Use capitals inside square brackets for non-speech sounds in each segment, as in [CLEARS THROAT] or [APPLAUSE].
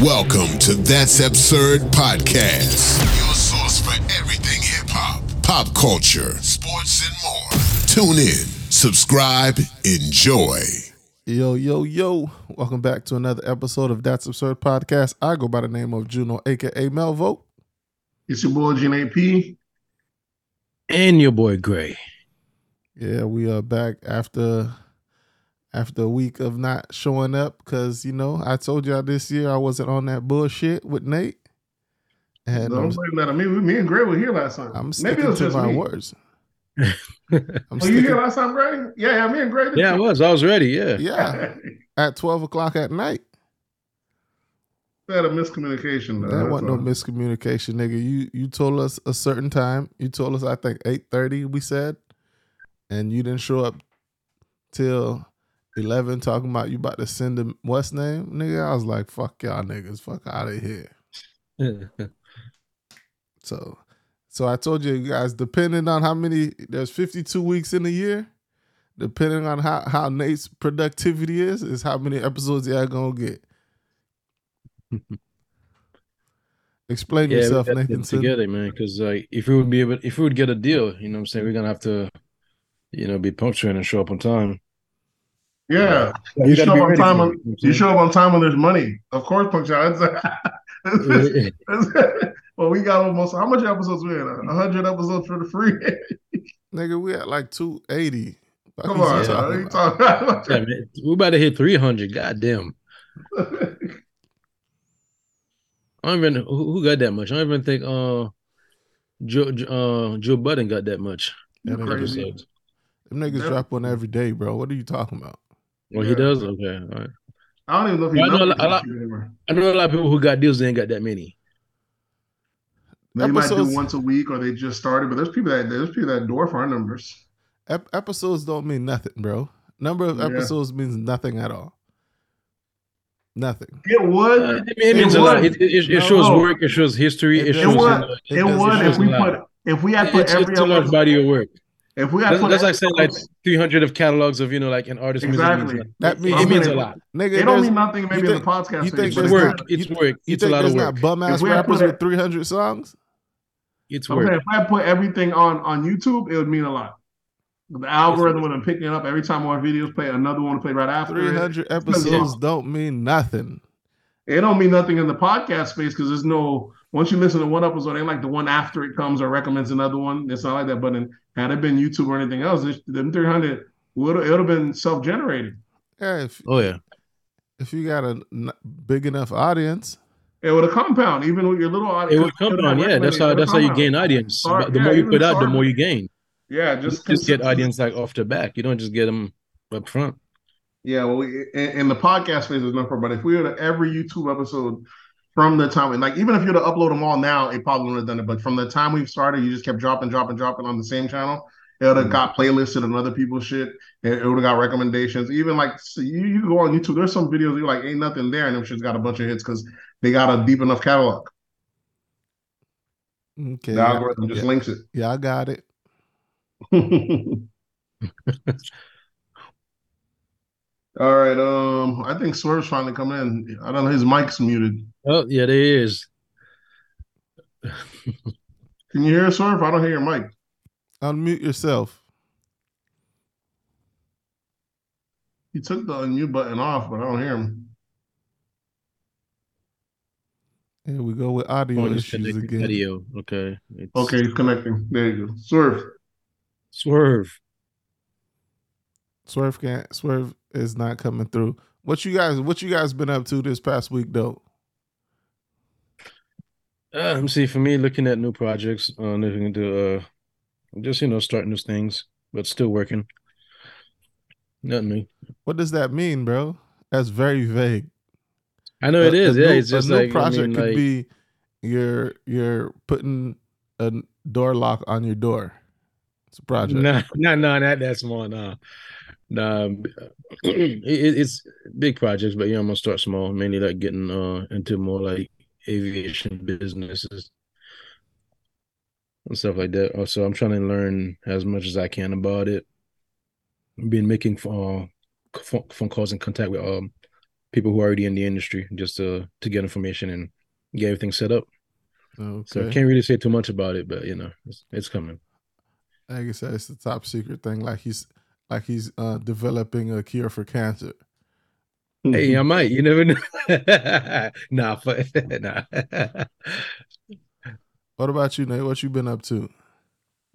Welcome to That's Absurd Podcast, your source for everything hip hop, pop culture, sports, and more. Tune in, subscribe, enjoy. Yo, yo, yo. Welcome back to another episode of That's Absurd Podcast. I go by the name of Juno, aka Melvo. It's your boy Gene AP. And your boy Gray. Yeah, we are back after after a week of not showing up because you know I told y'all this year I wasn't on that bullshit with Nate. And Don't I'm, blame that on me. Me and Gray were here last time. I'm Maybe it sticking was to just my me. words. [LAUGHS] I'm Oh, you sticking, here last time, Gray? Yeah, yeah, me and Gray. Yeah, I was. I was ready. Yeah. yeah, [LAUGHS] at twelve o'clock at night. We had a miscommunication. though, That wasn't no miscommunication, nigga. You you told us a certain time. You told us I think eight thirty. We said, and you didn't show up till eleven. Talking about you about to send him what's name, nigga. I was like, fuck y'all niggas, fuck out of here. [LAUGHS] So, so I told you guys, depending on how many, there's fifty two weeks in a year. Depending on how how Nate's productivity is, is how many episodes y'all gonna get. [LAUGHS] Explain yeah, yourself, Nathan. together, man. Because like, if we would be able, if we would get a deal, you know, what I'm saying we're gonna have to, you know, be punctual and show up on time. Yeah, Yeah, you we show up on time. On, you know what you I'm show up on time when there's money. Of course, punctuality. [LAUGHS] [LAUGHS] well, we got almost how much episodes we had? A hundred episodes for the free. [LAUGHS] Nigga, we at like 280. Come on, you talking What are you about? about? Yeah, man, we're about to hit 300. God damn. I don't even who, who got that much. I don't even think uh Joe uh Joe Budden got that much. That nigga- crazy. episodes. Them niggas That- drop one every day, bro. What are you talking about? Well, Yeah. he does. Okay, all right. I don't even know if he I know a lot- a lot- anymore. I know a lot of people who got deals. They ain't got that many. They might do Episodes- once a week, or they just started. But there's people that there's people that dwarf our numbers. Ep- episodes don't mean nothing, bro. Number of Yeah. episodes means nothing at all. Nothing. It would. Uh, it, it means It a lot. would. It, it, it No. shows work. It shows history. It It, does. shows. It you would. It It would it if we shows a lot. put if we had put it's, every it's a large episode- body of work. If we had That's, put that's like saying like 300 of catalogs of you know like an artist. music means Exactly. That It- means- it, means a I'm lot. Nigga, It don't mean nothing maybe you in think- the podcast. you phase, think but there's it's work. not- It's you- work. You It's a think lot there's of not work. bum ass If we had rappers put with 300 songs? It's I'm work. saying if I put everything on on YouTube, it would mean a lot. The algorithm would have picking it up every time our videos play. Another one to play right after. it. 300 episodes don't mean nothing. It don't mean nothing in the podcast space because there's no. Once you listen to one episode, ain't like the one after it comes or recommends another one. It's not like that. But in, had it been YouTube or anything else, it, them 300 would it would have been self generated. Yeah, if, Oh yeah. if you got a n- big enough audience, It would have compound even with your little audience. It would come on. Yeah, that's how that's how you gain audience. Start- the yeah, more you even put out, the more you gain. Yeah, Just just just get audience like off the back. You don't just get them up front. Yeah, well, we, in, in the podcast phase is enough for, but if we were to every YouTube episode from the time, like even if you were to upload them all now, it probably wouldn't have done it. But from the time we've started, you just kept dropping, dropping, dropping on the same channel. It would have Mhm. got playlisted on other people's shit. It, it would have got recommendations. Even like so you, you go on YouTube, there's some videos you're like, ain't nothing there, and them shit's got a bunch of hits because they got a deep enough catalog. okay. The yeah, algorithm just yeah, links it. yeah, I got it. [LAUGHS] All right. Um, I think Swerve's finally coming in. I don't know. His mic's muted. Oh yeah, there is. [LAUGHS] Can you hear us, Swerve? I don't hear your mic. Unmute yourself. He took the unmute button off, but I don't hear him. Here we go with oh, audio Oh, issues again. video. Okay. It's Okay, he's connecting. There you go. Swerve. Swerve. Swerve can't. Swerve is not coming through. What you guys? What you guys been up to this past week though? Uh, see. For me, looking at new projects, uh, looking into uh, just you know, starting new things, but still working. Nothing. What does that mean, bro? That's very vague. I know A- it is. Yeah, new- it's just a new like I project mean, could like, be you're you're putting a door lock on your door. It's a project. No, no, no, not that small. No, no. It- it's big projects, but yeah, I'm gonna start small. Mainly like getting uh into more like aviation businesses and stuff like that. Also, I'm trying to learn as much as I can about it. I've Been making uh phone phone calls and contact with um people who are already in the industry just to to get information and get everything set up. Okay. So I can't really say too much about it, but you know, it's, it's coming. Like I said, it's the top secret thing. Like he's like he's uh, developing a cure for cancer. Hey, I might. You never know. [LAUGHS] nah, but, [LAUGHS] nah. What about you, Nate? What you been up to?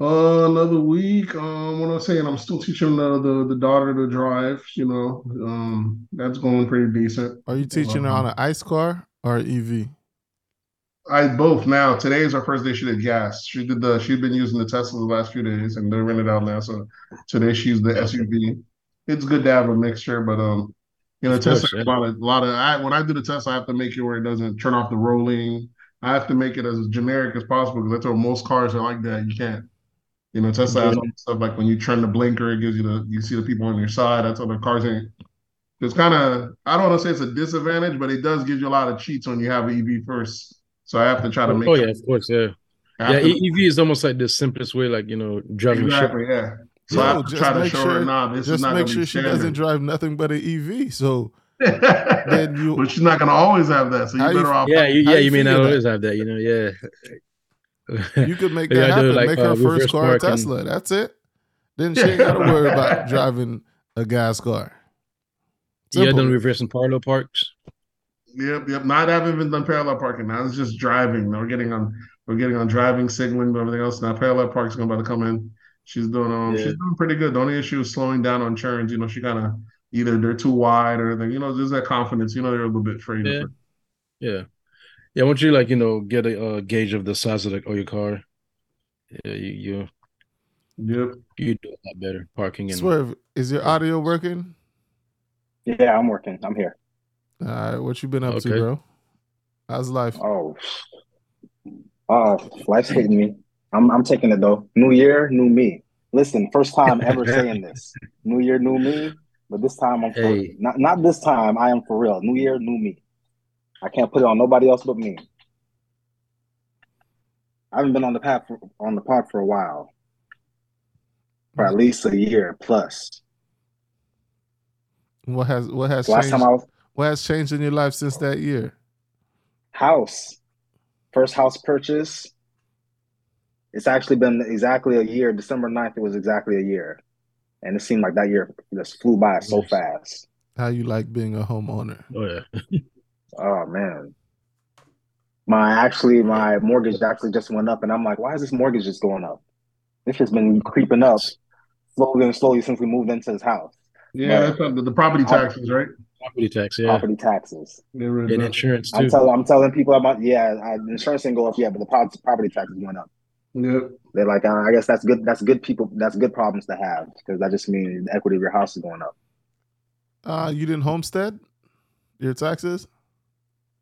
Uh, another week. Um, what I'm saying, I'm still teaching the, the the daughter to drive. You know, um, that's going pretty decent. Are you teaching her on an ICE car or EV? I both now. Today is our first day she did gas. She did the. She's been using the Tesla the last few days, and they're rented out now. So today she used the SUV. It's good to have a mixture, but um, you know, Of course, Tesla yeah. a lot of, a lot of. I, when I do the test, I have to make it where it doesn't turn off the rolling. I have to make it as generic as possible because that's what most cars are like that. You can't. You know, Tesla has all stuff like when you turn the blinker, it gives you the you see the people on your side. That's other cars ain't. It's kind of I don't want to say it's a disadvantage, but it does give you a lot of cheats when you have an EV first. So I have to try to make. Oh yeah, of course, yeah. Yeah, to- EV is almost like the simplest way, like you know, driving ship. exactly. Yeah. So I No, have to just try to make show sure- her, nah, this is Just not make gonna sure be she doesn't drive nothing but an EV. So [LAUGHS] then you but she's not gonna always have that. So you How you- better off. Yeah, you, How yeah, you you may not figure that? always have that, you know. Yeah. [LAUGHS] you could make [LAUGHS] that happen. like, make uh, her first car a parking. Tesla. That's it. Then she ain't got to worry about driving a gas car. you had Simple. done reversing parallel parks. Yep, yep. Not haven't even done parallel parking. Now it's just driving. Now we're getting on. We're getting on driving, signaling, but everything else. Now parallel park's going about to come in. She's doing um. Yeah. She's doing pretty good. The only issue is slowing down on turns. You know, she kind of either they're too wide or anything. You know, there's that confidence. You know, they're a little bit afraid. Yeah. Yeah. Yeah, once you like, you know, get a uh, gauge of the size of the of your car, yeah, you you Yep. you do a lot better parking and Swerve, is your audio working? Yeah, I'm working. I'm here. All right, what you been up to, bro? How's life? Oh, uh, life's hitting me. I'm I'm taking it though. New year, new me. Listen, first time ever [LAUGHS] saying this. New year, new me. But this time I'm for Hey. not not this time. I am for real. New year, new me. I can't put it on nobody else but me. I haven't been on the path for, on the pod for a while, for at least a year plus. What has what has Last changed? time I was what has changed in your life since that year? house, first house purchase. It's actually been exactly a year. December 9th, it was exactly a year. And it seemed like that year just flew by so fast. How you like being a homeowner? oh yeah. [LAUGHS] Oh man. My actually my mortgage actually just went up and I'm like, why is this mortgage just going up? This has been creeping up slowly and slowly since we moved into this house. Yeah, Right. that's the, the property taxes, right? Property tax, yeah. Property taxes. They're really And good. insurance I'm too. telling I'm telling people about yeah, I, the insurance didn't go up yet, but the property taxes went up. Yep. They're like, uh, I guess that's good. That's good people. That's good problems to have because that just means the equity of your house is going up. Uh, you didn't homestead your taxes?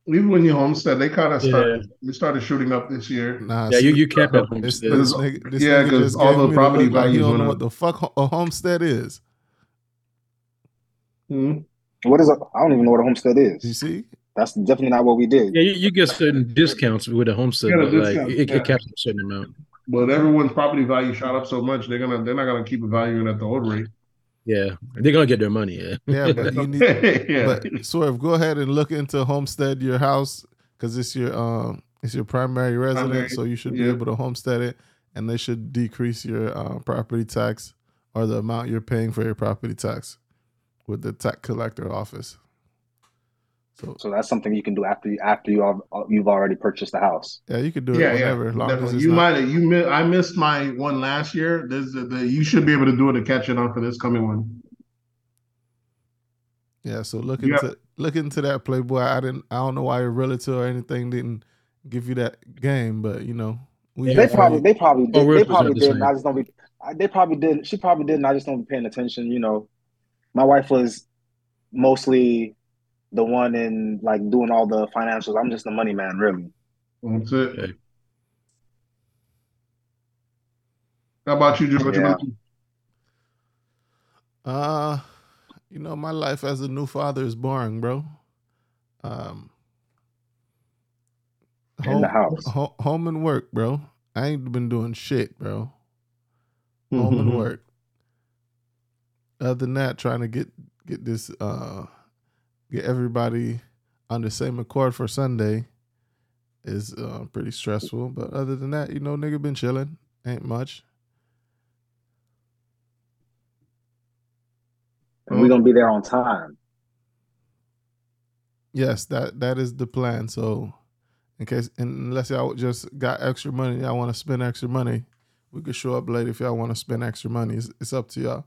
Even when you homestead, they kind of Yeah. started. They started shooting up this year. Nah, Yeah, you, see, you can't have this, homestead. this Because- nigga, this yeah, nigga 'cause just all the property look like he values don't know up. what the fuck a homestead is. Mhm. What is? A, I don't even know what a homestead is. You see? That's definitely not what we did. Yeah, you, you get certain discounts with a homestead, Yeah, but like discount, it, yeah. it caps a certain amount. But everyone's property value shot up so much, they're gonna they're not gonna keep valuing at the old rate. Yeah, they're gonna get their money. Yeah, Yeah, but [LAUGHS] you need [LAUGHS] yeah. but Swerve, go ahead and look into homestead your house because it's your um it's your primary residence, Primary, so you should be yeah. able to homestead it, and they should decrease your uh, property tax or the amount you're paying for your property tax with the tax collector office. So So that's something you can do after you after you al- uh, you've already purchased the house. yeah, you can do it yeah, whenever, yeah. long as definitely. You not- might have you mi- I missed my one last year. There's the, the, you should be able to do it to catch it on for this coming one. Yeah, so look Yeah. into look into that Playboy. I didn't I don't know why your realtor or anything didn't give you that game, but you know we They here for probably you. they probably Oh, did. we're They probably the did. I just don't be. I- They probably did. She probably did. And I just don't be paying attention. You know, my wife was mostly the one in like doing all the financials. I'm just the money man, really. That's it. Okay. How about you, Joe? What you Yeah. been? Uh, you know, my life as a new father is boring, bro. Um, In the house. ho- home and work, bro. I ain't been doing shit, bro. Home and work. Other than that, trying to get get this uh get everybody on the same accord for Sunday is uh, pretty stressful. But other than that, you know, nigga been chilling. Ain't much. And we're gonna be there on time. Yes, that that is the plan. So, in case unless y'all just got extra money, y'all want to spend extra money, we could show up late if y'all want to spend extra money. It's, it's up to y'all.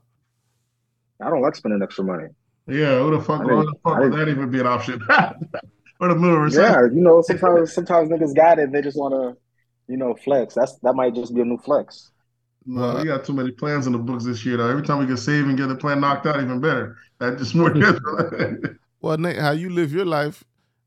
I don't like spending extra money. Yeah, who the fuck, who the fuck would that even be an option? [LAUGHS] or the middle recession. Yeah, you know, sometimes sometimes niggas got it they just wanna, you know, flex. That's that might just be a new flex. No, we got too many plans in the books this year, though. Every time we can save and get the plan knocked out, even better. That just [LAUGHS] more. Well, Nate, how you live your life,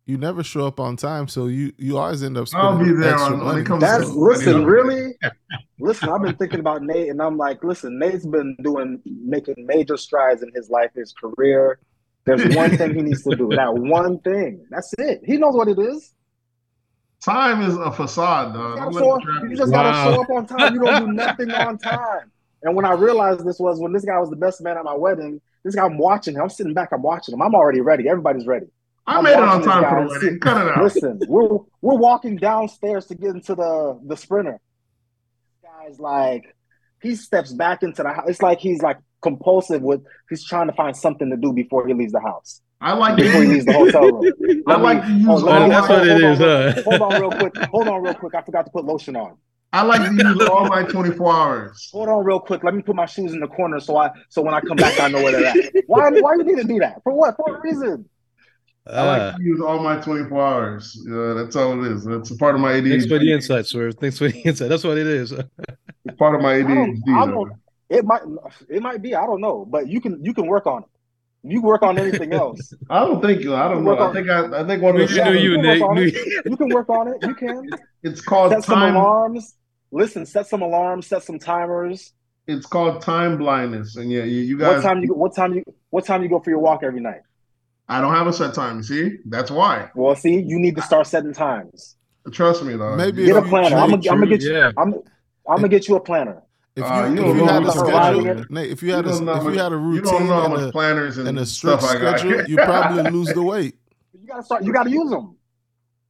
you never show up on time, so you you always end up I'll be there extra on- when it comes That's So, listen, you know- really? [LAUGHS] Listen, I've been thinking about Nate and I'm like, listen, Nate's been doing making major strides in his life, his career. There's one thing he needs to do. That one thing. That's it. He knows what it is. Time is a facade, You, dog. gotta show let up- the traffic- you just Wow. gotta show up on time. You don't do [LAUGHS] nothing on time. And when I realized this was when this guy was the best man at my wedding, this guy I'm watching him. I'm sitting back, I'm watching him. I'm already ready. Everybody's ready. I I'm made it on time for the wedding. Cut it out. Listen, we're we're walking downstairs to get into the the sprinter. Guy's like, he steps back into the house. It's like he's like compulsive with he's trying to find something to do before he leaves the house. I like Before he leaves the hotel room. [LAUGHS] I like to use Oh, all let that's my, what it hold on, is, real- huh? Hold on real quick. Hold on real quick. I forgot to put lotion on. I like to use all my 24 hours. Hold on real quick. Let me put my shoes in the corner so I so when I come back I know where they're at. Why why you need to do that? For what? For a reason. I like Ah, to use all my 24 hours. Yeah, that's all it is. That's a part of my ADHD. thanks for the insight, Swerve. Thanks for the insight. That's what it is. It's part of my I don't, I don't it might it might be, I don't know, but you can you can work on it. You work on anything [LAUGHS] else. I don't think I don't know. Work I think I, I think one Knew of the you, knew you, can work on it. you. You can work on it. You can [LAUGHS] it's called set some time. alarms. Listen, set some alarms, set some timers. It's called time blindness, and yeah, you, you What time you what time you what time you go for your walk every night? I don't have a set time. You see, that's why. Well, see, you need to start setting times. Trust me, though. Maybe Get a planner. I'm gonna treat- I'm gonna get you. Yeah. I'm I'm gonna get you a planner. If you, Uh, you if you had a schedule, Nate, if you You had a don't if you had a routine know how and a, planners and, and a strict stuff I got. schedule, you [LAUGHS] probably lose the weight. You gotta start. You gotta use them.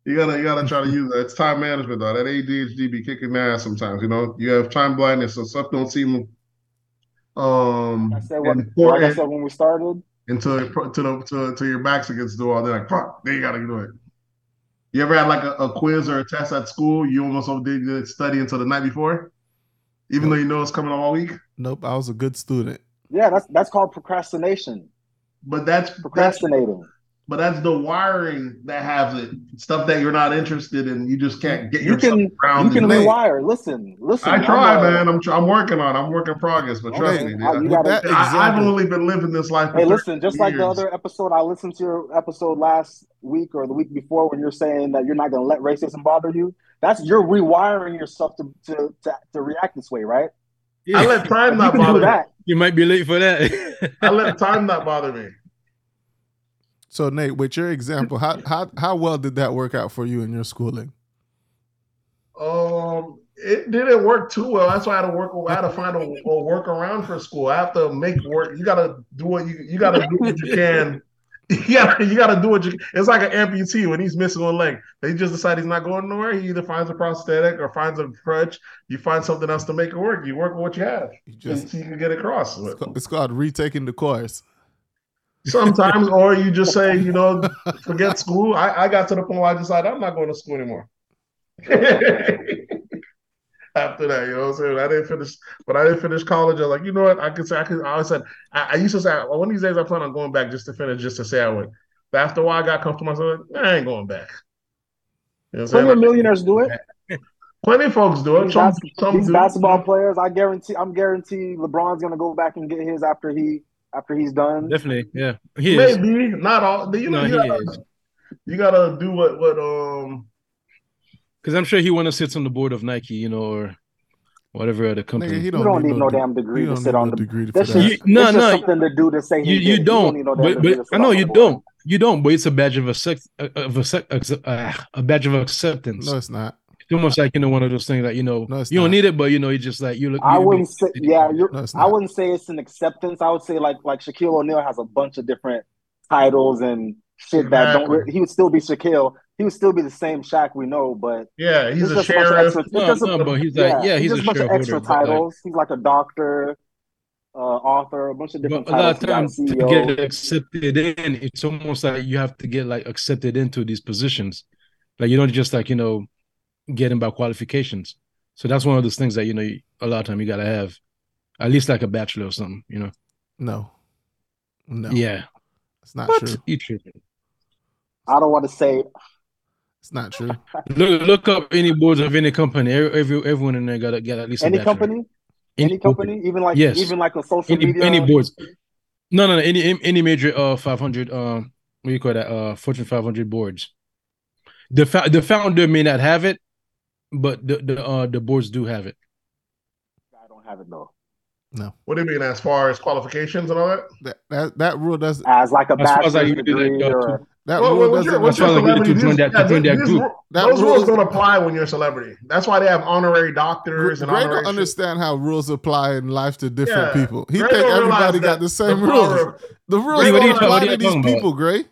You gotta, you gotta try to use that. It's time management, though. That ADHD be kicking the ass sometimes. You know, you have time blindness, so stuff don't seem um Like I said, what, like I said when we started. Until it, to the to, to your back's against the wall. They're like, "Fuck, then you gotta do it." You ever had like a, a quiz or a test at school? You almost did study until the night before, even though you know it's coming all week. Nope, I was a good student. Yeah, that's that's called procrastination. But that's that's Procrastinating. But that's the wiring that has it. Stuff that you're not interested in, you just can't get You yourself can you can Nate. rewire. Listen, listen. I try, I'm, uh, man. I'm I'm working on. it. I'm working progress, but trust me, dude, I- you With gotta- that I, I've example, only been living this life. For Hey, listen, just like the other episode, I listened to your episode last week or the week before when you're saying that you're not going to let racism bother you. That's you're rewiring yourself to, to, to, to react this way, right? I let time not can do bother me. You might be late for that. I let [LAUGHS] time not bother me. So Nate, with your example, how how how well did that work out for you in your schooling? Um, it didn't work too well. That's why I had to work. I had to find a, a workaround for school. I have to make work. You gotta do what you. You gotta do what you can. [LAUGHS] You gotta, you gotta do what you. It's like an amputee when he's missing one leg. They just decide he's not going nowhere. He either finds a prosthetic or finds a crutch. You find something else to make it work. You work with what you have, You just you can get across. it's called, it's called retaking the course. Sometimes, or you just say, you know, forget school. I, I got to the point where I decided I'm not going to school anymore. [LAUGHS] After that, you know what I'm saying? I didn't finish, but I didn't finish college. I was like, you know what? I could say, I could, I always said, I, I used to say, well, one of these days I plan on going back just to finish, just to say I went. But after a while, I got comfortable. I said, I ain't going back. You know Plenty of millionaires do it. Plenty of folks do it. Some, bas- some these do. basketball players, I guarantee, I'm guaranteed LeBron's going to go back and get his after he after he's done. Definitely, yeah. He is. Maybe not all. You know, No, you, he gotta, is. you gotta do what what um Because I'm sure he want to sit on the board of Nike, you know, or whatever other company. Nigga, he You don't, don't need no de- damn degree to sit on the. degree for That's that. just, You- no, it's just no, something to do to say he you did you it. don't, need no damn but, but to sit I know you don't. You don't, but it's a badge of accept of accept, accept- uh, a badge of acceptance. No, it's not. It's almost like you know one of those things that you know No, it's you don't not. need it, but you know you just like you look. I you- wouldn't say, yeah, you're, No, it's I wouldn't say it's an acceptance. I would say like like Shaquille O'Neal has a bunch of different titles and shit that don't. Re- He would still be Shaquille. He would still be the same Shaq we know, but Yeah, he's a just sheriff. extra- it's No, just a- no, but he's like, yeah, he's just a a bunch of shareholder, extra but, like- titles. he's like a doctor, uh, author, a bunch of different But a lot of titles. Times to get accepted in, it's almost like you have to get like accepted into these positions. Like you don't just like you know get in by qualifications. So that's one of those things that you know a lot of time you gotta have at least like a bachelor or something. You know. No, no, Yeah. it's not What? true. You tripping. I don't want to say It's not true. [LAUGHS] Look look up any boards of any company. Every, every everyone in there got to get at least a any bachelor. company, any company, even like Yes. even like a social any, media. any boards. No, no, no. Any any major uh 500 um what do you call that uh Fortune 500 boards. The fou- the founder may not have it, but the the uh the boards do have it. I don't have it though. No. What do you mean as far as qualifications and all that? That that, that rule does As like a As far as bachelor's like you that, degree uh, or that Well, rule what's doesn't. your, what's your That's like, celebrity? need to join These- that- to join that group. ru- That those rules don't apply when you're a celebrity. That's why they have honorary Gray doctors and Gray honorary. don't understand how rules apply in life to different Yeah. people. He Gray think everybody got the same the rules. power of- The rules Gray don't don't apply to these people, Gray.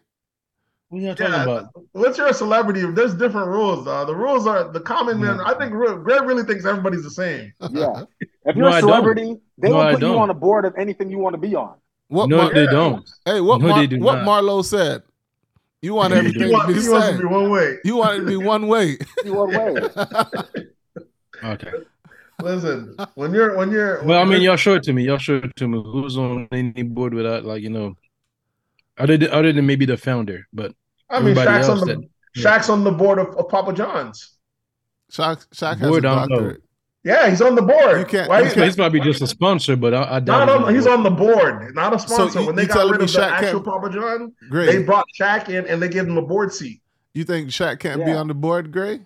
What are you talking Yeah, about? once you're a celebrity, there's different rules. Uh, the rules are the common man. I think Greg really thinks everybody's the same. [LAUGHS] yeah. If you're I a don't. celebrity, they No, will I put you on a board of anything you want to be on. What no, Mar- they don't. hey, what No, Mar- they do what not. Marlowe said? You want He everything He, to want, be he the wants to be one way. You want it to be one way. [LAUGHS] You one way. [LAUGHS] Okay. Listen, when you're when you're Well, I mean, you're- y'all show it to me. Y'all show it to me. Who's on any board without like you know, other than, other than maybe the founder, but I mean, everybody Shaq's on the that- Shaq's on the board of, of Papa John's. Shaq, Shaq has Board, a I doctorate. Yeah, he's on the board. You can't- Why you he's can't- he's probably just a sponsor. But I, I doubt not he's on, he's on the board, not a sponsor. you- when they got rid me of the Shaq actual Papa John, they brought Shaq in and they gave him a board seat. you think Shaq can't be on the board, Gray?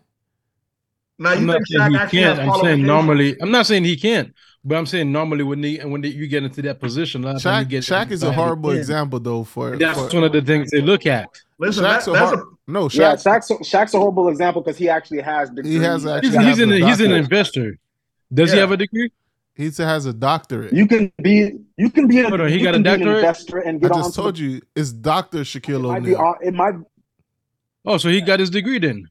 Now you I'm not think saying Shaq he can't. I'm saying normally. I'm not saying he can't, but I'm saying normally when they when they, you get into that position, a lot of Shaq, you get Shaq is a horrible in. example though for, That's for one of the things they look at. Listen, Shaq's that, a that's hor- a no Yeah, Shaq's, Shaq's a horrible example because he actually has degrees. has actually He's, you has he's a an he's an investor. Does he have a degree? He has a doctorate. You can be you can be, a, on, he got a can be an doctorate? investor and I get on. just told you it's Doctor Shaquille It might be O'Neal. it might Oh, so he got his degree then.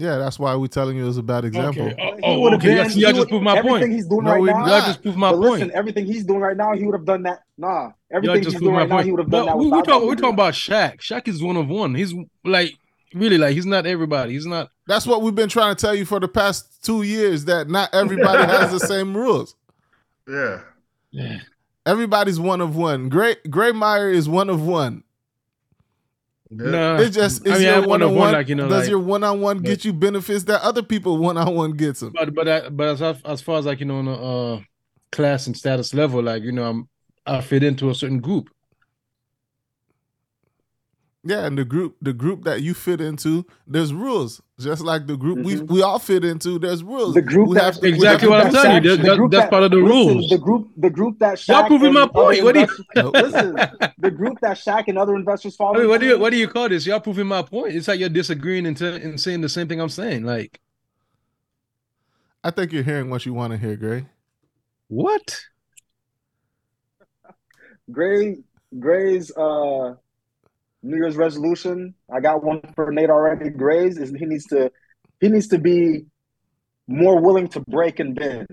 Yeah, that's why we're telling you it's a bad example. Okay. Oh, he oh, okay. Y'all, been- see, y'all just proved my everything point. he's doing No, right now. not. Y'all just proved my but point. listen, everything he's doing right now, he would have done that. Nah, Y'all everything just he's doing my right now, he would have done that. We, we talk, we're talking about Shaq. Shaq is one of one. He's like really like he's not everybody. He's not. That's what we've been trying to tell you for the past two years that not everybody [LAUGHS] has the same rules. yeah. Everybody's one of one. Gray Gray Meyer is one of one. Nah, It's just I mean, your one on one. like you know, does like, your one on one get you benefits that other people one on one gets them? but but I, but as as far as like you know on a uh, class and status level, like you know, I'm I fit into a certain group. Yeah, and the group the group that you fit into, there's rules. Just like the group we Mhm. we all fit into, there's rules. The group we that- have to, the Exactly group what I'm telling you. That- that- that's that- part of the listen, rules. The group, the group that Shaq Y'all proving and my other point. What do you- investors- listen? The group that Shaq and other investors follow. I mean, what do you what do you call this? Y'all proving my point. It's like you're disagreeing and, t- and saying the same thing I'm saying. Like I think you're hearing what you want to hear, Gray. what? Gray Gray's uh New Year's resolution. I got one for Nate already. Gray's is he needs to he needs to be more willing to break and bend.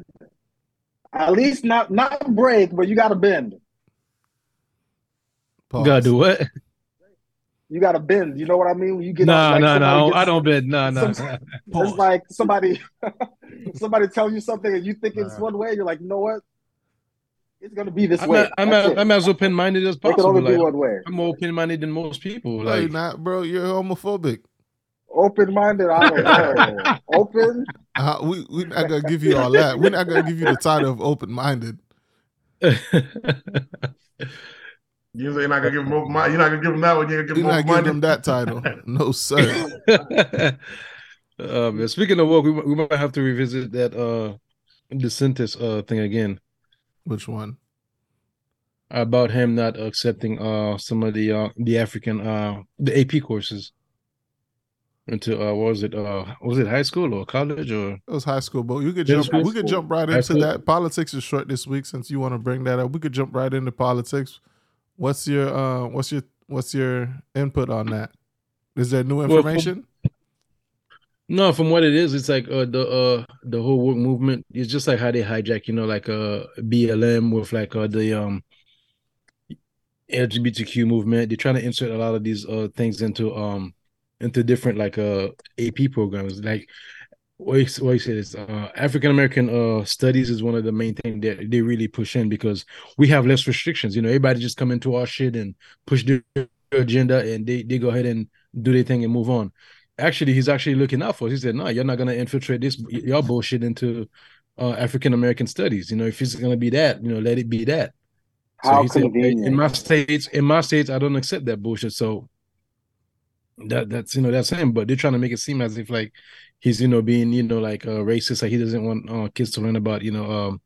At least not not break, but you got to bend. Pause. Gotta do what? You got to bend. You know what I mean? When you get Nah, like nah, somebody nah. gets- I don't bet. Nah, nah. some- It's like somebody [LAUGHS] somebody tells you something and you think it's Nah. one way. You're like, you know what? It's gonna be this I'm, way. a, I'm, That's a, it. I'm as open minded as It can possible. only be one way. I'm more open minded than most people. No, you're Like not, bro. You're homophobic. Open minded. I don't know. [LAUGHS] Open. Uh, we we're not gonna give you all that. We're not gonna give you the title of open minded. [LAUGHS] You're not gonna give him open mind. You're not gonna give him that one. You're gonna give You're him not open giving minded. them that title. No, sir. [LAUGHS] uh, man, speaking of work, we, we might have to revisit that uh DeSantis uh thing again Which one? about him not accepting uh some of the uh the African uh the AP courses into uh what was it uh was it high school or college or It was high school, but you could jump. We could jump right High into school? that. Politics is short this week, since you want to bring that up. We could jump right into politics. What's your uh? What's your what's your input on that? Is there new information? No, from what it is, it's like uh, the uh the whole work movement. It's just like how they hijack, you know, like uh BLM with like uh the um LGBTQ movement. They're trying to insert a lot of these uh things into um into different like uh AP programs. Like what you, what you say is uh African American uh studies is one of the main things that they really push in because we have less restrictions. You know, everybody just come into our shit and push their agenda and they they go ahead and do their thing and move on actually he's actually looking out for us. He said, No, you're not gonna infiltrate this y'all bullshit into uh, African American studies. You know, if it's gonna be that, you know, let it be that. How he said, convenient. in my states, in my states, I don't accept that bullshit. So that that's you know that's him, but they're trying to make it seem as if like he's you know being you know like uh, racist, like he doesn't want uh, kids to learn about you know um,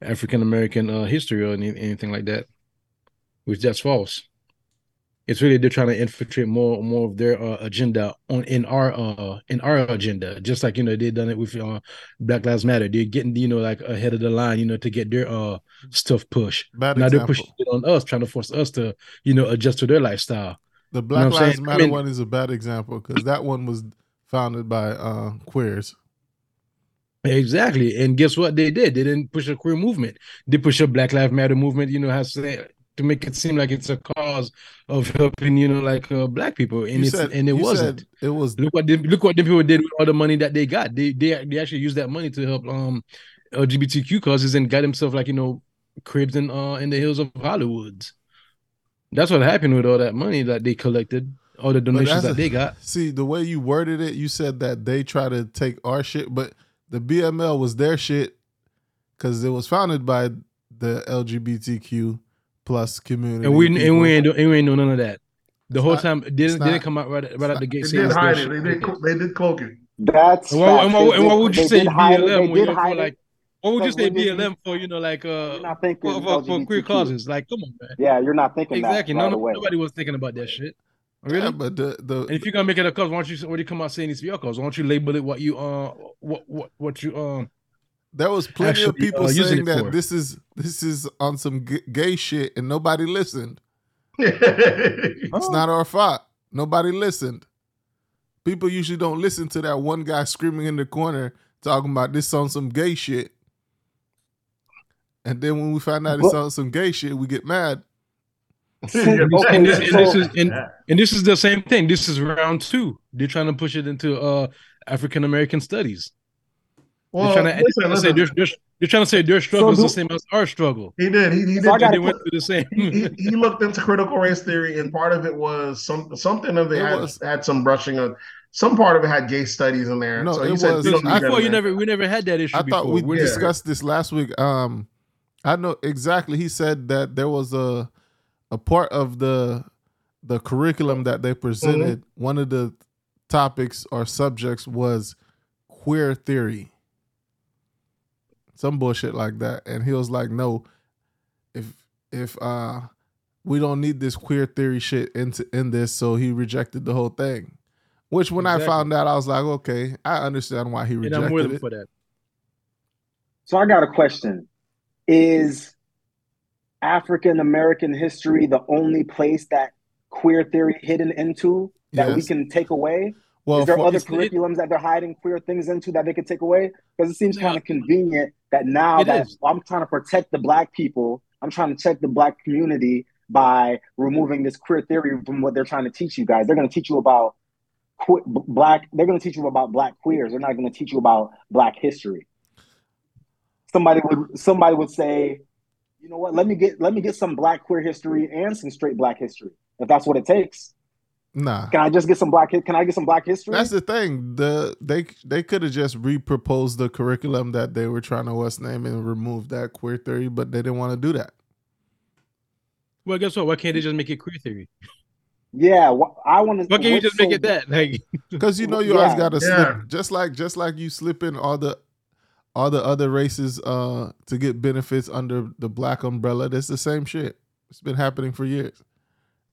African American uh, history or any, anything like that, which that's false. It's really they're trying to infiltrate more more of their uh, agenda on in our uh in our agenda, just like you know they done it with uh, Black Lives Matter. They're getting you know like ahead of the line, you know, to get their uh stuff pushed. Bad now they're pushing it on us, trying to force us to you know adjust to their lifestyle. The Black what I'm Lives saying? I Matter mean- one is a bad example because that one was founded by uh, queers. Exactly. And guess what they did? They didn't push a queer movement. They push a Black Lives Matter movement, you know, has to, make it seem like it's a cause of helping, you know, like uh, black people. And You it's said- and it wasn't. It was Look what them, look what them people did with all the money that they got. They they they actually used that money to help um LGBTQ causes and got themselves like you know cribs in uh in the hills of Hollywood. That's what happened with all that money that they collected, all the donations that a- they got. See, the way you worded it, you said that they try to take our shit, but the BML was their shit because it was founded by the LGBTQ plus community. And we people. and we ain't do, and we ain't know none of that. The It's whole not- time it didn't not- didn't come out right, right out the gate. They did it's hide it. They did. co- They did cloak it. That's And what, and They why, and why did- would you they say did hide BLM when you're hide for it. like? Why would you say when they- BLM for you know like uh You're not thinking for, for, for queer causes? Like, come on, man. Yeah, you're not thinking Exactly. that No, right no, away. nobody was thinking about that shit. Really? Yeah, but the the And if you're gonna make it a cause, why don't you when you come out saying it's your cause? Why don't you label it what you uh what what what you um there was plenty of people uh, saying that for. this is this is on some g- gay shit and nobody listened. It's [LAUGHS] It's not our fault. Nobody listened. People usually don't listen to that one guy screaming in the corner talking about this on some gay shit. And then when we find out it's on some gay shit, we get mad. [LAUGHS] Okay, and this, and this is and, and this is the same thing. This is round two. They're trying to push it into uh African American studies. Well, they're trying to, listen, they're, trying to say their, their- they're trying to say their struggle is the same as our struggle. He did. He, he did. So I They went through the same. he, he, he looked into critical race theory, and part of it was some something of it, It had, was- had some brushing of some part of it had gay studies in there. No, so it was- we I that Before in you never we never had that issue I before. thought we We're- Yeah. discussed this last week. Um, I know exactly. He said that there was a a part of the the curriculum that they presented. One of the topics or subjects was queer theory, some bullshit like that. And he was like, "No, if if uh we don't need this queer theory shit into in this," so he rejected the whole thing. Which when I found out, I was like, "Okay, I understand why he and rejected I'm with him it." for that. So I got a question. Is African American history the only place that queer theory hidden into that we can take away? Well, is there for- other it's- it- curriculums that they're hiding queer things into that they could take away? Because it seems kind of convenient that now It that is. I'm trying to protect the black people, I'm trying to check the black community by removing this queer theory from what they're trying to teach you guys. They're going to teach you about que- black. They're going to teach you about black queers. They're not going to teach you about black history. Somebody would somebody would say, you know what? Let me get let me get some black queer history and some straight black history if that's what it takes. Nah. Can I just get some black? Can I get some black history? That's the thing. The they they could have just reproposed the curriculum that they were trying to what's name and remove that queer theory, but they didn't want to do that. Well, guess what? Why can't they just make it queer theory? Yeah, wh- I want to. Why can't you just make it that? Like, [LAUGHS] Because you know you always got to Yeah. slip just like just like you slip in all the all the other races uh to get benefits under the black umbrella. That's the same shit. It's been happening for years.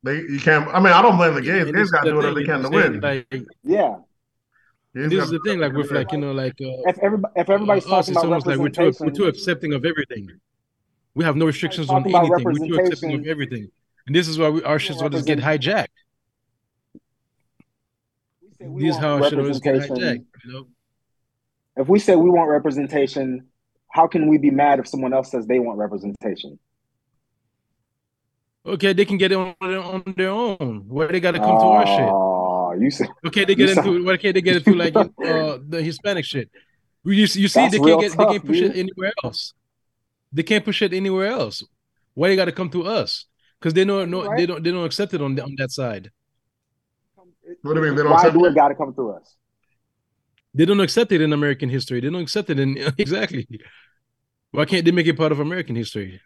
They you can't. I mean, I don't blame the gays. and They've got to do the whatever they can to know what I'm win. saying? Like, Yeah, Gays and this is the thing. Like with like you know like uh, if everybody, if everybody's uh, us, it's about almost like we're too we're too accepting of everything. We have no restrictions on anything. We're too accepting of everything. And this is why we, our shits always get hijacked. This is how our shit always get hijacked. You know? If we say we want representation, how can we be mad if someone else says they want representation? Okay, they can get it on their, on their own. Where they got to come uh, to our shit. Oh, you said. Okay, they get into. Sound... Why can't they get into like uh, the Hispanic shit? You, you see, they can't get. Tough, they can't push dude. it anywhere else. They can't push it anywhere else. Why they got to come to us? Because they know no, right. they don't they don't accept it on on that side. What do you mean? They don't Why do it got to come through us? They don't accept it in American history. They don't accept it in [LAUGHS] exactly. Why can't they make it part of American history?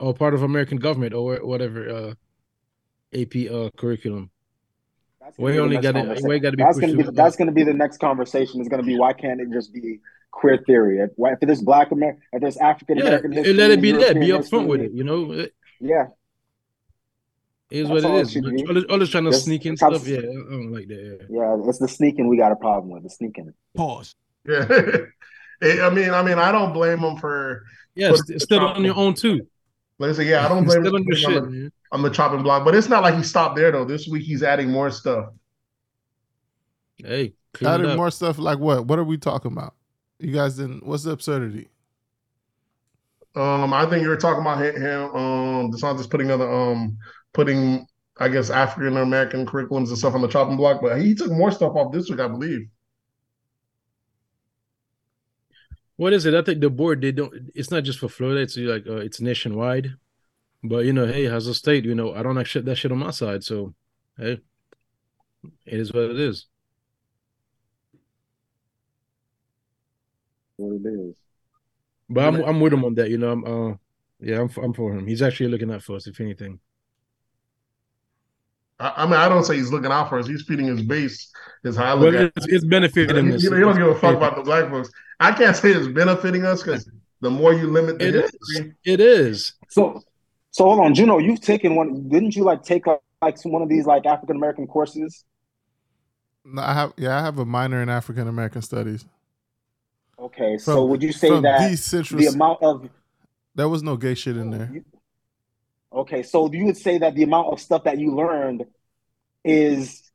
Or part of American government or whatever uh AP uh curriculum. We only got to. We got to be. That's gonna be. That's gonna be the next conversation. Is gonna be why can't it just be queer theory? If, if there's Black American, if there's African American yeah, history, let it be that. Be upfront with it. You know. Yeah. It is what it is. All, all, all trying to just, sneak in stuff. Yeah, I don't like that. Yeah. yeah, it's the sneaking we got a problem with. The sneaking. Pause. Yeah. [LAUGHS] I mean, I mean, I don't blame them for. Yeah, still on your own too. Like I said, yeah, I don't blame him on, shit, on, the, on the chopping block, but it's not like he stopped there though. This week he's adding more stuff. Hey, adding more stuff like what? What are we talking about? You guys didn't. What's the absurdity? Um, I think you were talking about him. Um, DeSantis putting other um putting I guess African American curriculums and stuff on the chopping block, but he took more stuff off this week, I believe. What is it? I think the board they don't. It's not just for Florida. It's like uh, it's nationwide. But you know, hey, as a state, you know, I don't accept that shit on my side. So, hey, it is what it is. What it is. But I'm I'm with him on that. You know, I'm uh, yeah, I'm I'm for him. He's actually looking out for us, if anything. I, mean, I don't say he's looking out for us. He's feeding his base. Is how I look well, it's, it's benefiting him. He, he, don't give a fuck about the black folks. I can't say it's benefiting us because the more you limit the it history, is. it is. So, so hold on, Juno. You've taken one. Didn't you like take like, like one of these like African American courses? No, I have. Yeah, I have a minor in African American studies. Okay, from, so would you say that the, the amount of there was no gay shit in there? You, okay, so you would say that the amount of stuff that you learned is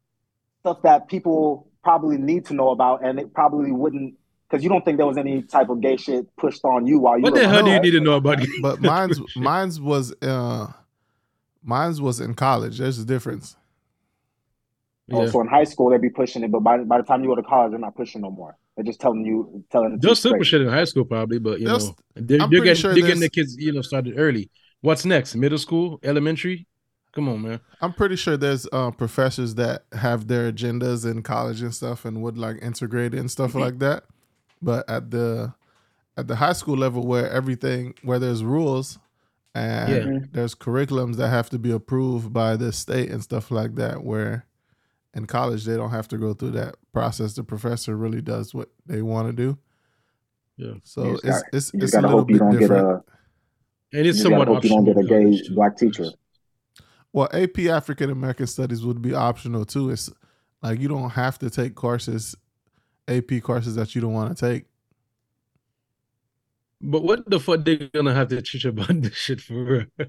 stuff that people probably need to know about, and it probably wouldn't because you don't think there was any type of gay shit pushed on you while you. Were What the hell do you need to know about? But mine's [LAUGHS] mine's was uh, mine's was in college. There's a difference. Oh, so in high school they'd be pushing it, but by, by the time you go to college, they're not pushing no more. They're just telling you, telling. They'll still push it in high school probably, but you know, they're, they're getting, sure they're getting the kids, you know, started early. What's next? Middle school, elementary. Come on, man. I'm pretty sure there's uh, professors that have their agendas in college and stuff, and would like integrate it and stuff mm-hmm. like that. But at the at the high school level, where everything where there's rules and yeah. There's curriculums that have to be approved by the state and stuff like that, where in college they don't have to go through that process. The professor really does what they want to do. Yeah. So it's got, it's it's a little bit different. A, and it's somewhat hope you don't get a gay black teacher. Well, AP African American Studies would be optional too. It's like you don't have to take courses, AP courses that you don't want to take. But what the fuck they gonna have to teach about [LAUGHS] this shit for? Real? [LAUGHS]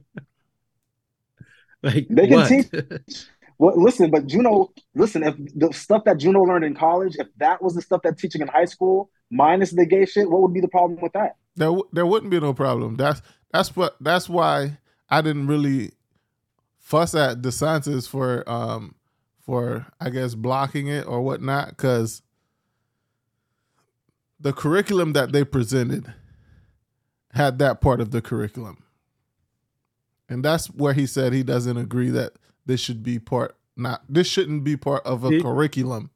Like they can what? teach. [LAUGHS] Well, listen, but Juno, listen. If the stuff that Juno learned in college, if that was the stuff that teaching in high school, minus the gay shit, what would be the problem with that? There, there wouldn't be no problem. That's that's what that's why I didn't really fuss at DeSantis for um for I guess blocking it or whatnot because the curriculum that they presented had that part of the curriculum. And that's where he said he doesn't agree that this should be part not this shouldn't be part of a curriculum.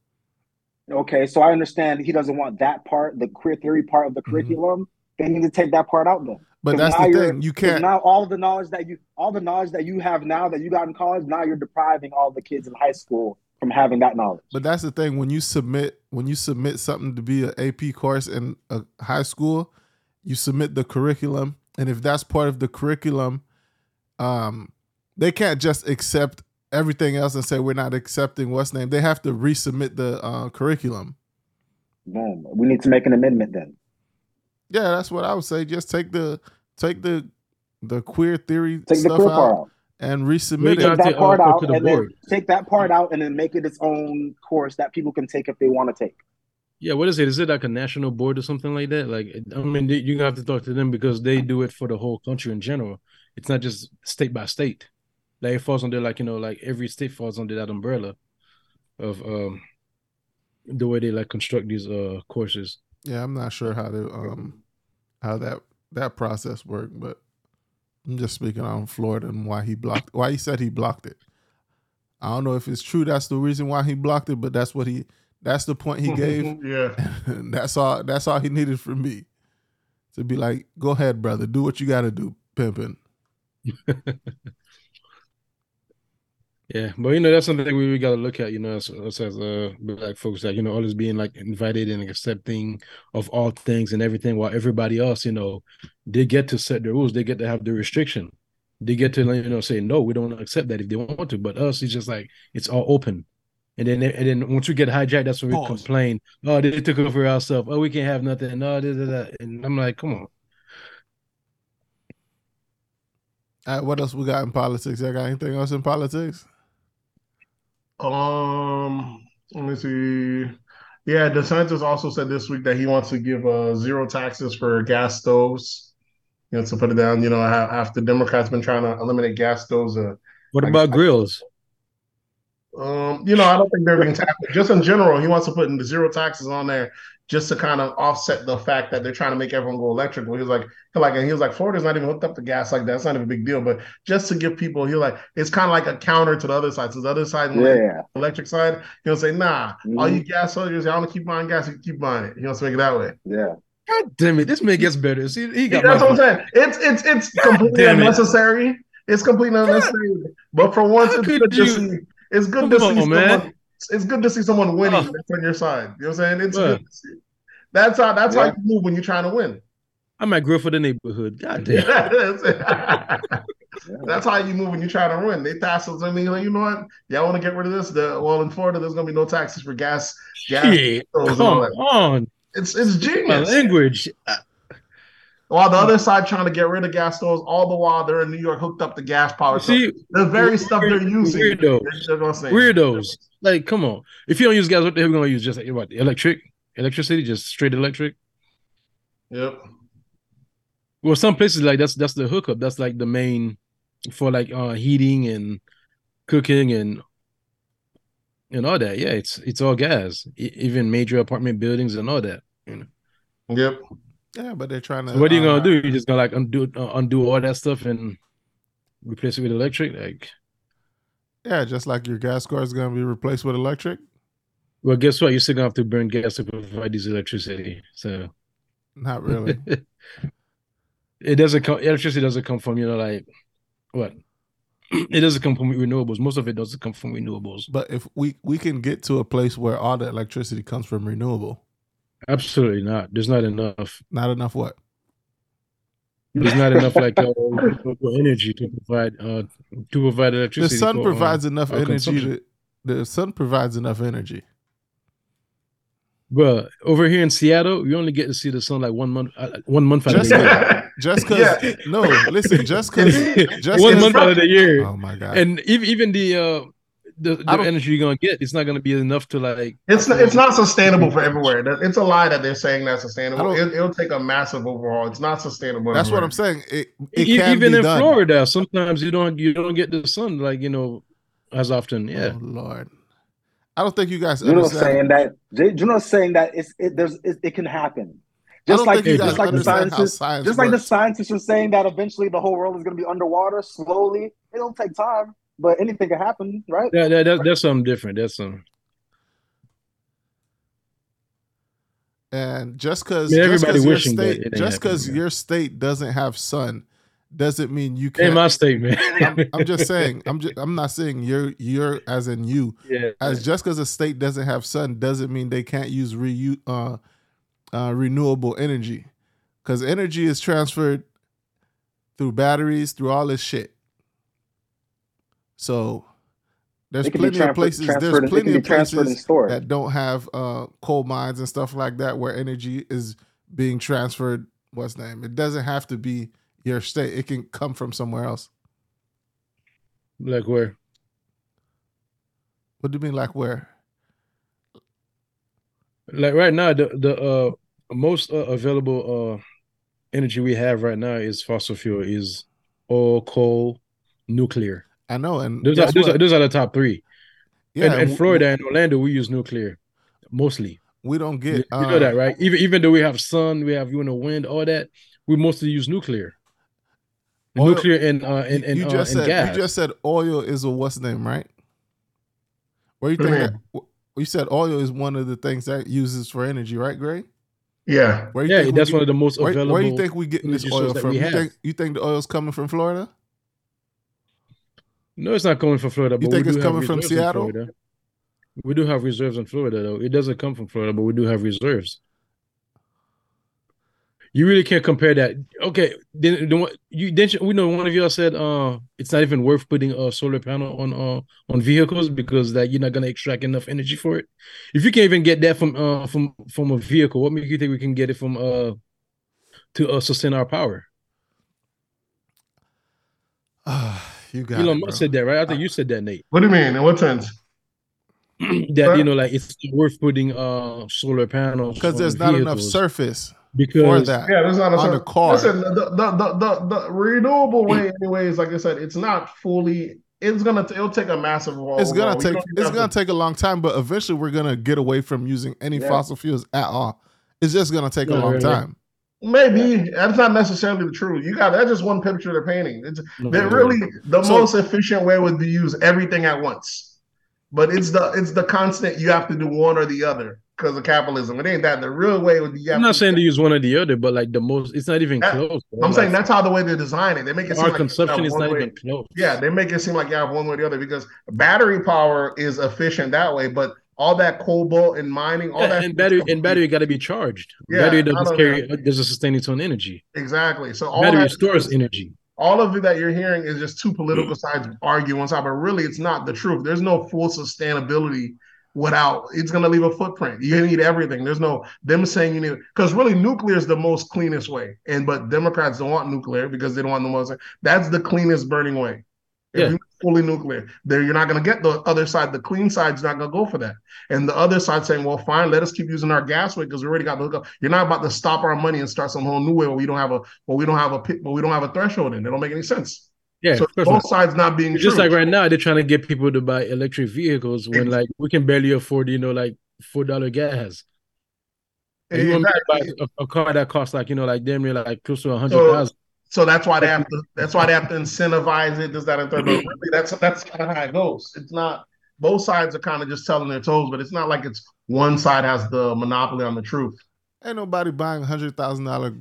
Okay, so I understand he doesn't want that part, the queer theory part of the mm-hmm. curriculum. Mm-hmm. They need to take that part out then. But that's the thing. You can't now all the knowledge that you all the knowledge that you have now that you got in college, now you're depriving all the kids in high school from having that knowledge. But that's the thing. When you submit when you submit something to be an AP course in a high school, you submit the curriculum. And if that's part of the curriculum, um, they can't just accept everything else and say we're not accepting what's name. They have to resubmit the uh, curriculum. Boom. We need to make an amendment then. Yeah, that's what I would say. Just take the take the the queer theory Take the stuff queer out, part out. and resubmit got it. Take that to, uh, part out to the and then take that part out and then make it its own course that people can take if they want to take. Yeah, what is it? Is it like a national board or something like that? Like, I mean, you're gonna have to talk to them because they do it for the whole country in general. It's not just state by state. Like it falls under like you know, like every state falls under that umbrella of um the way they like construct these uh courses. Yeah, I'm not sure how to um how that that process worked, but I'm just speaking on Florida and why he blocked why he said he blocked it. I don't know if it's true that's the reason why he blocked it, but that's what he that's the point he [LAUGHS] gave. [LAUGHS] yeah. [LAUGHS] That's all that's all he needed from me. To be like, go ahead, brother, do what you gotta do, pimping. Yeah, but you know that's something we, we got to look at. You know, as, us as uh, black folks, that you know, always being like invited and accepting of all things and everything, while everybody else, you know, they get to set the rules, they get to have the restriction, they get to you know say no, we don't accept that if they want to. But us, it's just like it's all open, and then and then once we get hijacked, that's when we Pause. complain. Oh, they took over our stuff. Oh, we can't have nothing. No, this, this, that. and I'm like, come on. All right, what else we got in politics? I got anything else in politics? Um, let me see. Yeah, DeSantis also said this week that he wants to give uh, zero taxes for gas stoves. You know, to put it down. You know, ha- after Democrats been trying to eliminate gas stoves, uh, What I- about grills? Um, you know, I don't think they're being taxed. Just in general, he wants to put in the zero taxes on there just to kind of offset the fact that they're trying to make everyone go electric. Well, he was like, he like, he was like, Florida's not even hooked up to gas like that. It's not even a big deal. But just to give people, he like, it's kind of like a counter to the other side. So the other side, Yeah. electric side, he'll say, nah, all Mhm. you gas soldiers, y'all want to keep buying gas, you keep buying it. He wants to make it that way. Yeah. God damn it, this man gets better. See, he got That's my what I'm saying. It's it's it's completely damn it. unnecessary. It's completely unnecessary. But for once, How it's could good to you- see. It's good Come to see on, someone. man. It's good to see someone winning Oh. that's on your side. You know what I'm saying? It's Bruh. good to see. That's how that's how you move when you're trying to win. I might grow for the neighborhood. God damn. [LAUGHS] That's how you move when you're trying to win. They pass us. I mean, like, you know what? Y'all want to get rid of this? The, well, in Florida, there's gonna be no taxes for gas. gas Shit, come on. It's it's My genius. language. Uh, While the other side trying to get rid of gas stoves, all the while they're in New York hooked up to gas power. See, the very stuff they're using, weirdos. they're Weirdos. Like, come on. If you don't use gas, what the hell we gonna use? Just like what? Electric, electricity, just straight electric. Yep. Well, some places like that's that's the hookup. That's like the main for like uh heating and cooking and and all that. Yeah, it's it's all gas. E- even major apartment buildings and all that. You know. Yep. Yeah, but they're trying to. So what are you uh, gonna do? You're just gonna like undo uh, undo all that stuff and replace it with electric? Like, Yeah, just like your gas car is gonna be replaced with electric. well, guess what? You're still gonna have to burn gas to provide this electricity. So Not really. [LAUGHS] it doesn't come. Electricity doesn't come from you know like what? [CLEARS THROAT] It doesn't come from renewables. Most of it doesn't come from renewables. but if we we can get to a place where all the electricity comes from renewable, Absolutely not. There's not enough. not enough what? There's not enough like uh, [LAUGHS] energy to provide uh to provide electricity. The sun for, uh, provides enough energy. To, the sun provides enough energy. Bro, over here in Seattle, you only get to see the sun like one month, uh, one month out of the year. just [LAUGHS] because Yeah. no, listen, just because [LAUGHS] just one 'cause- month out of the year, Oh my god! and even even the uh the, the energy you're gonna get, it's not gonna be enough to like. It's not, it's not sustainable for everywhere. It's a lie that they're saying that's sustainable. It, it'll take a massive overhaul. It's not sustainable. That's what. I'm saying. It it E- can even be in done. Florida, sometimes you don't you don't get the sun like you know as often. Yeah, Oh Lord, I don't think you guys You know, understand. saying that. You know, saying that it's it, there's it, it can happen. Just like think you just like the scientists, science just like the scientists are saying that eventually the whole world is going to be underwater slowly. It'll take time, but anything can happen, right? that, that, that that's something different. That's something. And just because I mean, just everybody because your wishing, but state it just because your state doesn't have sun doesn't mean you can't. my statement, [LAUGHS] I'm, I'm just saying. I'm just. I'm not saying you're you're as in you. [LAUGHS] yeah. As just because a state doesn't have sun doesn't mean they can't use reu- uh, uh, renewable energy, because energy is transferred through batteries through all this shit. So there's It can be plenty of places. There's plenty of places that don't have uh, coal mines and stuff like that where energy is being transferred. What's name? It doesn't have to be your state. It can come from somewhere else. Like where? What do you mean, like where? Like right now, the the uh most uh, available uh energy we have right now is fossil fuel, is oil, coal, nuclear. I know, and Those are those what? are, those are the top three. yeah, and, and w- Florida and Orlando, we use nuclear mostly. we don't get. you uh, know that, right? Even even though we have sun, we have you know wind, all that, we mostly use nuclear. Oil- nuclear and uh and, and, you uh, just and said gas. you just said oil is a what's name, right? Where you What do think you that, you said oil is one of the things that uses for energy, right, Gray? Yeah. Where you yeah, think we that's get- one of the most where, available. where you think we getting this oil from? You think you think the oil's coming from Florida? No, it's not coming from Florida. You but think it's coming from Seattle? We do have reserves in Florida, though. It doesn't come from Florida, but we do have reserves. You really can't compare that. Okay, then the one you didn't you- we know one of y'all said uh it's not even worth putting a solar panel on uh on vehicles because that you're not gonna extract enough energy for it. If you can't even get that from uh from from a vehicle, what makes you think we can get it from uh to uh, sustain our power? [SIGHS] you got Elon it, Musk said that, right? I think you said that, Nate. What do you mean? In what sense? [CLEARS THROAT] that you know, like it's worth putting uh solar panels because there's not enough vehicles surface for because that. Yeah, there's not a On the car. Listen, the, the, the, the, the renewable [CLEARS THROAT] way, anyways, like I said, it's not fully. It's gonna. It'll take a massive. It's gonna overhaul. Take it's gonna to- take a long time, but eventually we're gonna get away from using any Yeah. fossil fuels at all. It's just gonna take a long yeah, yeah. time. Maybe that's not necessarily the truth. You got that's just one picture they're painting. It's No, they're no. really the So- most efficient way would be use everything at once. But it's the it's the constant you have to do one or the other because of capitalism. It ain't that. The real way would be you have I'm not to- saying to use one or the other, but like the most, it's not even That- close. bro. I'm saying that's how the way they design it. They make it seem our like you have is not way- even close. Yeah, they make it seem like you have one way or the other because battery power is efficient that way, but all that cobalt and mining, all Yeah, that and battery and battery got to be charged. Yeah, battery doesn't carry that. doesn't sustain its own energy. exactly. So all battery that stores energy. all of it that you're hearing is just two political mm. sides arguing one side, but really it's not the truth. There's no full sustainability without it's gonna leave a footprint. You need everything. There's no them saying you need because really nuclear is the most cleanest way. And but Democrats don't want nuclear because they don't want the most that's the cleanest burning way. If Yeah. fully nuclear, there you're not gonna get the other side. The clean side's not gonna go for that. And the other side saying, well, fine, let us keep using our gas way because we already got the hookup. You're not about to stop our money and start some whole new way where we don't have a well, we don't have a pit, but we don't have a threshold in. It don't make any sense. Yeah, so both not. sides not being Just like right now, they're trying to get people to buy electric vehicles when like we can barely afford, you know, like four dollar gas. And you want to buy a, a car that costs like you know, like damn near like close to a hundred thousand. So that's why they have to. That's why they have to incentivize it. Does that, and third. But really, that's that's kind of how it goes. It's not. Both sides are kind of just telling their toes, but it's not like it's one side has the monopoly on the truth. Ain't nobody buying hundred thousand dollar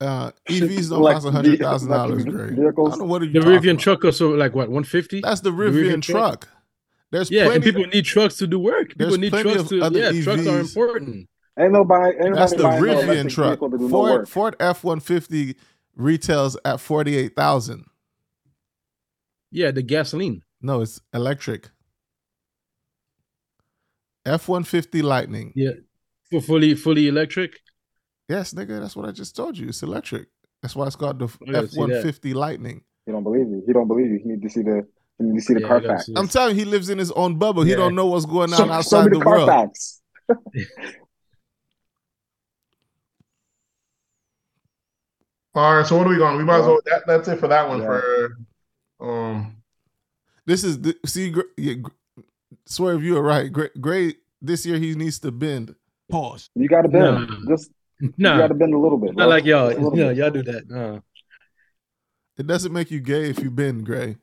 uh, EVs don't like cost hundred thousand dollars. electric Greg. I don't know what are you The Rivian about. truck also like what one fifty. That's the The Rivian, Rivian truck. truck? There's Yeah, plenty. and people need trucks to do work. There's People need trucks of to other yeah. Trucks are important. Ain't nobody. Ain't that's nobody the buying no Rivian truck. vehicle to do no Ford. Ford F one fifty retails at forty eight thousand. Yeah, the gasoline. No, it's electric. F one fifty Lightning. Yeah, for fully fully electric. Yes, nigga, that's what I just told you. It's electric. That's why it's called the F-150 Lightning. He don't believe you. He don't believe you. He need to see the. He need to see the Yeah, I gotta Carfax. see I'm telling you, he lives in his own bubble. He don't know what's going on So, outside so the the world. [LAUGHS] All right, so what are we going? We might as well. That, that's it for that one. Yeah. For um, This is the, see, Gr- yeah, Gr- swerve, you are right. Great, great. This year he needs to bend. Pause. You got to bend. Nah. Just no. you got to bend a little bit. not like y'all. Just a little Yeah, bit. y'all do that. Uh, It doesn't make you gay if you bend, Gray.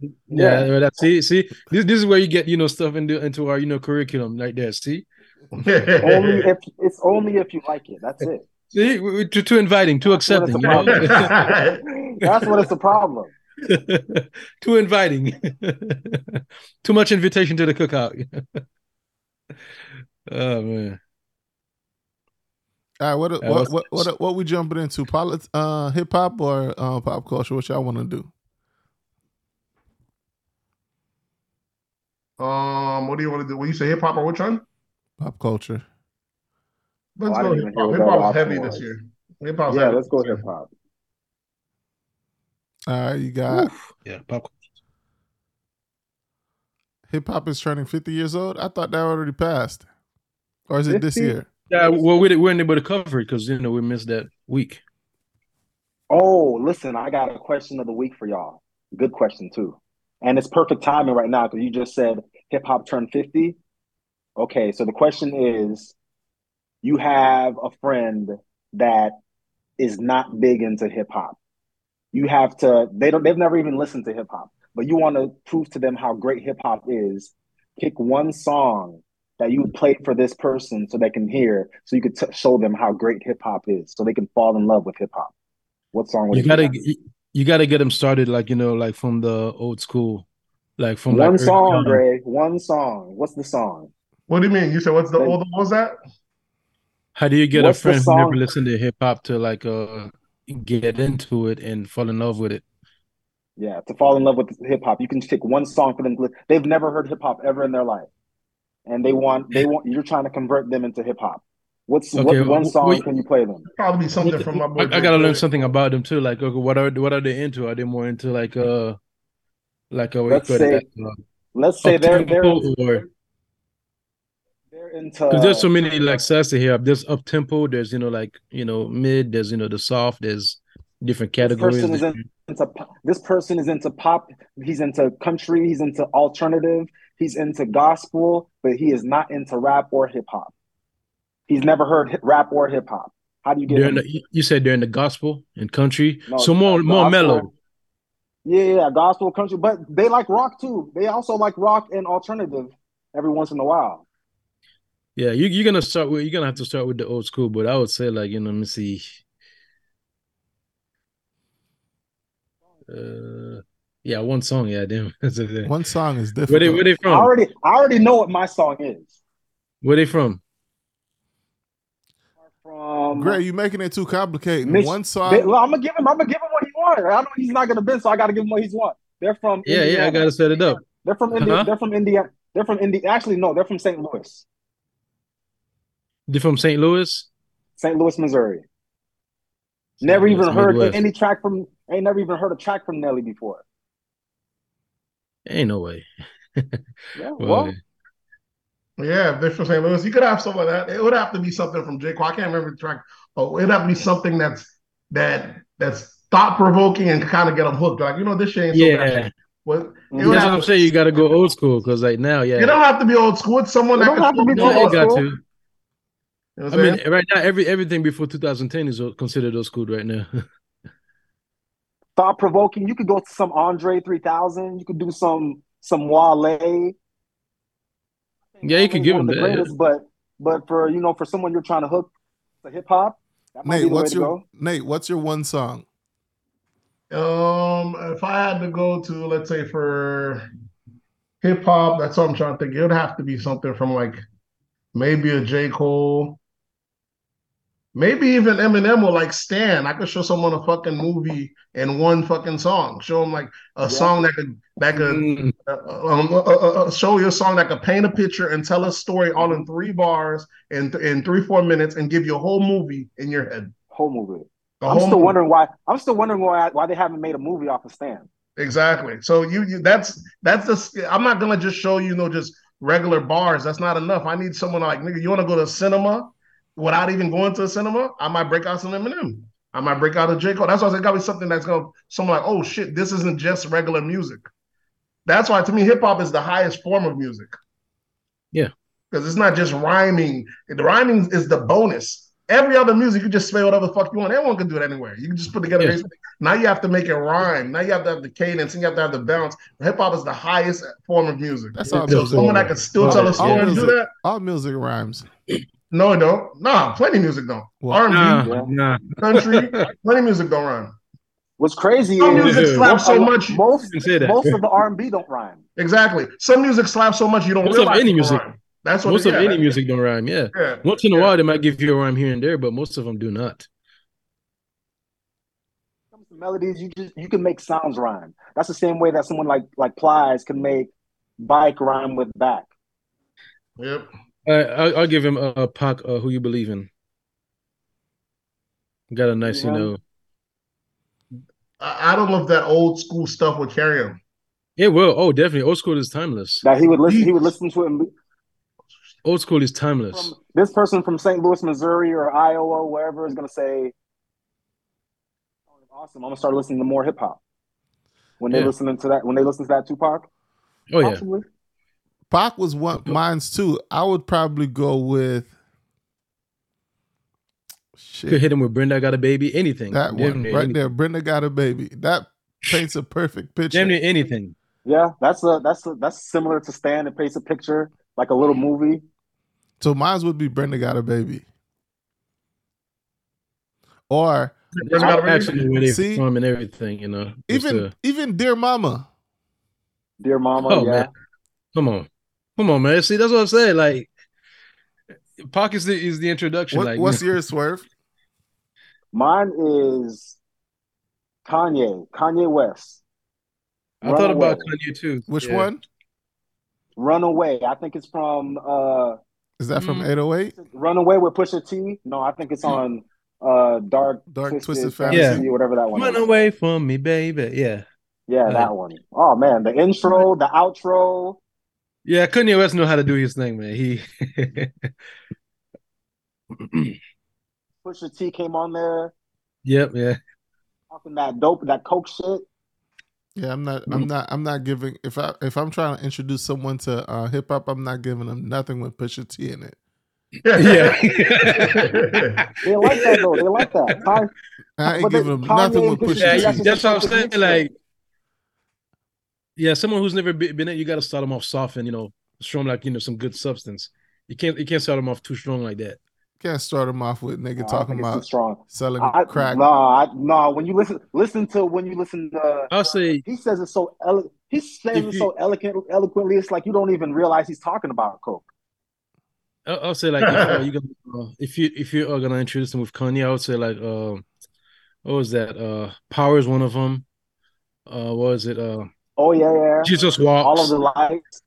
yeah, Yeah. that, see, see, this this is where you get you know stuff into into our you know curriculum right there. See, Only if it's only if you like it. That's it. See, we, we, too, too inviting, too That's what accepting, you know. [LAUGHS] That's what it's a problem. [LAUGHS] too inviting, [LAUGHS] too much invitation to the cookout. oh man, All right, what what what what, what we jumping into? Polit- uh, hip hop or uh, pop culture? What y'all want to do? um, what do you want to do? When you say hip hop or which one? Pop culture. Let's Oh, go hip hop. Hip what hop that is heavy option this year. Hip hop's Yeah, heavy let's go hip hop. All right, you got Oof. Yeah, pop. hip hop is turning 50 years old. I thought that already passed. Or is it this year? Yeah, well, we, we weren't able to cover it because you know we missed that week. Oh, listen, I got a question of the week for y'all. Good question too. And it's perfect timing right now because you just said hip hop turned 50. Okay, so the question is you have a friend that is not big into hip hop. You have to they don't they've never even listened to hip hop, but you want to prove to them how great hip hop is. Pick one song that you would play for this person so they can hear, so you could t- show them how great hip hop is, so they can fall in love with hip hop. What song would You it gotta you, you gotta get them started like you know like from the old school, like from One like song, Greg. One song. What's the song? What do you mean? You said what's the Like- older what was that? How do you get What's a friend who never listened to hip hop to like uh get into it and fall in love with it? Yeah, to fall in love with hip hop. You can pick one song for them. to They've never heard hip hop ever in their life, and they want they want you're trying to convert them into hip hop. What's Okay, what one song wait. can you play them? Probably something What- from my boy. I, I gotta learn something about them too. Like, okay, what are what are they into? Are they more into like uh like uh, what you Let's say that? Uh, Let's say they're they're or they're into because there's uh, so many like styles to here. There's up tempo. There's you know like you know mid. There's you know the soft. There's different this categories. person is in, into this person is into pop. He's into country. He's into alternative. He's into gospel, but he is not into rap or hip hop. He's never heard rap or hip hop. How do you get They're him? in the, you- you said they're in the gospel and country, No, so more more gospel. mellow. Yeah, yeah, gospel country, but they like rock too. They also like rock and alternative every once in a while. Yeah, you you're gonna start with you're gonna have to start with the old school, but I would say like you know let me see. Uh, yeah, one song. Yeah, damn. [LAUGHS] One song is different. Where they where they I from? already, I already know what my song is. Where they from? From Gray, you making it too complicated. Mich- One They- song. well, I'm gonna give him. I'm gonna give him what he wanted. I know he's not gonna bid, so I gotta give him what he's want. They're from Yeah, yeah. I gotta set it up. They're from India. Huh? They're from India. They're from India. Actually, no, they're from St. Louis, They from St. Louis. St. Louis, Missouri. St. Never Louis, even heard Midwest. any track from. Ain't never even heard a track from Nelly before. Ain't no way. Yeah, [LAUGHS] Well, well, Yeah, if they're from St. Louis, you could have some of that. It would have to be something from J. Cole. I can't remember the track. Oh, it'd have to be something that's that that's thought provoking and kind of get them hooked. Like you know, this shit ain't so yeah, bad. Well, it Mhm. that's what I'm to- saying. You got to go old school because like now, yeah, You don't have to be old school. It's someone You that don't have to be can. too yeah, you old got school. To. You know I mean, right now, every everything before 2010 is considered old school right now. [LAUGHS] thought provoking. You could go to some Andre 3000. You could do some some Wale. Yeah, you could give one him the that, yeah. greatest, but but for you know for someone you're trying to hook to hip hop, that might be Nate, what's your go. Nate? What's your one song? Um, if I had to go to, let's say, for hip hop, that's what I'm trying to think. It would have to be something from like maybe a J. Cole, maybe even Eminem will like Stan. I could show someone a fucking movie in one fucking song. Show them like a Yeah. song that could that could Mm, uh, um, uh, uh, uh, show you a song that could paint a picture and tell a story all in three bars in in three four minutes and give you a whole movie in your head. Whole movie. I'm whole still movie. wondering why. I'm still wondering why why they haven't made a movie off of Stan. Exactly. So you, you that's that's the I'm not gonna just show you, you know just regular bars. That's not enough. I need someone like nigga. You want to go to cinema without even going to a cinema? I might break out some Eminem. I might break out a J Cole. That's why I said gotta be something that's gonna someone like oh shit this isn't just regular music. That's why to me hip hop is the highest form of music. Yeah. Because it's not just rhyming. The rhyming is the bonus. Every other music, you just say whatever the fuck you want. Everyone can do it anywhere. You can just put together. Yeah. Now you have to make it rhyme. Now you have to have the cadence and you have to have the bounce. Hip hop is the highest form of music. That's all Yeah, So music. someone that can still Well, tell a all story and do music- that? All music rhymes. No, it don't. Nah, plenty music don't. Well, R&B, nah, Yeah. nah. country, [LAUGHS] plenty music don't rhyme. What's crazy Some is music slaps so much. most can say that. most of the R&B don't rhyme. Exactly. Some music slaps so much you don't Most of realize any music. rhyme. That's what Most it, of yeah, any that- music don't rhyme. Yeah, Yeah. once in a Yeah. while they might give you a rhyme here and there, but most of them do not. When it comes to melodies, you just you can make sounds rhyme. That's the same way that someone like like Plies can make bike rhyme with back. Yep. Uh, I'll, I'll give him a, a Pac. Uh, who you believe in? Got a nice, you know. I I don't know if that old school stuff would carry him. It will. Oh, definitely. Old school is timeless. That he would listen. He would listen to it. And be- Old school is timeless. from this person from St. Louis, Missouri, or Iowa, wherever, is gonna say, "Awesome! I'm gonna start listening to more hip hop." When they Yeah. listening to that, when they listen to that Tupac, Oh yeah. Possibly. Pac was one mine's too. I would probably go with Could hit him with Brenda got a baby. Anything. That Damn one right anything. there. Brenda got a baby. That paints a perfect picture. Damn near anything. Yeah, that's a that's a, that's similar to Stan. It paints a picture like a little mm. movie. So mine would be Brenda got a baby. Or Brenda got? Actually, where they See? from and everything, you know. Even even Dear Mama. Dear Mama, oh yeah. man, come on, come on, man. See, that's what I'm saying. Like, Pac is the is the introduction. What, like, what's [LAUGHS] you know, yours, Swerve? Mine is Kanye, Kanye West. I thought about Runaway. Kanye too. Which Yeah. one? Runaway. I think it's from uh Is that from Mm. 808? Runaway with Pusha T. No, I think it's on uh Dark Dark Twisted, Twisted Fantasy, Fantasy? whatever that one Run is. away from me, baby. Yeah, Yeah, Right. that one. Oh man, the intro, the outro. Yeah. Kanye West know how to do his thing, man. He. [CLEARS THROAT] Pusha T came on there yep. Yeah. talking that dope, that coke shit. Yeah, I'm not. I'm not. I'm not giving. If I if I'm trying to introduce someone to uh, hip hop, I'm not giving them nothing with Pusha T in it. Yeah. [LAUGHS] [LAUGHS] They like that though. They like that. Ty- I ain't But they- giving them nothing with Pusha Pusha T, yeah, that's you- just that's what I'm saying. Like, yeah, someone who's never been, been in, you got to start them off soft and you know, show them like you know some good substance. You can't you can't start them off too strong like that. Can't start them off with nigga No, talking think it's too about strong. selling I, crack. No, I, no. When you listen, listen to when you listen to. I'll say He says it so elo- he says If it you- so eloquent, eloquently. It's like you don't even realize he's talking about coke. I'll, I'll say like if, uh, you gonna, uh, if you if you are gonna introduce them with Kanye, I would say like uh, what was that? Uh, Power is one of them. Uh, what was it? Uh, Oh yeah, yeah. Jesus walks. All of the lights.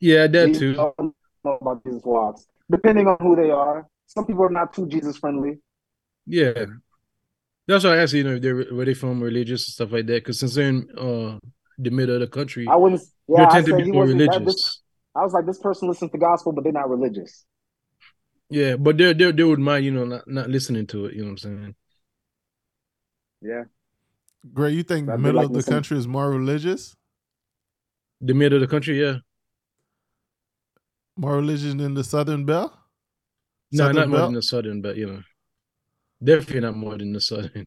yeah, that We too. don't know about Jesus walks. Depending on who they are, some people are not too Jesus friendly. Yeah, that's why I asked you, you know if they're where they from, religious and stuff like that. Because since they're in uh the middle of the country, I wouldn't. they Yeah, I tend to said be he more wasn't. That, religious. this, I was like, this person listens to gospel, but they're not religious. Yeah, but they they they would mind, you know, not, not listening to it. You know what I'm saying? Yeah. Gray, you think That'd middle like of the listening- country is more religious? The middle of the country, yeah. More religious than the Southern Belle? No, Southern not more than the southern, but you know, definitely not more than the southern.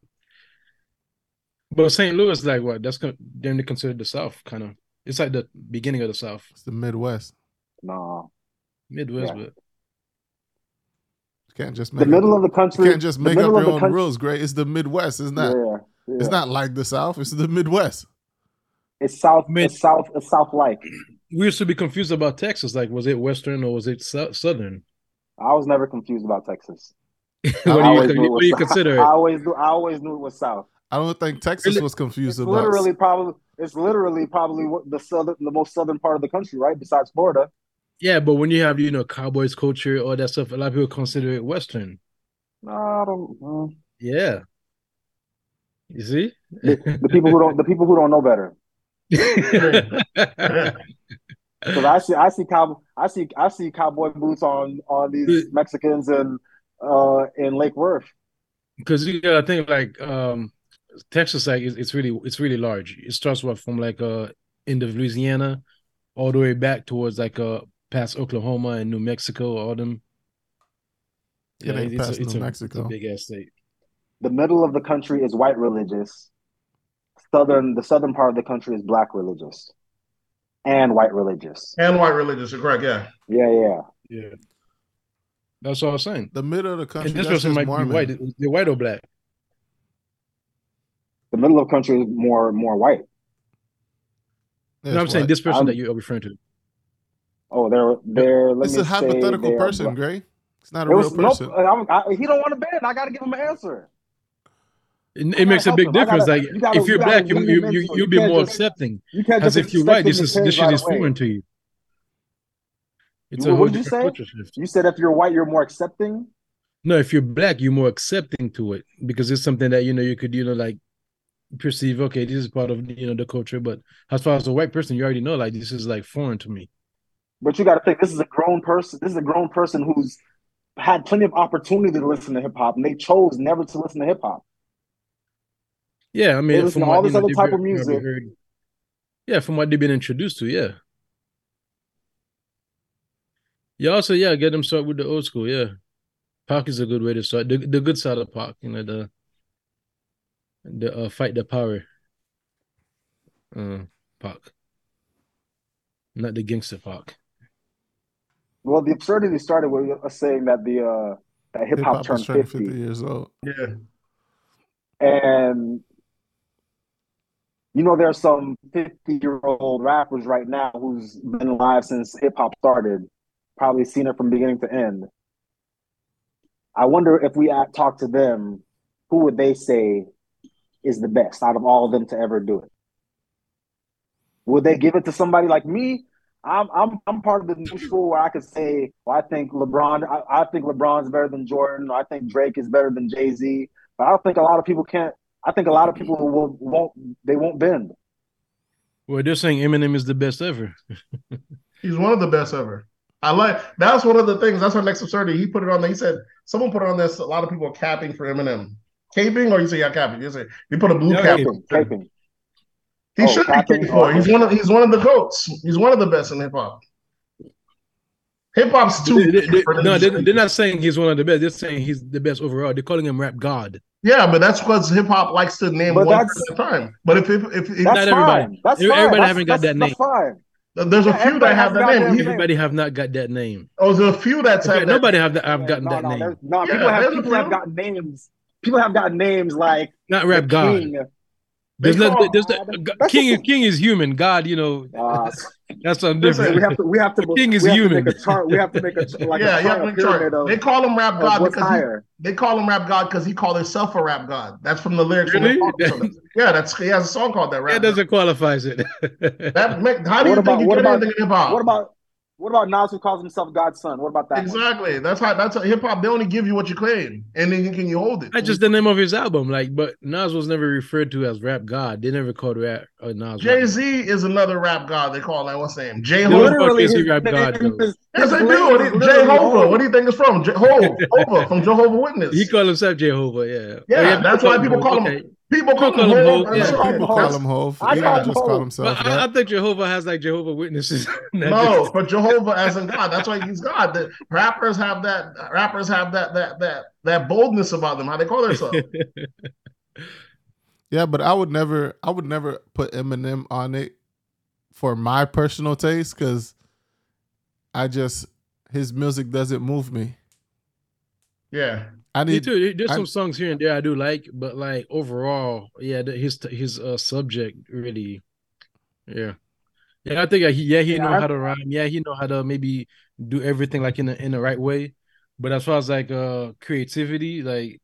But St. Louis, like what? That's con- then they consider the South, kind of. It's like the beginning of the South, It's the Midwest. No, Midwest, Yeah. but You can't just the middle up, of the you country. can't just make up your own country- rules, Gray. It's the Midwest. It's not Yeah, yeah. it's not like the South, it's the Midwest. It's south. Mid- It's south. It's south like. we used to be confused about Texas. Like, was it Western or was it sou- Southern? I was never confused about Texas. what [LAUGHS] I do you knew what do you was- consider [LAUGHS] I it? always knew. I always knew it was south. I don't think Texas Really? was confused It's about literally probably. It's literally probably the southern, the most southern part of the country, right? Besides Florida. Yeah, but when you have you know Cowboys culture, all that stuff, a lot of people consider it Western. No, I don't. mm. Yeah, you see. The, the people who don't. The people who don't know better. Because I see, I see cow, I see, I see cowboy boots on on these Mexicans and uh in Lake Worth. because you gotta think like um Texas like it's, it's really it's really large. It starts with from like uh end of Louisiana all the way back towards like uh past Oklahoma and New Mexico, all them. It ain't past New Mexico. big ass state. The middle of the country is white religious. Southern, the southern part of the country is black religious, and white religious. and white religious, you're correct, yeah. Yeah, yeah. Yeah, that's what I was saying. the middle of the country. And this person just might Mormon. be white. They're white or black. The middle of the country is more more white. Yeah, No, I'm saying this person I'm- that you're referring to. Oh, they're they're. Let It's me a hypothetical they person. Gray. It's not a It real was nope. person. I'm, I, he don't want to bend. I got to give him an answer. It, it makes a big. I difference. gotta- like you gotta- if you're you black, you, you, you you'll be more just- accepting. You can't As if you're white, this is this shit right is away. foreign to you. It's what whole did you say? culture shift. You said if you're white, you're more accepting. No, if you're black, you're more accepting to it because it's something that you know you could you know like perceive okay this is part of you know the culture but as far as a white person you already know like this is like foreign to me But you got to think this is a grown person. This is a grown person who's had plenty of opportunity to listen to hip hop, and they chose never to listen to hip hop. Yeah i mean listen from to all what, this you know, other type of music. heard- yeah from what they've been introduced to yeah yeah also yeah get them started with the old school yeah Pac is a good way to start the, the good side of Pac, you know the the uh, fight the power uh Pac not the gangster Pac Well, the absurdity started with us saying that the uh, that hip Hip hop hop turned is 50. 50 years old. Yeah. And you know, there's some 50 year old rappers right now who's been alive since hip hop started, probably seen it from beginning to end. I wonder if we talk to them, who would they say is the best out of all of them to ever do it? Would they give it to somebody like me? I'm I'm I'm part of the new school where I could say, well, I think LeBron, I, I think LeBron's better than Jordan. I think Drake is better than Jay Z. But I don't think a lot of people can't. I think a lot of people will won't they won't bend. well they're saying Eminem is the best ever [LAUGHS] He's one of the best ever. I like that's one of the things. That's our next absurdity. He put it on there. He said someone put it on this. A lot of people are capping for Eminem. Caping, or you say yeah, capping. You say you put a blue Yeah, cap. Caping, caping. He Oh, should capping? be caped for. it. He's one of he's one of the goats. He's one of the best in hip hop. Hip hop's too. They- they- they- no, this- they, they're not saying he's one of the best. They're saying he's the best overall. They're calling him rap god. Yeah, but that's because hip hop likes to name But one that's- person at a time. But if if, if, if That's Not everybody. fine. That's Everybody fine. That's- haven't got that's- that name. That's fine. there's a Yeah, few everybody that have that name, name. Everybody have not got that name. oh, there's a few that's Okay, have that. nobody have that. I've gotten no, that no, name. there's- No, Yeah, people have there's people have few. got names. People have got names like Not rap the god. King. There's not. There's not, king. just- is King is human. God, you know, [LAUGHS] Uh, that's something Listen, different. we have to we have to king is we have human. To make a chart. We have to make a like yeah, a yeah, chart, a chart. of, They call him rap god what's because he, they call him rap god because he called himself a rap god. That's from the lyrics. Really? the yeah, that's he has a song called that. Rap that doesn't qualify it. God. That make, how do What you about- think you what get about- anything in hip hop? What about what about Nas who calls himself God's son? What about that? one? exactly? That's how that's hip hop. They only give you what you claim, and then can you hold it? That's just the name of his album. Like, but Nas was never referred to as rap god. They never called rap uh, Nas. Jay Z is another rap god. They call that what's his name? J No, Ho. fuck is he rap God, though? is- Yes, they do. is It- Jehovah. What do you think it's from? Jehovah from Jehovah Witness. He called himself Jehovah. Yeah. Yeah, Oh, that's why people call him- okay. People call him call him Hov. Hov, yeah. all People call him Hov. I call him just call Hov. himself But I, I think Jehovah has like Jehovah Witnesses. [LAUGHS] No, but Jehovah as in God. That's why he's God. The rappers have that. Rappers have that that that that boldness about them. How they call themselves. [LAUGHS] Yeah, but I would never, I would never put Eminem on it for my personal taste because I just his music doesn't move me. Yeah, I Me need too. There's I- some songs here and there I do like, but like overall, yeah, the, his his uh, subject really, yeah, yeah. I think uh, he, yeah, he Yeah, know I- how to rhyme. Yeah, he know how to maybe do everything like in the in the right way. But as far as like uh creativity, like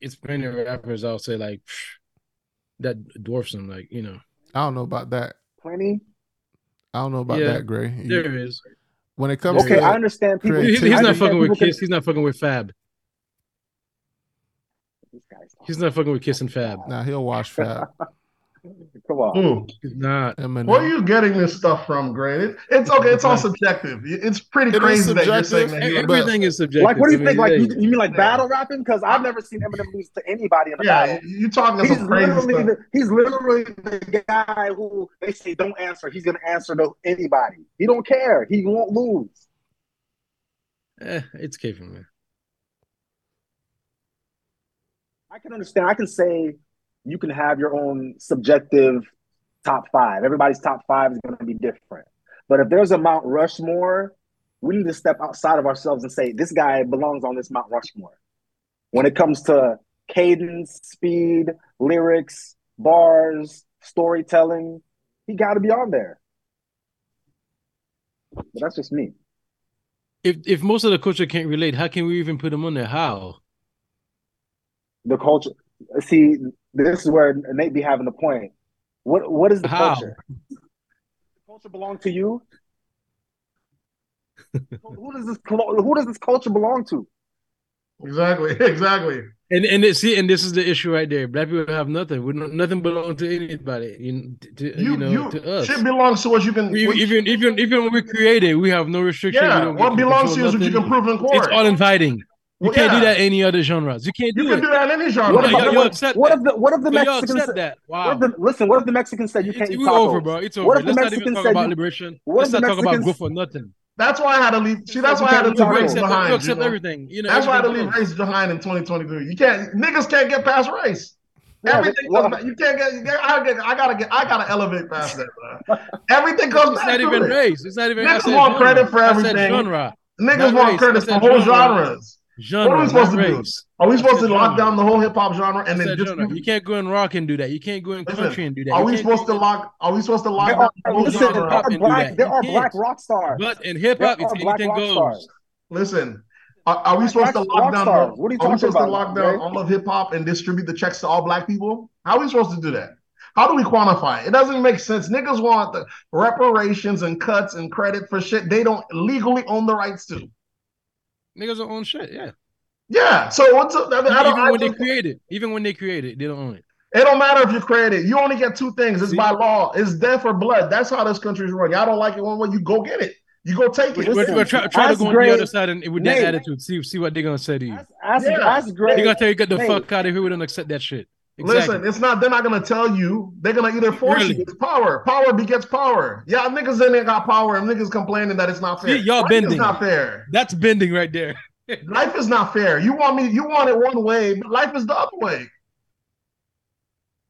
it's plenty of rappers I'll say like [SNIFFS] that dwarfs him. Like you know, I don't know about that. Plenty. I don't know about Yeah, that, Gray. You- there is. when it comes Okay, to I understand people. He's, He's he's not understand fucking with people can- He's not fucking with Fab. This guy's- He's not fucking with Kiss and Fab. now he'll watch Fab. [LAUGHS] Come on. Ooh. He's not. Eminem. Where are you getting this stuff from, Grant? It's okay. It's all subjective. It's pretty It is crazy that you're saying subjective. that. He, But- Everything is subjective. Like, what do you I mean, think? Like, you, you mean like Yeah. battle rapping? Because I've never seen Eminem lose to anybody in a yeah, battle. you talking He's some crazy literally, stuff. the, he's literally the guy who they say don't answer. He's gonna answer to anybody. He don't care. He won't lose. eh, it's Kevin, man. I can understand. I can say you can have your own subjective top five. Everybody's top five is going to be different. But if there's a Mount Rushmore, we need to step outside of ourselves and say this guy belongs on this Mount Rushmore. When it comes to cadence, speed, lyrics, bars, storytelling, he got to be on there. But that's just me. If if most of the culture can't relate, how can we even put him on there? How? The culture. See, this is where Nate be having a point. What what is the How? culture? The culture belong to you? [LAUGHS] who does this who does this culture belong to? Exactly, [LAUGHS] exactly. And and this, see, and this is the issue right there. Black people have nothing. We nothing belongs to anybody. You, to, you, You, know, you, to us. shit belongs to what You can even, even even even when we create it, we have no restriction. yeah. What belongs to you is what you can prove in court. It's all inviting. You Well, can't do that any other genres. You can't You do can it. do that in any genre. What Yeah, about you- you what, accept what if the what if the Mexicans said- that. What Wow. if the, listen, what if the Mexicans said you can't It's, eat tacos? over, bro. It's over. What if the Let's not even Mexicans talk said about you- liberation. what if Let's the not talk about Mexicans- growth for nothing. That's why I had to leave. See, that's why I had to leave You You race behind. you accept everything. You know, That's why I had to leave race behind in 2023. You can't niggas can't get past race. Yeah, Everything well- comes back. You can't get. You get I, get I gotta get. I gotta elevate past that. [LAUGHS] Everything comes It's back not even it. race. It's not even. Niggas want genre. credit for everything. Niggas Not want race. credit for whole genre. genres. Genre. What are we supposed not to do? Are we supposed said to lock down the whole hip hop genre and then said just? genre. You can't go in rock and do that. You can't go in Listen, country and do that. Are You we supposed to lock? Are we supposed to lock There down the whole listen, genre there are and do black, that. there are black rock stars. But in hip hop, There it's black anything rock goes. stars. Listen, are, are we supposed to lock down? stars. What are you are we talking supposed to lock down Jay? all of hip hop and distribute the checks to all black people? How are we supposed to do that? How do we quantify it? It doesn't make sense. Niggas want the reparations and cuts and credit for shit they don't legally own the rights to. Niggas don't own shit. Yeah. Yeah. So what's up? I, mean, Even don't. I when they just- create it, even when they create it, they don't own it. it don't matter if you create it. You only get two things. It's See? by law. It's death or blood. That's how this country's run. Y'all don't like it one way. You go get it. You go take it. Listen, We're, we're try, try to go on Gray- the other side and with that attitude, see see what they're gonna say to you. That's, ask, Yeah. ask Greg. They're gonna tell you get the Nate. fuck out of here. We don't accept that shit. Exactly. Listen, it's not. They're not gonna tell you. They're gonna either force Really? you. It's power. Power begets power. Yeah, niggas in there got power, and niggas complaining that it's not fair. Y'all Life bending. is not fair. That's bending right there. [LAUGHS] Life is not fair. You want me? You want it one way, but life is the other way.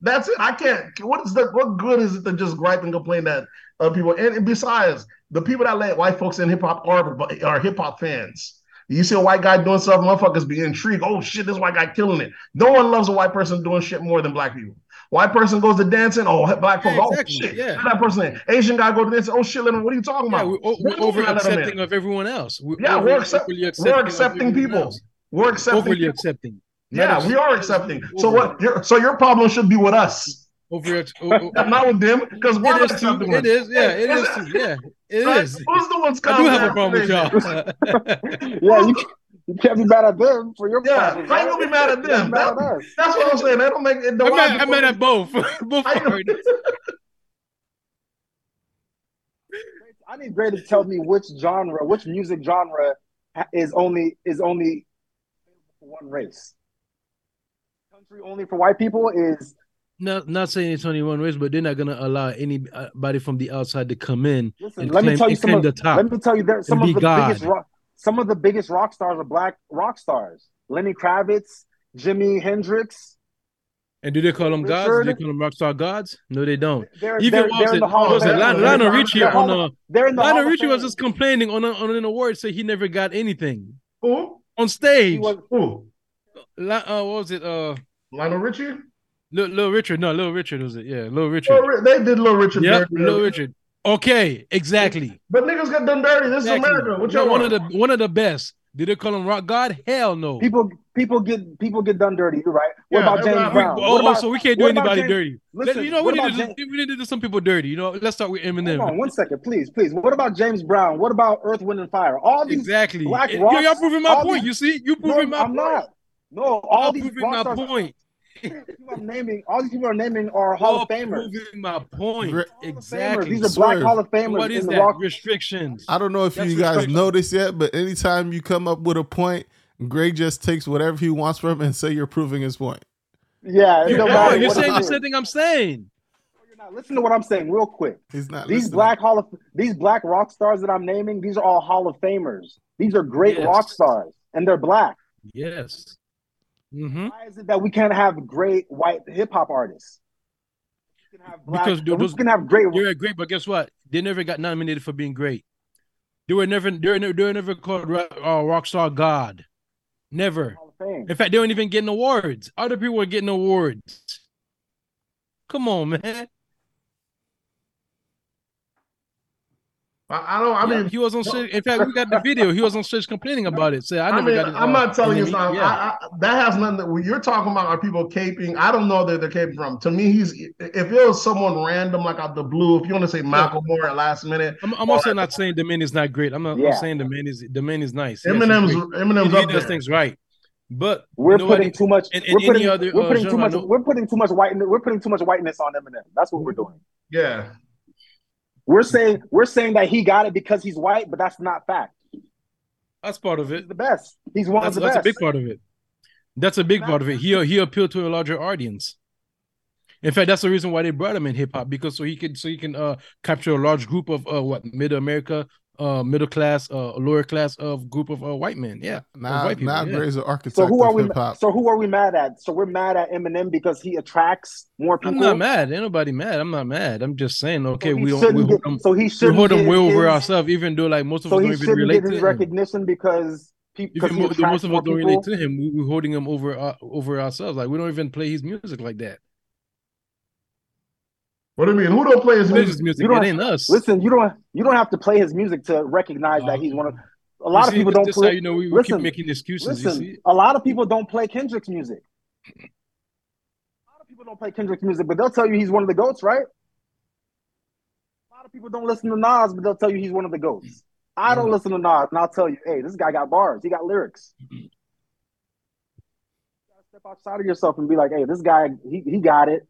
That's it. I can't. What is the? What good is it to just gripe and complain that other people? And, and besides, the people that let white folks in hip hop are are hip hop fans. You see a white guy doing something, motherfuckers be intrigued. Oh shit, this white guy killing it. No one loves a white person doing shit more than black people. White person goes to dancing. Oh, black folks. Yeah, Oh shit. yeah. That person in. Asian guy go to dancing. Oh shit. Let him, what are you talking Yeah, about? we're, oh, we're over do you let 'em in? accepting of everyone else. We're Yeah, over- we're, accept- overly we're accepting accepting people. else. We're accepting. Overly people. accepting. Yeah, Not we are accepting. So what? Your, so your problem should be with us, Over, ex- o- o- not with them, because we're it is too. accepting. It is. Yeah, it is too. Yeah, it Right? is. Who's the ones? I do have a problem with y'all. [LAUGHS] yeah, you, you can't be mad at them for your Yeah, problems. how you gonna be mad at You them? mad at us. That's what I'm saying. They don't make it. I'm mad, I'm mad at both. [LAUGHS] both How. [LAUGHS] I need Gray to tell me which genre, which music genre is only is only one race. Country only for white people is Not not saying it's only one race, but they're not gonna allow anybody from the outside to come in listen. and let claim, me tell you some of the top. let me tell you there some of be the biggest rock, some of the biggest rock stars are black rock stars. Lenny Kravitz, Jimi Hendrix. And do they call them gods? Do they call them rockstar gods? No, they don't. They're, Even they're, what they're was in it? the Hall of? Fame. Lionel, They're- Lionel they're- Richie they're on a They're in the Lionel Richie was just complaining on a, on an award, say he never got anything Who? on He stage. was, Who? Li- uh, what was it? Uh, Lionel Richie? Lil Richard. No, Little Richard was it? Yeah, Little Richard. Ri- They did Little Richard. Yep, dirty. Lil Richard. Okay, exactly. But niggas got done dirty. This exactly. is America. What No, y'all one want? of the one of the best. Did they call him rock god? Hell no. people people get people get done dirty. You're right. What Yeah, about James We- Brown? oh, What oh, about- so we can't do anybody James- dirty. Let- Listen, you know, we what need, about to, James- do- we need to do some people dirty. You know, let's start with Eminem. Hold on, one second, please, please. What about James Brown? What about Earth, Wind, and Fire? All these Exactly. black Yo, rocks, y'all proving my point. these- you see, you No, proving my I'm point. not. No, all Y'all these proving my stars, point. People I'm naming, all these people are naming are Hall of Famers. proving my point. Hall Hall of Famers. Exactly. These are black Hall of Famers What is in the that? rock. Restrictions. I don't know if That's you guys respectful. noticed yet, but anytime you come up with a point, Greg just takes whatever he wants from it and say you're proving his point. Yeah, You don't are. You're saying the same thing I'm saying. You're not- Listen to what I'm saying real quick. He's not These listening. black Hall of these black rock stars that I'm naming, these are all Hall of Famers. These are great Yes. rock stars, and they're black. Yes. Mm-hmm. Why is it that we can't have great white hip hop artists? We can have black, Because we those- can have great. They were great, but guess what? They never got nominated for being great. They were never. They were never, they were never called ro- uh, rockstar god. Never. Hall of Fame. In fact, they weren't even getting awards. Other people were getting awards. Come on, man. I, I don't. I mean, he was on stage. In fact, we got the video. He was on stage complaining about it. Say, I I mean, got it. I'm uh, not telling you and it's then not. he- yeah. I, I, that has nothing. That, what you're talking about are people caping. I don't know that they're caping from. To me, he's if it was someone random like out the blue. If you want to say Macklemore at last minute, I'm, I'm also not saying the man is not great. I'm not I'm saying the man is the man is nice. Eminem's great. Eminem's he, up does there. things right. But We're nobody- putting too much. in- in we're any putting, other, we're uh, putting too much. no- We're putting too much white. We're putting too much whiteness on Eminem. That's what we're doing. Yeah. We're saying we're saying that he got it because he's white, but that's not fact. that's part of it. He's the best. He's one That's, of the that's a big part of it. That's a big part of it. He he appealed to a larger audience. In fact, that's the reason why they brought him in hip hop because so he could so he can uh capture a large group of uh what middle America, uh middle class, uh lower class of group of uh, white men. Yeah, of Now, white people. now yeah. Gray's an architect So who are we? hip hop. So who are we mad at? So we're mad at Eminem because he attracts more people. I'm not mad. Ain't nobody mad. I'm not mad. I'm just saying. Okay, he we don't. We hold get- them, so he we shouldn't hold them get way over ourselves, even though like most of So us he don't even shouldn't relate get to his him. recognition because pe- because Even mo- most of us don't people. relate to him. We, we're holding him over uh, over ourselves. Like we don't even play his music like that. What do you mean? Who don't play his music? his music. You don't- It ain't us. Listen, you don't you don't have to play his music to recognize that he's one of. A lot You of people don't this how play. you know we, we listen, keep making excuses. you Listen, see, a lot of people don't play Kendrick's music. A lot of people don't play Kendrick's music, but they'll tell you he's one of the goats, right? A lot of people don't listen to Nas, but they'll tell you he's one of the goats. I don't listen to Nas, and I'll tell you, hey, this guy got bars. He got lyrics. [CLEARS THROAT] You gotta step outside of yourself and be like, hey, this guy, he, he got it.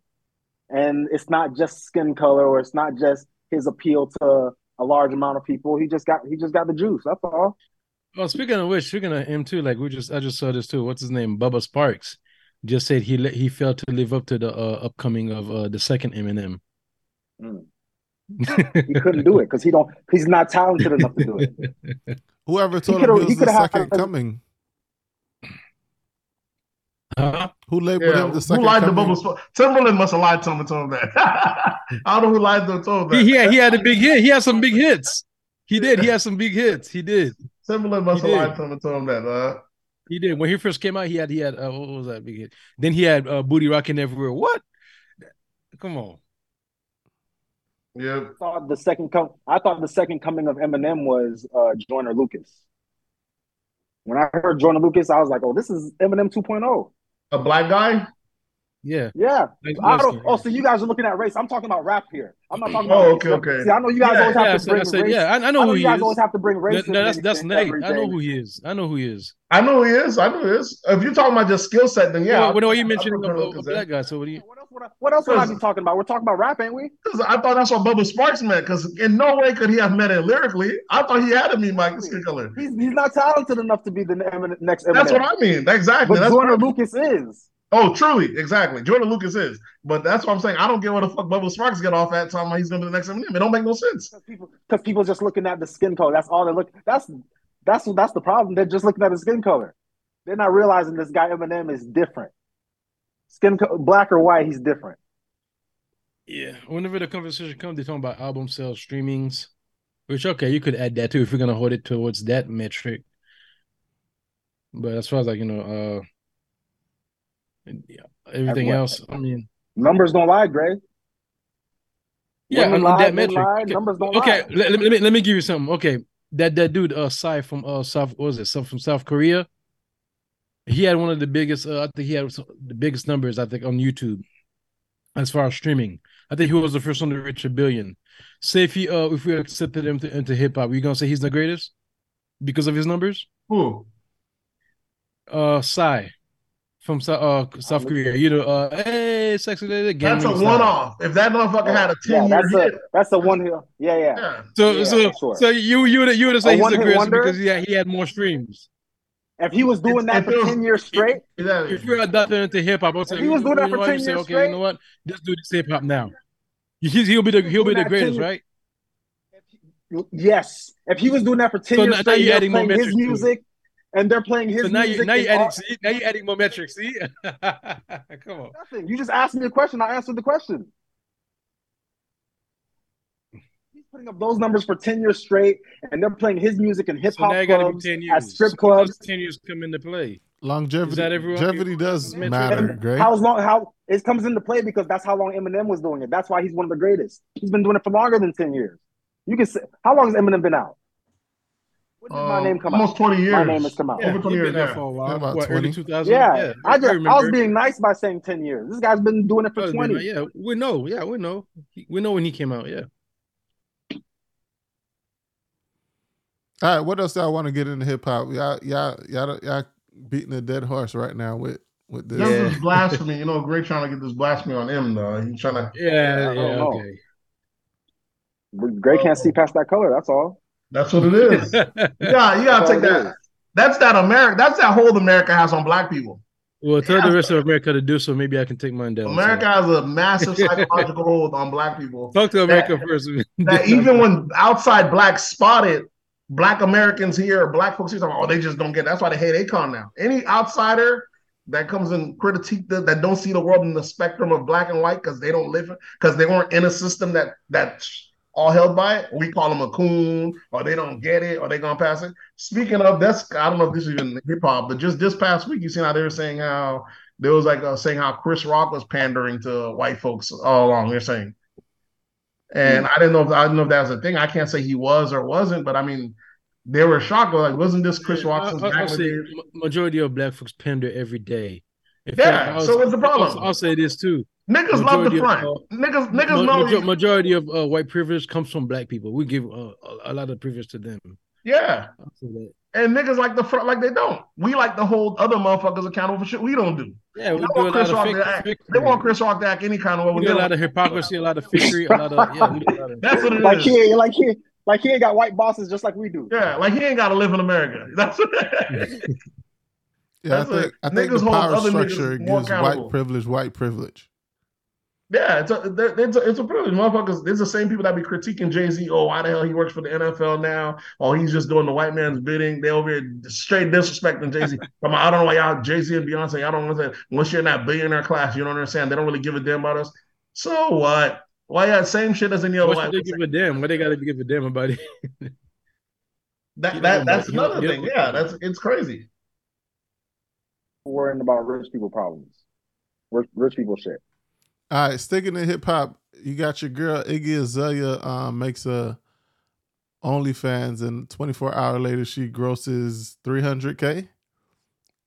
And it's not just skin color, or it's not just his appeal to a large amount of people. He just got he just got the juice. That's all. Well, speaking of which, speaking of him too, like we just I just saw this too. What's his name? Bubba Sparxxx just said he le- he failed to live up to the uh, upcoming of uh, the second Eminem. Mm. [LAUGHS] He couldn't do it because he don't. He's not talented enough to do it. [LAUGHS] Whoever told him could've- he he was the could've had- second coming. Huh? Who labeled Yeah, him the who second lied to coming? Bubba Timberland must have lied to him and told him that. [LAUGHS] I don't know who lied to him and told him that. He, he had he had a big hit. He had some big hits. He did. He had some big hits. He did. Timberland must He have did. lied to him and told him that. Uh, He did. When he first came out, he had he had uh, what was that big hit? Then he had uh, Booty Rocking Everywhere. What? Come on. yeah. I thought the second come. I thought the second coming of Eminem was uh, Joyner Lucas. When I heard Joyner Lucas, I was like, "Oh, this is Eminem 2.0." A black guy? Yeah. Yeah, Like, I don't. Oh, so you guys are looking at race? I'm talking about rap here. I'm not talking Oh, about. okay, race. okay. See, I know you guys Yeah, always have Yeah, to said, bring I said, race. yeah, I, I I know know who you he guys is. always have to bring race. No, no, that's that's Nate. I know who he is. I know who he is. I know who he is. I know who he is. If you're talking about just skill set, then yeah. Yeah. What are you I'll mentioning put a, a black guy? So what do you? What else would I, what else would I be talking about? We're talking about rap, ain't we? 'Cause I thought that's what Bubba Sparxxx meant. Because in no way could he have met it lyrically. I thought he had to mean Mike Skin Color. He's he's not talented enough to be the next Eminem. That's what I mean. Exactly. But That's perfect. Lucas is. Oh, truly, exactly. Joyner Lucas is, but that's what I'm saying. I don't get what the fuck Bubba Sparxxx get off at talking about he's gonna be the next Eminem. It don't make no sense. Because people, because people just looking at the skin color. That's all they look. That's that's that's the problem. They're just looking at the skin color. They're not realizing this guy Eminem is different. Skin co- black or white, he's different. Yeah. Whenever the conversation comes, they're talking about album sales, streamings, which okay, you could add that too if you're gonna hold it towards that metric. But as far as like you know, uh, yeah, everything what- else, I mean, Numbers don't lie, Gray. yeah, on, lie, that metric. lie, okay, numbers don't okay lie. let, let me let me give you something. Okay, that that dude, uh, Psy from uh South, what was it? South from South Korea. He had one of the biggest. Uh, I think he had the biggest numbers. I think on YouTube, as far as streaming. I think he was the first one to reach a billion. Say if he, uh, if we accepted him to, into hip hop, you gonna say he's the greatest because of his numbers? Who? Uh, Psy from South uh, South Korea. You know, uh, hey, sexy lady. That's a one off. If that motherfucker had a yeah, ten year that's a hit, that's a one here. Yeah, yeah. yeah. So, Yeah, so, sure. so you you would you would have said A he's the greatest wonder? because yeah, he had more streams. If he was doing If- that for was- ten years straight, [LAUGHS] Exactly. If you're adapting into hip hop, I'll If he was doing that for 10 you say, years okay, you know what? Let's do this hip hop now. He's, he'll be the he'll be the that greatest, 10 right? yes. If he was doing that for ten So years now- now straight, you're they're adding more playing his metrics to it. music, and they're playing his So now you music. now you in adding see, now you adding more metrics. See, [LAUGHS] come on. Nothing. You just asked me a question. I answered the question. He's putting up those numbers for 10 years straight, and they're playing his music in hip hop now you be clubs, ten at years. strip So clubs. those ten years come into play. Longevity, that longevity does matter, And Gray. how long? How it comes into play because that's how long Eminem was doing it. That's why he's one of the greatest. He's been doing it for longer than 10 years. You can say, how long has Eminem been out? When did my Um, name come almost out? twenty years. My name has come out. Yeah, Over 20 years, been yeah. for a while. About What, 20? 2000? Yeah, I just I, was being nice by saying 10 years. This guy's been doing it for Oh, it's been 20. Yeah, we know. Yeah, we know. We know when he came out. Yeah. All right, what else y'all want to get into hip hop? Y'all, y'all, y'all, y'all beating a dead horse right now with with this. This Yeah. is blasphemy. You know, Greg trying to get this blasphemy on him though. He's trying to. Yeah, I don't yeah, know. okay. But Gray can't see oh. past that color. That's all. That's what it is. [LAUGHS] Yeah, you gotta That's take all it that. is. That's that America. That's that hold America has on black people. well, tell Yeah. the rest of America to do so. Maybe I can take mine down. America has a massive [LAUGHS] psychological hold on black people. Talk to America first. That even when outside blacks spot it, black Americans here, black folks here, oh, they just don't get. It. That's why they hate Akon now. Any outsider that comes and critique the, that don't see the world in the spectrum of black and white because they don't live because they weren't in a system that that's all held by it. We call them a coon, or they don't get it, or they gonna pass it. Speaking of, that's I don't know if this is even hip hop, but just this past week, you seen how they were saying how there was like uh, saying how Chris Rock was pandering to white folks all along. They're saying, and I didn't know if I didn't know if that was a thing. I can't say he was or wasn't, but I mean, they were shocked. Like, wasn't this Chris since I, say majority of black folks pander every day. In Yeah, fact, I'll- so what's the problem? I'll, I'll say this too. Niggas love the Majority of, front. uh, niggas, niggas Ma- know. majo- majority of uh, white privilege comes from black people. We give uh, a, a lot of privilege to them. yeah, I'll say that. And niggas like the front, like they don't. We like to hold other motherfuckers accountable for shit we don't do. Yeah, we They do a want lot Chris of Rock fake, to act. fake- They want Chris Rock to act any kind of way. We with do a lot of hypocrisy, a lot of fakery, a lot of yeah. We do a lot of, That's what it is. Like he like he like he ain't got white bosses just like we do. Yeah, like he ain't got to live in America. [LAUGHS] That's what. Yeah, I That's what- think I think the power structure gives white privilege white privilege. Yeah, it's a, it's a it's a privilege, motherfuckers. It's the same people that be critiquing Jay Z. Oh, why the hell he works for the NFL now? Oh, he's just doing the white man's bidding. They over here straight disrespecting Jay Z. [LAUGHS] I don't know why y'all Jay Z and Beyonce. Y'all don't understand. Once you're in that billionaire class, you don't understand. They don't really give a damn about us. So what? Why yeah, same shit as any other What white should they give a damn? What they got to give a damn about it? [LAUGHS] That, that that's you know, another you thing. Yeah, that's it's crazy. Worrying about rich people problems. Rich, rich people shit. All right, sticking to hip hop, you got your girl Iggy Azalea um, makes a OnlyFans, and 24 hour later she grosses 300k.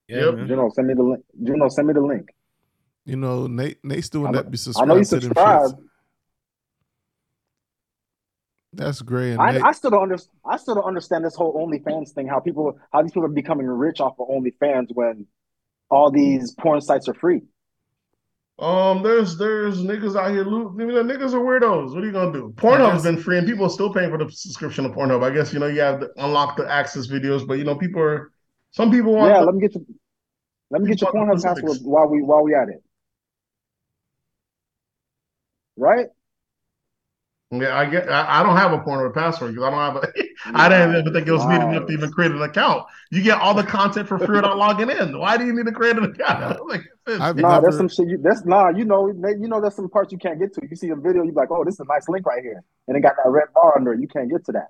Yeah, Yep. man. Juno, send me the link. Juno, send me the link. You know, Nate Nate's doing I know- that. Be I know you subscribed subscribe. That's great. I, Nate, I still don't understand. I still don't understand this whole OnlyFans thing. How people, how these people are becoming rich off of OnlyFans when all these porn sites are free. Um, there's there's niggas out here. Loot, I mean, the niggas are weirdos. What are you gonna do? Pornhub's been free, and people are still paying for the subscription to Pornhub. I guess you know you have to unlock the access videos, but you know people are. Some people want. Yeah, the- let me get your, let me get your Pornhub password while we while we at it. Right? Yeah, I get. I, I don't have a Pornhub password because I don't have a. [LAUGHS] I didn't even think it was needed enough to even create an account. You get all the content for free without logging in. Why do you need to create an account? [LAUGHS] I like, Nah, never, there's some shit. You, that's nah. You know, you know, there's some parts you can't get to. You see a video, you be like, oh, this is a nice link right here, and it got that red bar under it. You can't get to that.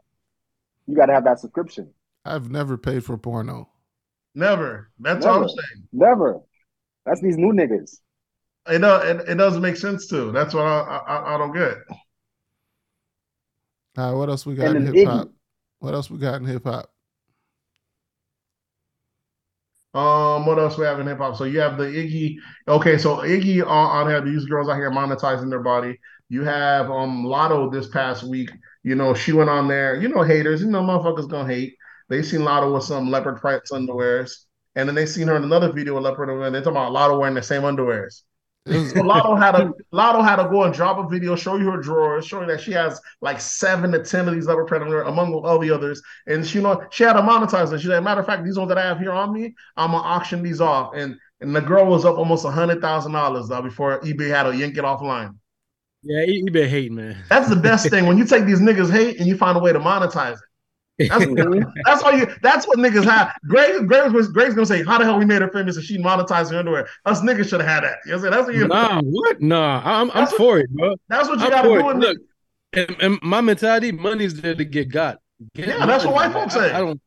You got to have that subscription. I've never paid for porno. never. That's all I'm saying. Never. That's these new niggas. It does. It, it doesn't make sense too. That's what I I, I don't get. All right, what else we got in hip hop? What else we got in hip hop? Um, what else we have in hip hop? So you have the Iggy. Okay, so Iggy on, on here, these girls out here monetizing their body. You have um Latto this past week. You know, she went on there. You know, haters. You know, motherfuckers gonna hate. They seen Latto with some leopard print underwears, and then they seen her in another video with leopard underwear. They talking about Latto wearing the same underwears. Was, So Latto had a Latto had to go and drop a video, show you her drawers, showing that she has like seven to ten of these leopard print among all the others. And she you know she had to monetize it. She said, matter of fact, these ones that I have here on me, I'm gonna auction these off. And and the girl was up almost a hundred thousand dollars though before eBay had to yank it offline. Yeah, eBay hate, man. That's the best thing when you take these niggas hate and you find a way to monetize it. That's, [LAUGHS] that's all you. That's what niggas have. Greg, Greg was Greg's gonna say, "How the hell we made her famous and she monetized her underwear?" Us niggas should have had that. You know what I'm saying? That's what you. Nah, what? Nah, I'm I'm That's what- for it, bro. That's what you I'm got to do. it. In Look, and, and my mentality, money's there to get got. Get Yeah, that's what white folks say. I, I don't.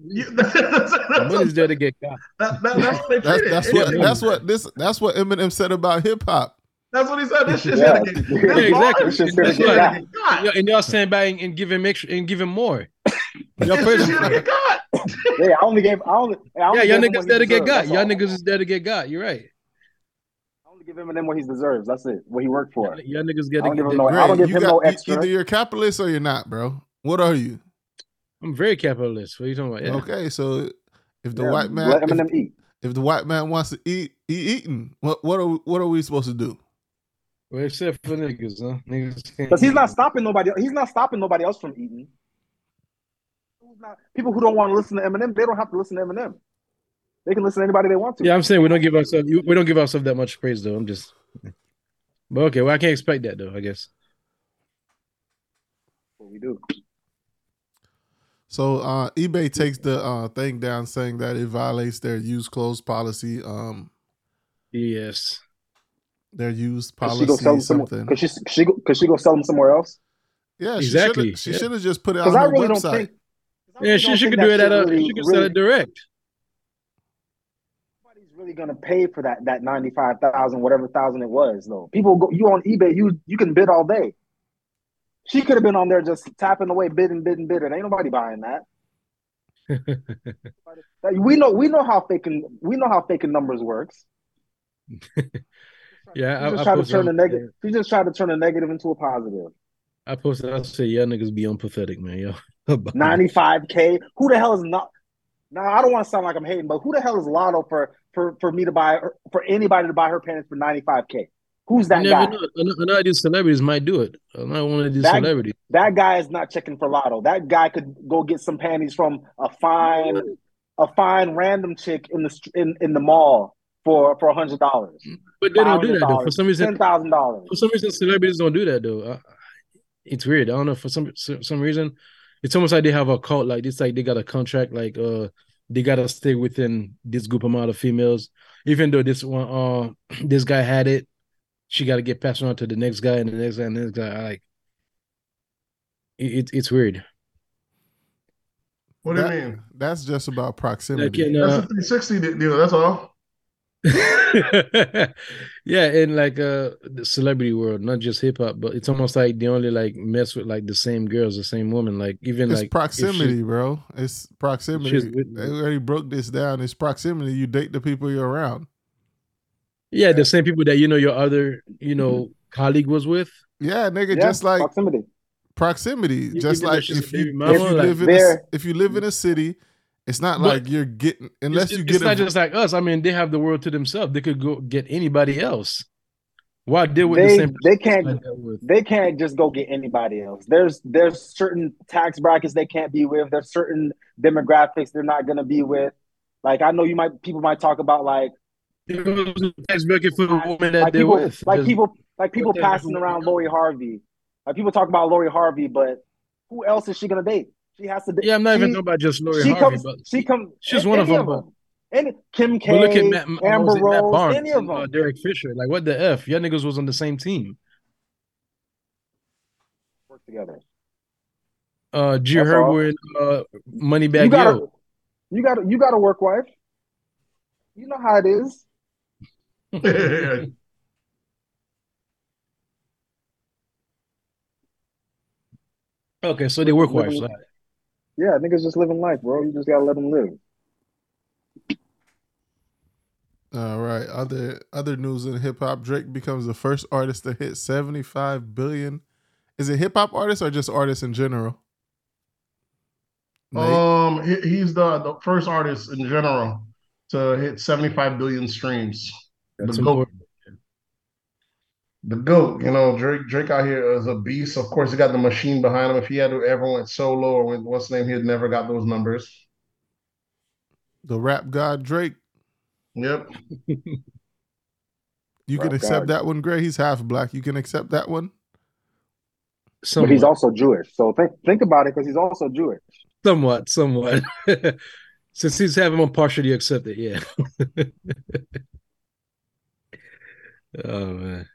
you, [LAUGHS] that's, that's, Money's there to get got. that, that, that's what that's it. what Yeah. that's what this that's what Eminem said about hip hop. That's what he said. This shit's Yeah. gonna get. Yeah, [LAUGHS] exactly. This shit's gonna get gonna got. get got. Yeah, and y'all stand by and, and give him extra and give him more. Y'all This praise shit's him. gonna get got. [LAUGHS] Yeah, I only gave. I only. I only Yeah, y'all niggas what he there to get deserves, got. Y'all niggas is there to get got. You're right. I only give him what he deserves. That's it. What he worked for. Y'all niggas I get don't give to him get no- I Greg, don't give you him got- no extra. Either you're a capitalist or you're not, bro. What are you? I'm very capitalist. What are you talking about? Yeah. Okay, so If the Yeah, white man, let if, eat. if the white man wants to eat, he eating. What what are we, what are we supposed to do? Well, except for niggas, huh? Niggas can't Because he's not stopping nobody. He's not stopping nobody else from eating. Who's not- People who don't want to listen to Eminem, they don't have to listen to Eminem. They can listen to anybody they want to. Yeah, I'm saying we don't give ourselves we don't give ourselves that much praise though. I'm just but okay, well I can't expect that though, I guess. What we do. So uh, eBay takes the uh, thing down, saying that it violates their used clothes policy. Um, Yes. their used Cause she go policy sell them somewhere. something. Cause she she go, she go sell them somewhere else. Yeah, Exactly, She should have just put it Because on I her really don't website. Yeah, she, don't she think could that do it at a really- she could sell really- it direct. Nobody's really gonna pay for that that ninety five thousand, whatever thousand it was. Though people go, you on eBay, you you can bid all day. She could have been on there just tapping away, bidding, bidding, bidding. Ain't nobody buying that. [LAUGHS] We know we know how faking we know how faking numbers works. [LAUGHS] Yeah, She I, just I try to turn the on- negative. She just tried to turn a negative into a positive. I posted I said y'all niggas be unpathetic, man. Yo. [LAUGHS] Ninety five k. Who the hell is not? Now I don't want to sound like I'm hating, but who the hell is Latto for for for me to buy for anybody to buy her panties for ninety five k? Who's that never guy? know. Ano- Another of these celebrities might do it. Another one of these That- celebrities. That guy is not checking for Latto. That guy could go get some panties from a fine a fine random chick in the in in the mall for for a hundred dollars. But they don't do that though. For some reason, ten thousand dollars. for some reason, celebrities don't do that though. I, it's weird. I don't know. For some some some reason, it's almost like they have a cult. Like it's like they got a contract. Like uh, they gotta stay within this group amount of females. Even though this one, uh, [CLEARS THROAT] this guy had it, she got to get passed on to the next guy and the next guy and the next guy. I Like it, it, it's weird. What do That- you mean? That's just about Like proximity. in, That's uh, a 360 de- deal. That's all. [LAUGHS] yeah, in like uh the celebrity world, not just hip hop, but it's almost like they only like mess with like the same girls, the same woman. Like even it's like if she- proximity, bro. It's proximity. she's They already broke this down. It's proximity. You date the people you're around. Yeah, the same people that you know your other, you know, colleague was with. Yeah, nigga. Yeah, just like proximity. proximity. You- Just like if you mama, if you like- live in a, if you live in a city, it's not But- like you're getting unless you get. it's not a, just like us. I mean, they have the world to themselves. They could go get anybody else. Why deal with the They same? they can't like that with? they can't just go get anybody else. There's there's certain tax brackets they can't be with. There's certain demographics they're not gonna be with. Like I know you might people might talk about like It was a tax bracket for the woman that like they're people with. like people like people passing around Lori Harvey. Like people talk about Lori Harvey, but who else is she gonna date? She has to. date. yeah, I'm not even she- talking about just Lori she Harvey, comes. but she comes. she's any one of them, but- Any Kim K, look at Matt, Amber was it Matt Rose, Barnes any of them uh, Derek Fisher. Like, what the f? Y'all niggas was on the same team. work together. Uh, G That's all. Herbo and uh, You Moneybagg gotta, Yo. you got, to you got a work wife. You know how it is. [LAUGHS] Okay, so they work wives. Living- Yeah, niggas just living life, bro. You just gotta let them live. All right. Other other news in hip hop: Drake becomes the first artist to hit seventy five billion. Is it hip hop artists or just artists in general? Nate? um, he's the, the first artist in general to hit 75 billion streams. That's the GOAT. Important. The GOAT, you know, Drake Drake out here is a beast. Of course, he got the machine behind him. If he had ever went solo or went, what's the name, he'd never got those numbers. the rap god Drake. Yep. You can accept god. that one, Gray. He's half black. You can accept that one. But he's also Jewish. So think think about it, because he's also Jewish. somewhat, somewhat. [LAUGHS] Since he's having one partially accepted, yeah. [LAUGHS] oh man.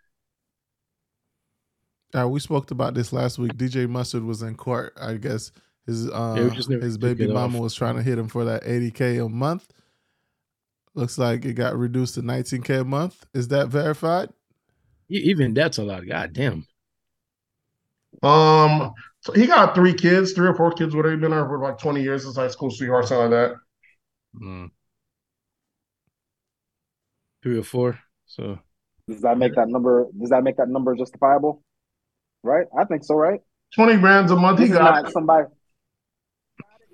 Uh, we spoke about this last week. DJ Mustard was in court. I guess his uh, Yeah, we just never his baby mama off. was trying to hit him for that 80k a month. Looks like it got reduced to 19k a month. Is that verified? Even that's a lot. God damn. Um, so he got three kids, three or four kids, whatever. He's been there for like 20 years since high school sweetheart, something like that. Mm. Three or four. So Does that make that number? Does that make that number justifiable? Right? I think so. Right? 20 brands a month. He got not somebody.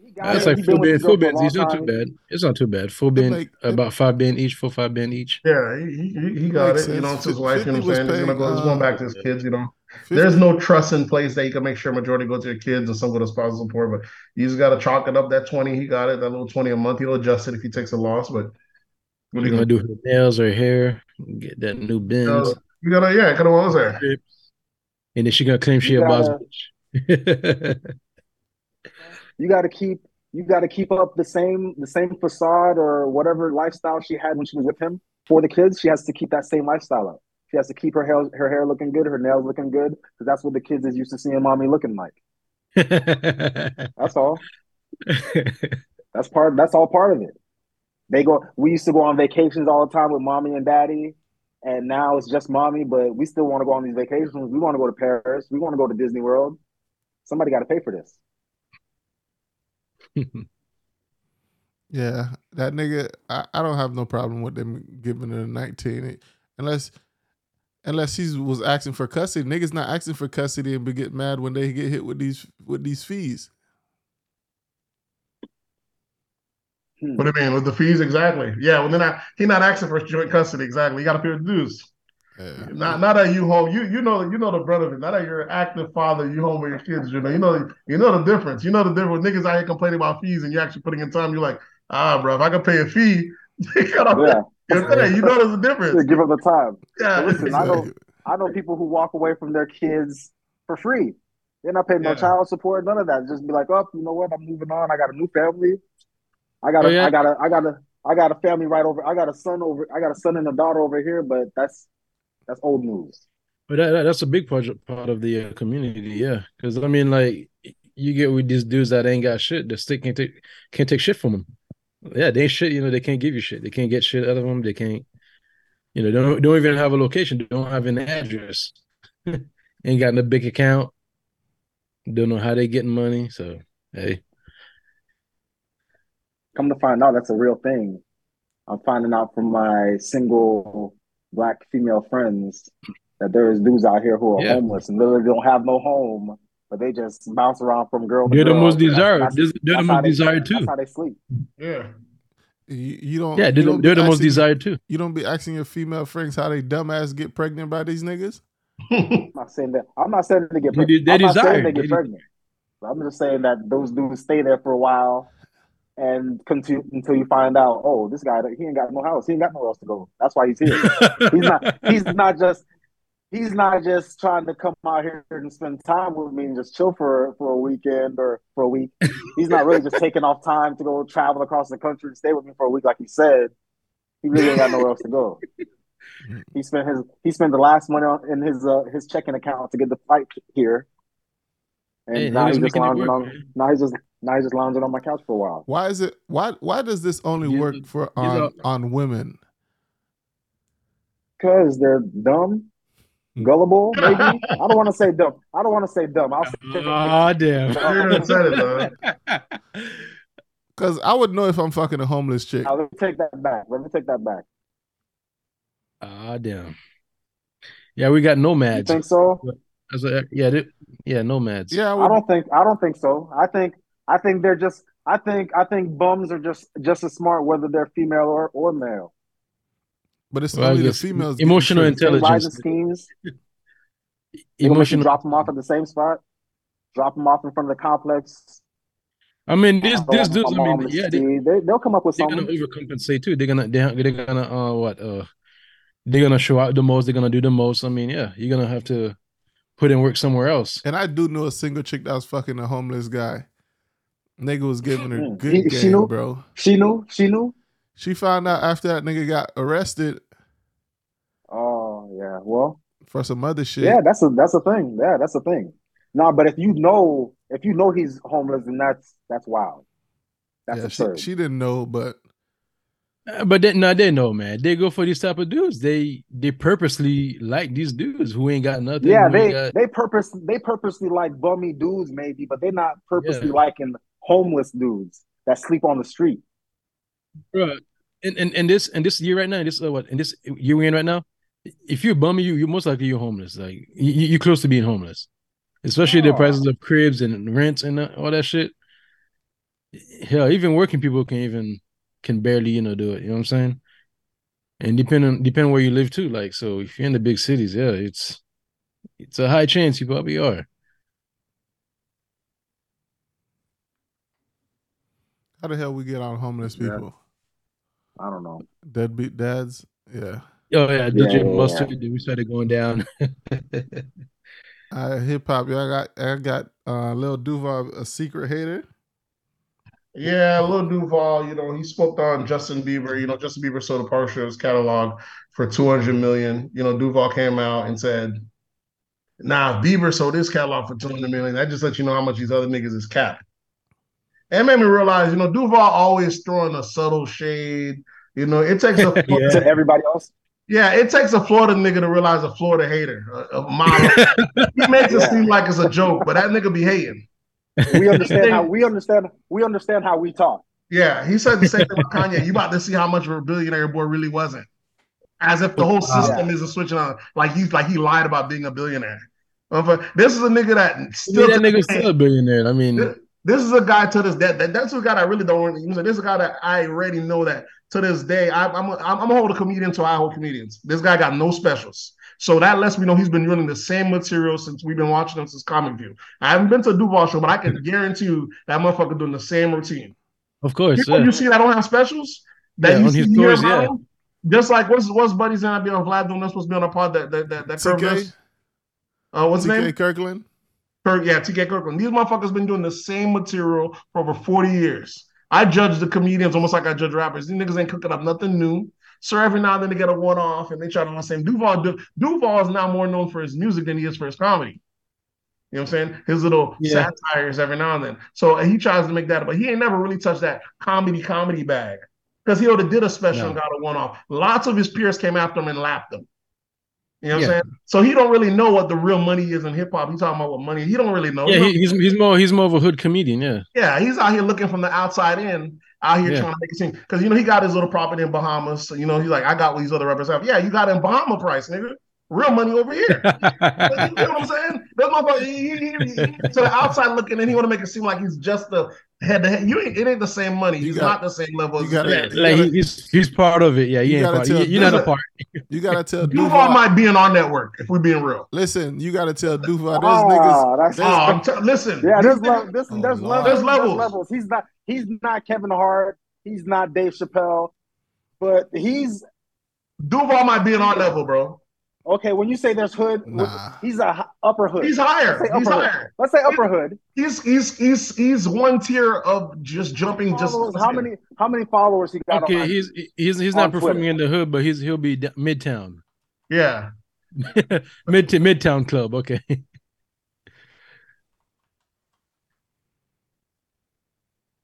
He got That's it. like He four been with band, four girl for a bands. It's long not too bad. It's not too bad. Four It band, make- about five band each, four five band each. Yeah, he, he, he got Makes it. You know, it's his wife. You know what I'm was saying? He's gonna go. He's going back uh, to his kids. You know, 50 there's no trust in place that you can make sure majority go to your kids and some go to spousal support. But you just got to chalk it up. That twenty, he got it. That little twenty a month, he'll adjust it if he takes a loss. But what are You're gonna gonna do her nails or hair, get that new Benz, do? You gotta, yeah, kind of what was there. And then she gonna claim she a boss bitch. [LAUGHS] You got to keep you got to keep up the same the same facade or whatever lifestyle she had when she was with him for the kids. She has to keep that same lifestyle up. She has to keep her hair her hair looking good, her nails looking good, because that's what the kids is used to seeing mommy looking like. [LAUGHS] That's all. That's part. That's all part of it. They go. We used to go on vacations all the time with mommy and daddy, and now it's just mommy. But we still want to go on these vacations. We want to go to Paris. We want to go to Disney World. Somebody got to pay for this. [LAUGHS] Yeah, that nigga. I, I don't have no problem with them giving her nineteen, unless unless he was asking for custody. Niggas not asking for custody and be get mad when they get hit with these with these fees. Hmm. What do you mean with the fees? Exactly. Yeah. Well, then I, he not asking for joint custody. Exactly. You got to pay the dues. Yeah. Not not that you home. You you know you know the brother of it. Not that you're an active father. You home with your kids. You know you know you know the difference. You know the difference. Niggas out here complaining about fees and you're actually putting in time. You're like, ah, bro, if I can pay a fee, [LAUGHS] you gotta Yeah, you know there's a difference. give up the time. Yeah. But listen, I know I know people who walk away from their kids for free. They're not paying no child support, none of that. Just be like, oh, you know what? I'm moving on. I got a new family. I got a, Oh, yeah? I got a, I got a, I got a family right over. I got a son over. I got a son and a daughter over here. But that's that's old news. But that, that- that's a big part part of the uh, community, yeah. Because I mean, like you get with these dudes that ain't got shit. The state can't take can't take shit from them. Yeah, they ain't shit. You know, they can't give you shit. They can't get shit out of them. They can't. You know, don't don't even have a location. They don't have an address. [LAUGHS] ain't got no big account. Don't know how they getting money. So hey, Come to find out, that's a real thing. I'm finding out from my single black female friends that there is dudes out here who are Yeah. homeless and literally don't have no home, but they just bounce around from girl to they're the girl. most desired. that's- They're, they're the most desired too. That's how they sleep. Yeah. You, you don't. Yeah, you they're, don't the- they're be the most desired too. You don't be asking your female friends how they dumbass get pregnant by these niggas. [LAUGHS] I'm not saying that. I'm not saying they get pregnant. they I'm not saying desire. they They get pregnant. I'm just saying that those dudes stay there for a while and continue until you find out, oh, this guy he ain't got no house. He ain't got nowhere else to go. That's why he's here. [LAUGHS] he's not. He's not just. He's not just trying to come out here and spend time with me and just chill for for a weekend or for a week. He's not really just [LAUGHS] taking off time to go travel across the country and stay with me for a week, like he said. He really ain't got nowhere else to go. [LAUGHS] He spent his he spent the last money on, in his uh, his checking account to get the flight here, and Hey, now he's just lounging work, on. man. Now he's just now he's just lounging on my couch for a while. Why is it? Why why does this only You- work for on know- on women? Because they're dumb, Hmm. gullible. [LAUGHS] Maybe I don't want to say dumb. I don't want to say dumb. I'll say Oh damn. You done said. Because I would know if I'm fucking a homeless chick. Now, let me take that back. Let me take that back. Ah damn. Yeah, we got You nomads. think so? That's a- yeah, they- yeah, nomads. Yeah, I I don't think. I don't think so. I think. I think they're just. I think. I think bums are just just as smart whether they're female or or male. But it's Well, only the females. emotional tricked. Intelligence. rising schemes. [LAUGHS] Gonna Emotional. drop them off at the same spot. Drop them off in front of the complex. I mean, this Throw this dudes. I on mean, the yeah, they, they they'll come up with something. they're gonna overcompensate too. They're gonna they're, they're gonna uh what uh they're gonna show out the most. They're gonna do the most. I mean, yeah, you're gonna have to put in work somewhere else. And I do know a single chick that was fucking a homeless guy. Nigga was giving her good she game, knew? bro. She knew. She knew. She found out after that nigga got arrested Oh yeah. Well, for some other shit. yeah. That's a that's a thing. Yeah, that's a thing. No, but if you know if you know he's homeless, then that's that's wild. That's Yeah, she, absurd. she didn't know, but But they, no, they know, man. They go for these type of dudes. They they purposely like these dudes who ain't got nothing. yeah, they got- they purpose they purposely like bummy dudes maybe, but they're not purposely Yeah. liking homeless dudes that sleep on the street. Bruh, and, and and this and this year right now, this uh, what and this year we're in right now, if you're bumming, you you're most likely you're homeless. Like you, you- you're close to being homeless, especially the Oh. prices of cribs and rents and uh, all that shit. hell, even working people can even can barely, you know, do it. You know what I'm saying? And depending depending where you live too. Like, so if you're in the big cities, yeah, it's it's a high chance you probably are. How the hell we get on homeless Yeah. people? I don't know. Deadbeat dads. Yeah. Oh yeah, Yeah, DJ yeah, Mustard. Then we started going down. Uh, hip hop. Yeah, I got I got uh, Lil Duval, a secret hater. Yeah, Lil Duval, you know, he spoke on Justin Bieber. You know, Justin Bieber sold a partial of his catalog for 200 million. You know, Duval came out and said, nah, Bieber sold his catalog for 200 million. That just lets you know how much these other niggas is capped. And it made me realize, you know, Duval always throwing a subtle shade. You know, it takes a [LAUGHS] Yeah. To everybody else, yeah, it takes a Florida nigga to realize a Florida hater. A, a mile. he makes it Yeah. seem like it's a joke, but that nigga be hating. we understand how we understand we understand how we talk. Yeah, he said the same thing with Kanye. You about to see how much of a billionaire boy really wasn't. As if the whole system isn't switching on. Like he's like he lied about being a billionaire. Motherfucker, This is a nigga that I still mean, that to nigga's still a billionaire. I mean, this, this is a guy to this that, that that's a guy I really don't want to use. This is a guy that I already know that to this day I, I'm a, I'm I'm gonna hold a comedian to I hold comedians. This guy got no specials, so that lets me know he's been running the same material since we've been watching him since Comic View. I haven't been to a Duval show, but I can guarantee you that motherfucker doing the same routine. of course. People Yeah. you see that don't have specials that Yeah, you on see his here stories, yeah. them, Just like what's what's buddies and I be on Vlad doing that's supposed to be on a pod that that that, that TK. Uh, what's his TK name? Kirkland. Kirk, yeah, TK Kirkland. These motherfuckers been doing the same material for over 40 years. I judge the comedians almost like I judge rappers. These niggas ain't cooking up nothing new. So every now and then they get a one off and they try to do the same. Duval, Du- Duval is now more known for his music than he is for his comedy. You know what I'm saying? His little Yeah. satires every now and then. So uh, he tries to make that, but he ain't never really touched that comedy comedy bag because he already did a special No. and got a one off. Lots of his peers came after him and lapped him. You know what Yeah. I'm saying? So he don't really know what the real money is in hip hop. He's talking about what money. He don't really know. Yeah, he, he's he's more he's more of a hood comedian. Yeah. yeah, he's out here looking from the outside in, out here Yeah. trying to make it seem because you know he got his little property in Bahamas. So, you know, he's like, I got what these other rappers have. Yeah, you got in Bahama price, nigga. Real money over here. [LAUGHS] you know what I'm saying? That motherfucker, he, he, he, to the outside looking, and he want to make it seem like he's just the head to head. You ain't, it ain't the same money. You He's got- not the same level. you gotta- Yeah, his like gotta- he's he's part of it. Yeah, you you ain't part. tell- You, you're not a part. [LAUGHS] You gotta tell Duval Duval. might be an on network if we're being real. Listen, you gotta tell Duval. There's niggas. Ah, that's Oh, t- listen. yeah. these There's niggas- level, this, Oh, there's, levels, There's there's levels. levels. He's not he's not Kevin Hart. He's not Dave Chappelle, but he's Duval might be an our level, bro. Okay. When you say there's hood, Nah. he's a upper hood. He's Let's higher. say He's hood. higher. Let's say upper hood. He's he's he's he's one tier of just jumping. Just how many how many followers he got? Okay, on, he's he's he's on not performing Twitter. in the hood, but he's he'll be d- midtown, Yeah. [LAUGHS] mid to midtown club. Okay.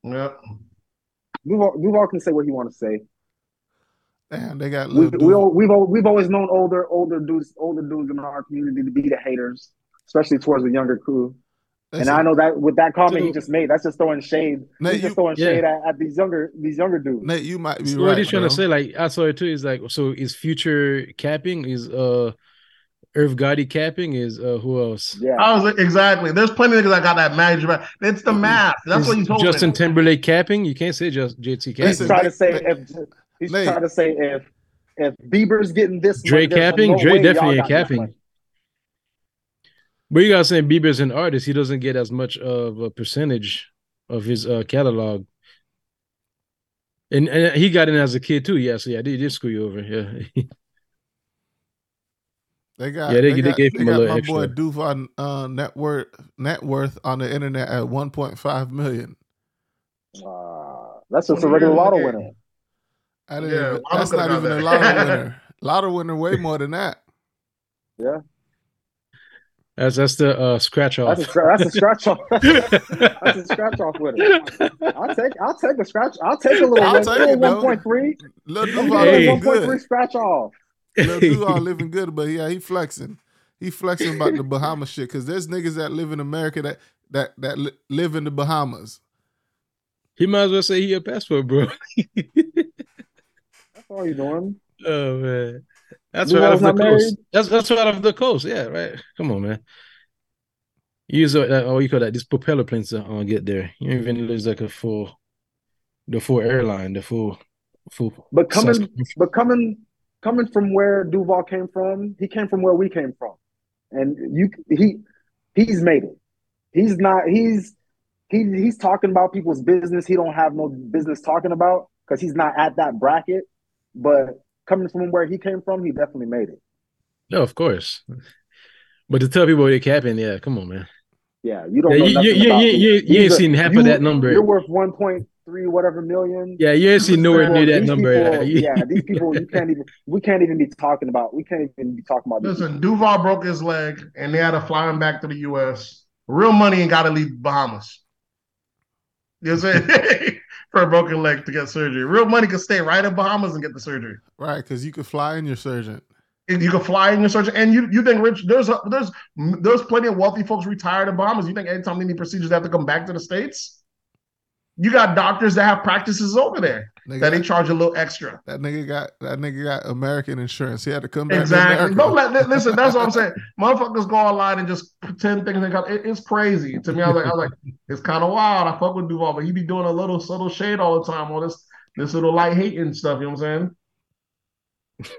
Yep. Duval, Duval can say what he want to say. Damn, they got We, Lil we, Duval. al- we've we've always known older older dudes older dudes in our community to be the haters, especially towards the younger crew. And Listen, I know that with that comment he just made, that's just throwing shade. Nate, He's you- just throwing Yeah. shade at, at these younger these younger dudes. Nate, you might be So right. what he's trying to say, like I saw it too, is like so is future capping is uh Irv Gotti capping is uh who else? Yeah. I was like, exactly. There's plenty of niggas that got that magic. Right? It's the math. That's Is what he's holding. Justin Timberlake capping. You can't say just JT he's capping. Listen, trying to say if he's Nate. trying to say if if Bieber's getting this Dre money, capping, no Dre definitely ain't capping. But you guys saying Bieber's an artist, he doesn't get as much of a percentage of his uh catalog. And, and he got in as a kid too. Yeah, so yeah, they did screw you over. Yeah. [LAUGHS] They got Yeah, they- they, they got, gave they him a little my boy extra. Duval uh, net worth net worth on the internet at 1.5 million. Uh, that's just a regular years lotto winner. Game. I didn't Yeah, even, Lotto that's could've not got even a that. lotto winner. [LAUGHS] Lotto winner way more than that. Yeah, That's that's the uh scratch off. that's a scra- that's a scratch off. [LAUGHS] that's a scratch off winner. I'll take I'll take a scratch. I'll take a little I'll take little it, one point three. Lil Let me Duval get a Hey. one living point good. scratch off. Lil [LAUGHS] Duval living good, but yeah, he flexing. He flexing about the Bahamas shit because there's niggas that live in America that that that li- live in the Bahamas. he might as well say he a passport, bro. You doing. oh man. That's right off the not coast. That's that's right off the coast. Yeah, right. Come on, man. use uh, oh you call that this propeller planes to uh, get there. You don't even use like a full, the full airline, the full, full. But coming, but coming, coming from where Duval came from, he came from where we came from, and you, he, he's made it. He's not. He's he he's talking about people's business. He don't have no business talking about because he's not at that bracket. But coming from where he came from, he definitely made it. No, of course. But to tell people they're capping, yeah, come on, man. Yeah, you don't. Yeah, know you, you, you, about you, him. you, you ain't a- seen half you- of that number. You're worth one point three whatever million. Yeah, you ain't seen nowhere near that number. people- yeah, these people you can't even. We can't even be talking about. We can't even be talking about. these Listen, Duval broke his leg and they had to fly him back to the US. Real money ain't gotta leave Bahamas. You know what I'm saying? [LAUGHS] For a broken leg to get surgery. Real money could stay right in Bahamas and get the surgery. Right, because you could fly in your surgeon. You could fly in your surgeon, and you you think rich? There's a, there's there's plenty of wealthy folks retired in Bahamas. You think anytime they need procedures, they have to come back to the states? You got doctors that have practices over there Nigga, that they charge a little extra. that nigga got that nigga got American insurance. He had to come back. Exactly. Don't let listen. That's what I'm saying. Motherfuckers go online and just pretend things. It, it's crazy to me. I was like, I was like, it's kind of wild. I fuck with Duval, but he be doing a little subtle shade all the time. on this this little light hating stuff. You know what I'm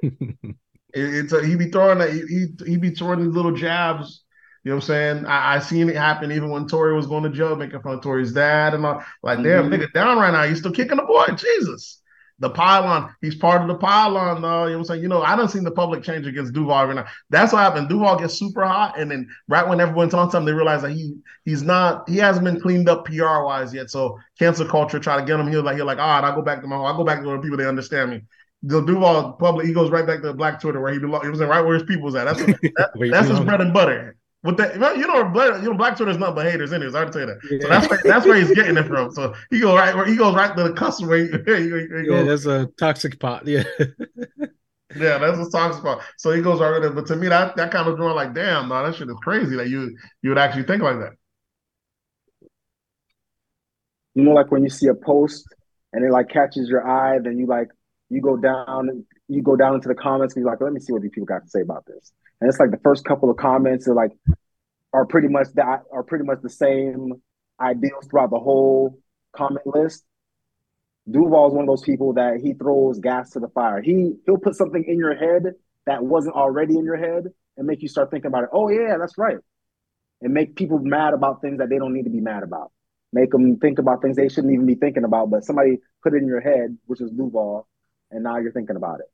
saying? [LAUGHS] It, it's a, he be throwing that he, he he be throwing these little jabs. You know what I'm saying? I, I seen it happen even when Tory was going to jail, making fun of Tory's dad and all. Like, damn, Mhm. nigga, down right now. You still kicking the boy? Jesus. The pylon, he's part of the pylon, though. You know what I'm saying? You know, I don't seen the public change against Duval right now. That's what happened. Duval gets super hot, and then right when everyone's on something, they realize that he he's not he hasn't been cleaned up PR wise yet. So cancel culture try to get him. He's like, he's like, all right, I'll go back to my home. I'll go back to the people they understand me. The Duval public, he goes right back to the Black Twitter where he belongs. He was right where his people's at. That's what, that, [LAUGHS] that's his bread and butter. With that, you know, Black- you know, Black Twitter's not but haters anyways. I would say that. So that's where, that's where he's getting it from. So he go right where he goes right to the customer. [LAUGHS] He, he, he yeah, goes, that's a toxic pot. Yeah. [LAUGHS] yeah, that's a talk spot. So he goes right there. But to me, that that kind of drawing like, damn, no, that shit is crazy that you you would actually think like that. You know, like when you see a post and it like catches your eye, then you like you go down, you go down into the comments and you're like, let me see what these people got to say about this. And it's like the first couple of comments are like are pretty much that are pretty much the same ideals throughout the whole comment list. Duval is one of those people that he throws gas to the fire. He he'll put something in your head that wasn't already in your head and make you start thinking about it. Oh yeah, that's right. And make people mad about things that they don't need to be mad about make them think about things they shouldn't even be thinking about, but somebody put it in your head, which is Duval, and now you're thinking about it.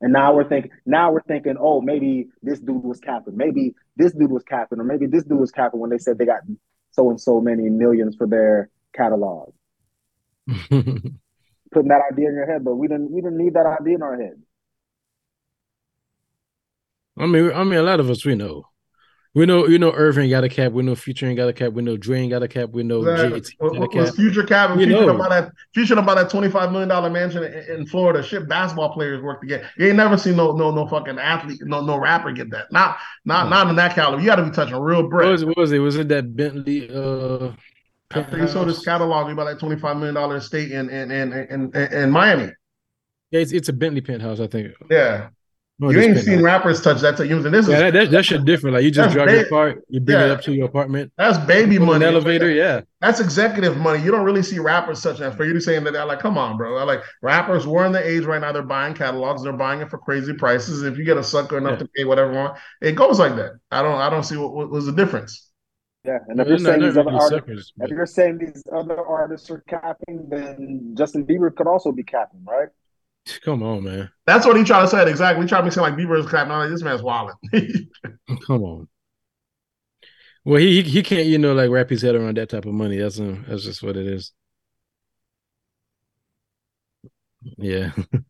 And now we're thinking, now we're thinking, oh, maybe this dude was capping, maybe this dude was capping, or maybe this dude was capping when they said they got so and so many millions for their catalog. [LAUGHS] Putting that idea in your head, but we didn't, we didn't need that idea in our head. I mean, I mean, a lot of us we know. We know, you know, Irving got a cap. We know Future ain't got a cap. We know Dre ain't got a cap. We know Exactly. JT Was, got a cap. future cabin, You future know. about that, future about that twenty five million dollar mansion in, in Florida. Shit, basketball players work together. You ain't never seen no no no fucking athlete, no no rapper get that. Not not No. not in that caliber. You got to be touching real What bread. was it? What was it? Was it that Bentley? Uh, After he sold his catalog, he bought that twenty five million dollar estate in in, in in in in Miami. Yeah, it's, it's a Bentley penthouse, I think. Yeah, No, you ain't penthouse. seen rappers touch that. To use and this is that, that, that shit different. Like you just drive ba- your car, you bring it up to your apartment, that's baby put an money. elevator. Yeah, That's executive money. You don't really see rappers such that. For you to saying that, like, come on, bro. Like rappers. We're in the age right now. They're buying catalogs. They're buying it for crazy prices. If you get a sucker enough Yeah. to pay whatever, you want, it goes like that. I don't. I don't see what, what was the difference. Yeah, and if you're saying these other artists, suckers, if you're saying these other artists are capping, then Justin Bieber could also be capping, right? Come on, man, That's what he tried to say. Exactly. He tried to make it like Bieber is clapping. No, this man's wilding. [LAUGHS] come on. Well, he, he he can't, you know, like wrap his head around that type of money. That's um, that's just what it is. Yeah. [LAUGHS]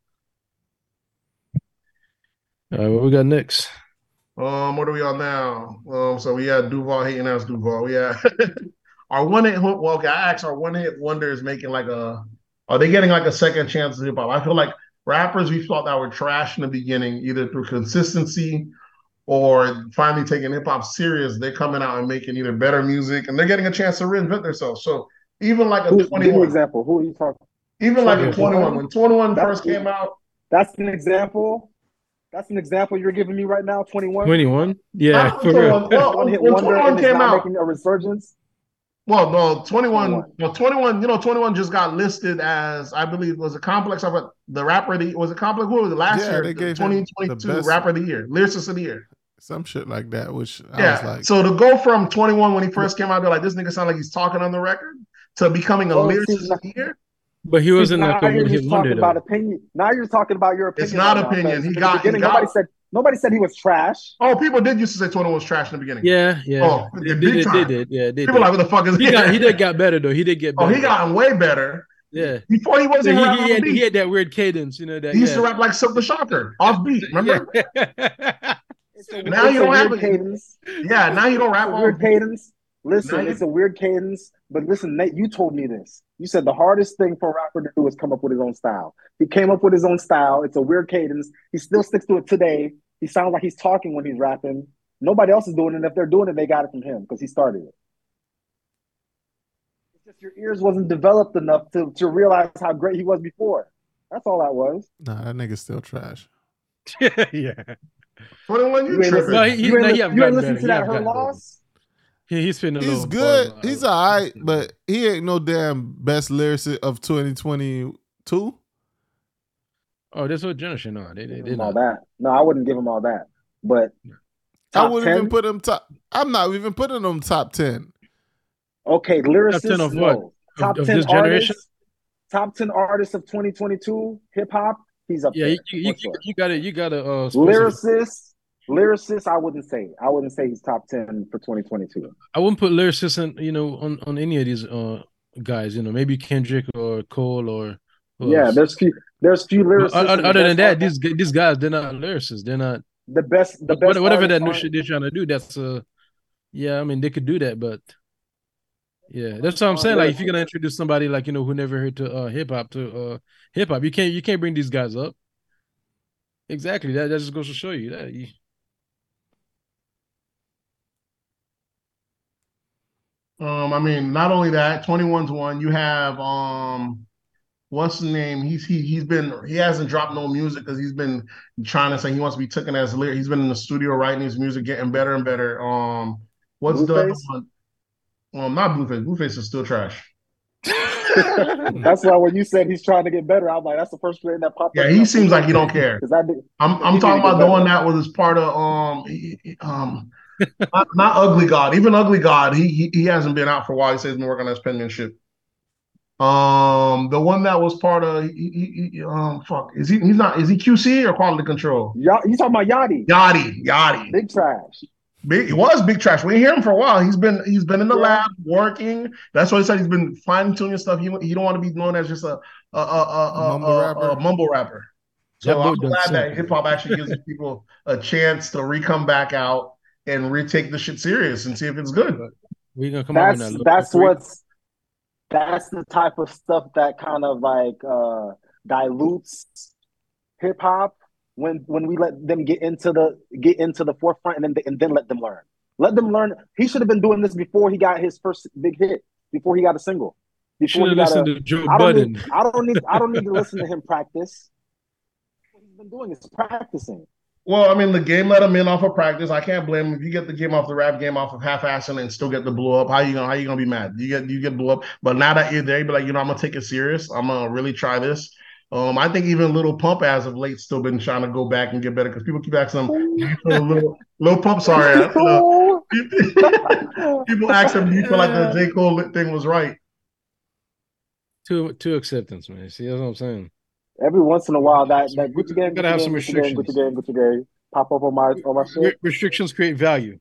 All right, what we got next? um, what are we on now? Um, so we had Duval hating ass Duval. We had [LAUGHS] our one hit. Well, okay, I asked our one hit wonder is making like a. Are they getting like a second chance at hip hop? I feel like rappers we thought that were trash in the beginning, either through consistency or finally taking hip hop serious. They're coming out and making either better music, and they're getting a chance to reinvent themselves. So even like a Who, give 21, example. Who are you talking? even like a 21, when 21 That's first came out, That's an example. That's an example you're giving me right now. Twenty one. Twenty one. Yeah, for real. Well, One hit when wonder 21 and came out, making a resurgence. Well, no, 21, 21. well, 21, you know, 21 just got listed as, I believe, was a complex of a, the rapper of the, was it complex? What was it last Yeah, year? they gave him the 2022 best- rapper of the year, lyricist of the year. Some shit like that, which I Yeah. was like, so to go from 21 when he first came out, they're like, this nigga sound like he's talking on the record to becoming a Well, lyricist see, of the year. But he wasn't now like a you're one hit just talking about though. opinion. Now you're talking about your opinion. It's not right opinion. because He got- he got- nobody said nobody said he was trash. Oh, people did used to say 21 was trash in the beginning. Yeah, yeah. Oh, they, big they, they, did. Yeah, they People did. like, what the fuck is he got he did got better though. He did get Better. Oh, he gotten way better. yeah. Before he wasn't he, he, had, he had that weird cadence, you know. That He used yeah. to rap like Silkk the Shocker, off beat. Remember? Yeah. [LAUGHS] It's a, Now you don't have weird a- cadence. Yeah, now you don't rap a on weird beat. cadence. Now Listen, you- it's a weird cadence. But listen, Nate, you told me this. You said the hardest thing for a rapper to do is come up with his own style. He came up with his own style. It's a weird cadence. He still sticks to it today. He sounds like he's talking when he's rapping. Nobody else is doing it. And if they're doing it, they got it from him because he started it. It's just your ears wasn't developed enough to, to realize how great he was before. That's all that was. nah, that nigga's still trash. [LAUGHS] yeah. 21, you You tripping. No, he- he- you no, ain't, he have you ain't gotten listen better. to that her loss. He, he's fitting a He's little good. bar- uh, He's all right, but he ain't no damn best lyricist of 2022. Oh, this whole generation, no, they, they, Give they him all that. No, I wouldn't give him all that. But I wouldn't even put him top. I'm not even putting him top 10. Okay, lyricists. 10 of no. what? Top of ten this generation? artists. Top ten artists of 2022 hip hop. He's up Yeah, there. you, you, you, sure. you got to you got to uh, specify. Lyricists. Lyricists. I wouldn't say. I wouldn't say he's top ten for 2022. I wouldn't put lyricist in, you know, on, on any of these uh guys. You know, maybe Kendrick or Cole or who Yeah, else? there's few. There's few But lyricists. other, other than that, art- these these guys they're not lyricists. They're not the best. The best. whatever that new shit they're trying to do. That's uh, yeah. I mean, they could do that, but yeah, that's what I'm saying. Like, if you're gonna introduce somebody like you know who never heard to uh hip hop to uh hip hop, you can't you can't bring these guys up. Exactly. That that just goes to show you that. You, Um, I mean, not only that, 21's one. You have um, what's the name? He's he he's been he hasn't dropped no music because he's been trying to say he wants to be taken as lyric. He's been in the studio writing his music, getting better and better. Um, what's the other one? Um, not Blueface. Blueface is still trash. [LAUGHS] that's why when you said he's trying to get better, I'm like, that's the first name that popped Yeah, up. he seems like he don't care. Because I did. I'm I'm He talking about get the one that was as part of um he- he- um not, not Ugly God. Even Ugly God, he, he he hasn't been out for a while. He says he's been working on his penmanship. Um, the one that was part of he, he, he- um fuck is he he's not is he QC or quality control? Y'all, you talking about Yachty? Yachty, Yachty. Big trash. Big, he was big trash. We didn't hear him for a while. He's been he's been in the Yeah. lab working. That's why he said he's been fine tuning stuff. He he don't want to be known as just a a a, a, a, Mumble a- rapper. a mumble rapper. So boat I'm glad that hip hop actually gives [LAUGHS] people a chance to re come back out and retake the shit serious and see if it's good. we gonna come up with That's that. that's Three. what's that's the type of stuff that kind of like uh dilutes hip hop when when we let them get into the get into the forefront and then and then let them learn. Let them learn. He should have been doing this before he got his first big hit, before he got a single. Before he got a, to Joe I Budden. need I don't need I don't need to listen to him practice. What he's been doing is practicing. Well, I mean, the game let him in off of practice. I can't blame him if you get the game off the rap game off of half-assing and still get the blow up. How you gonna how you gonna be mad? You get you get blow up. But now that you're there, you be like, you know, I'm gonna take it serious. I'm gonna really try this. Um, I think even Lil Pump as of late still been trying to go back and get better because people keep asking him, you feel little [LAUGHS] Lil Pump, sorry. uh, [LAUGHS] people ask him, do you feel like the J. Cole thing was right? Two two acceptance, man. See, that's what I'm saying. Every once in a while, that that Gucci gang, Gotta have Gucci some gang, Gucci gang, Gucci gang, pop up on my on my shit. Restrictions create value.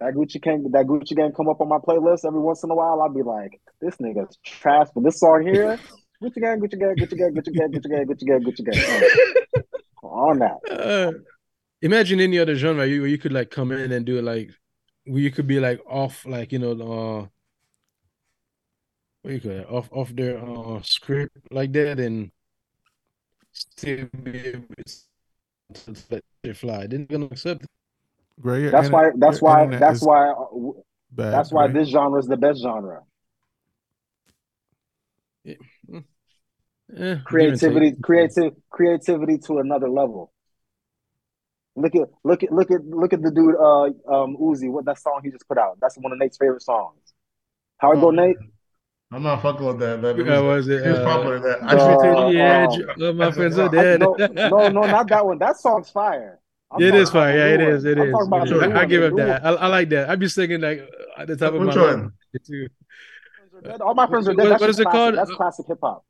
That Gucci gang, that Gucci gang come up on my playlist every once in a while. I'll be like, this nigga's trash, but this song here, [LAUGHS] Gucci gang, Gucci gang, Gucci gang, Gucci gang, Gucci gang, Gucci gang, Gucci gang. [LAUGHS] On that. Uh, imagine any other genre you where you could like come in and do it like where you could be like off like you know uh what you call it off off their uh script like that and still be able to let it fly. They're not gonna accept it. Gray, That's inter- why. That's why. That's why. uh, bad, That's why Gray. this genre is the best genre. Eh, give and creativity, creative, creativity to another level. Look at look at look at look at the dude uh um Uzi, what that song he just put out. That's one of Nate's favorite songs. How it go, Oh, Nate? I'm not fucking with that. That Yeah, was it, He was uh, popular. That the- actually, Uh, yeah, um, all my friends are dead. no, [LAUGHS] no, no, not that one. That song's fire. I'm it talking is about fire. Yeah, it new is. one. It I'm is. talking about Which the one? new I one, give up that. I. I like that. I'm just thinking like at the top of my one? too. All my friends are dead. What- That's what it classic. called? That's classic hip hop.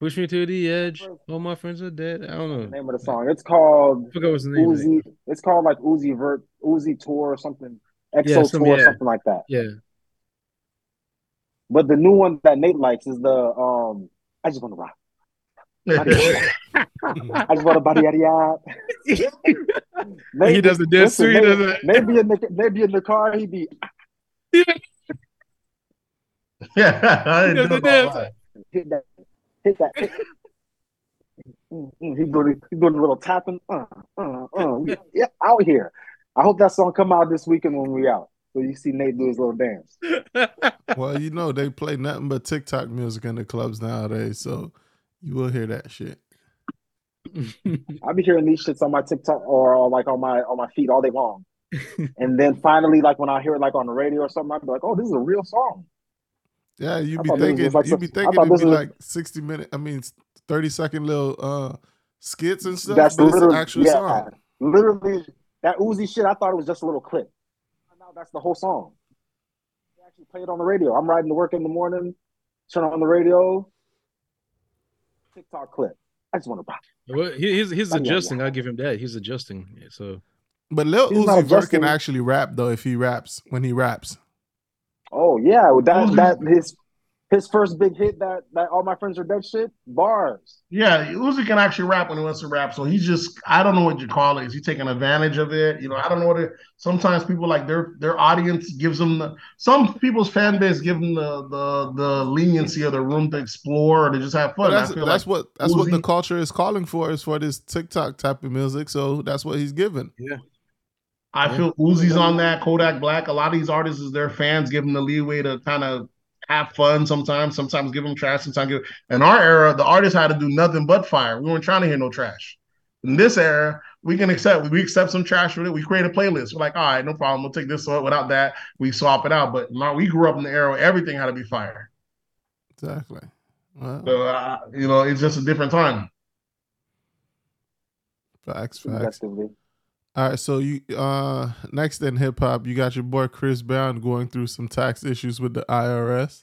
Push me to the edge. All my friends are dead. I don't know. The name of the song. It's called I forgot what's the name. of it. Uzi. It's called like Uzi Vert, Uzi Tour or something, EXO Yeah, some- Tour, yeah. something like that. Yeah. But the new one that Nate likes is the um. I just want to rock. I just want [LAUGHS] to body yada yada. [LAUGHS] he does the dance too. He does it. Maybe in the maybe in the car he be yeah, [LAUGHS] I didn't He does do the all dance. hit that, hit that. Hit. Mm, mm, He's doing he's doing a little tapping. Uh, uh, uh. We- Yeah, out here. I hope that song come out this weekend when we out. So you see Nate do his little dance. [LAUGHS] Well, you know they play nothing but TikTok music in the clubs nowadays, so you will hear that shit. [LAUGHS] I be hearing these shits on my TikTok or like on my on my feed all day long. and then finally, like when I hear it like on the radio or something, I'd be like, "Oh, this is a real song." Yeah, you I be thought this was thinking like you some- be thinking it'd be was- like sixty minute. I mean, thirty second little uh skits and stuff. That's but it's an literally actual yeah, song. literally that Uzi shit. I thought it was just a little clip. Now that's the whole song. They actually play it on the radio. I'm riding to work in the morning, turn on the radio, TikTok clip. I just want to rock. Well, he, he's he's Yeah, yeah. adjusting. I'll give him that. He's adjusting. So But Lil He's Uzi Vert can actually rap though if he raps when he raps. Oh yeah, well, that Uzi- that his his first big hit that that all my friends are dead shit bars. Yeah, Uzi can actually rap when he wants to rap. So he's just I don't know what you call it. Is he taking advantage of it? You know, I don't know what it sometimes people like their their audience gives them the some people's fan base give them the the the leniency of the room to explore or to just have But fun. I that's feel that's like what that's what the culture is calling for is for this TikTok type of music. So that's what he's giving. Yeah. I feel Uzi's on that, Kodak Black. A lot of these artists is their fans give them the leeway to kind of have fun sometimes, sometimes give them trash, sometimes give in our era, the artists had to do nothing but fire. We weren't trying to hear no trash. In this era, we can accept we accept some trash with it. We create a playlist. We're like, all right, no problem. We'll take this one without that. We swap it out. But now we grew up in the era where everything had to be fire. Exactly. Well, So uh, you know, it's just a different time. facts, facts. Objectively. All right, so you uh next in hip hop, you got your boy Chris Brown going through some tax issues with the IRS.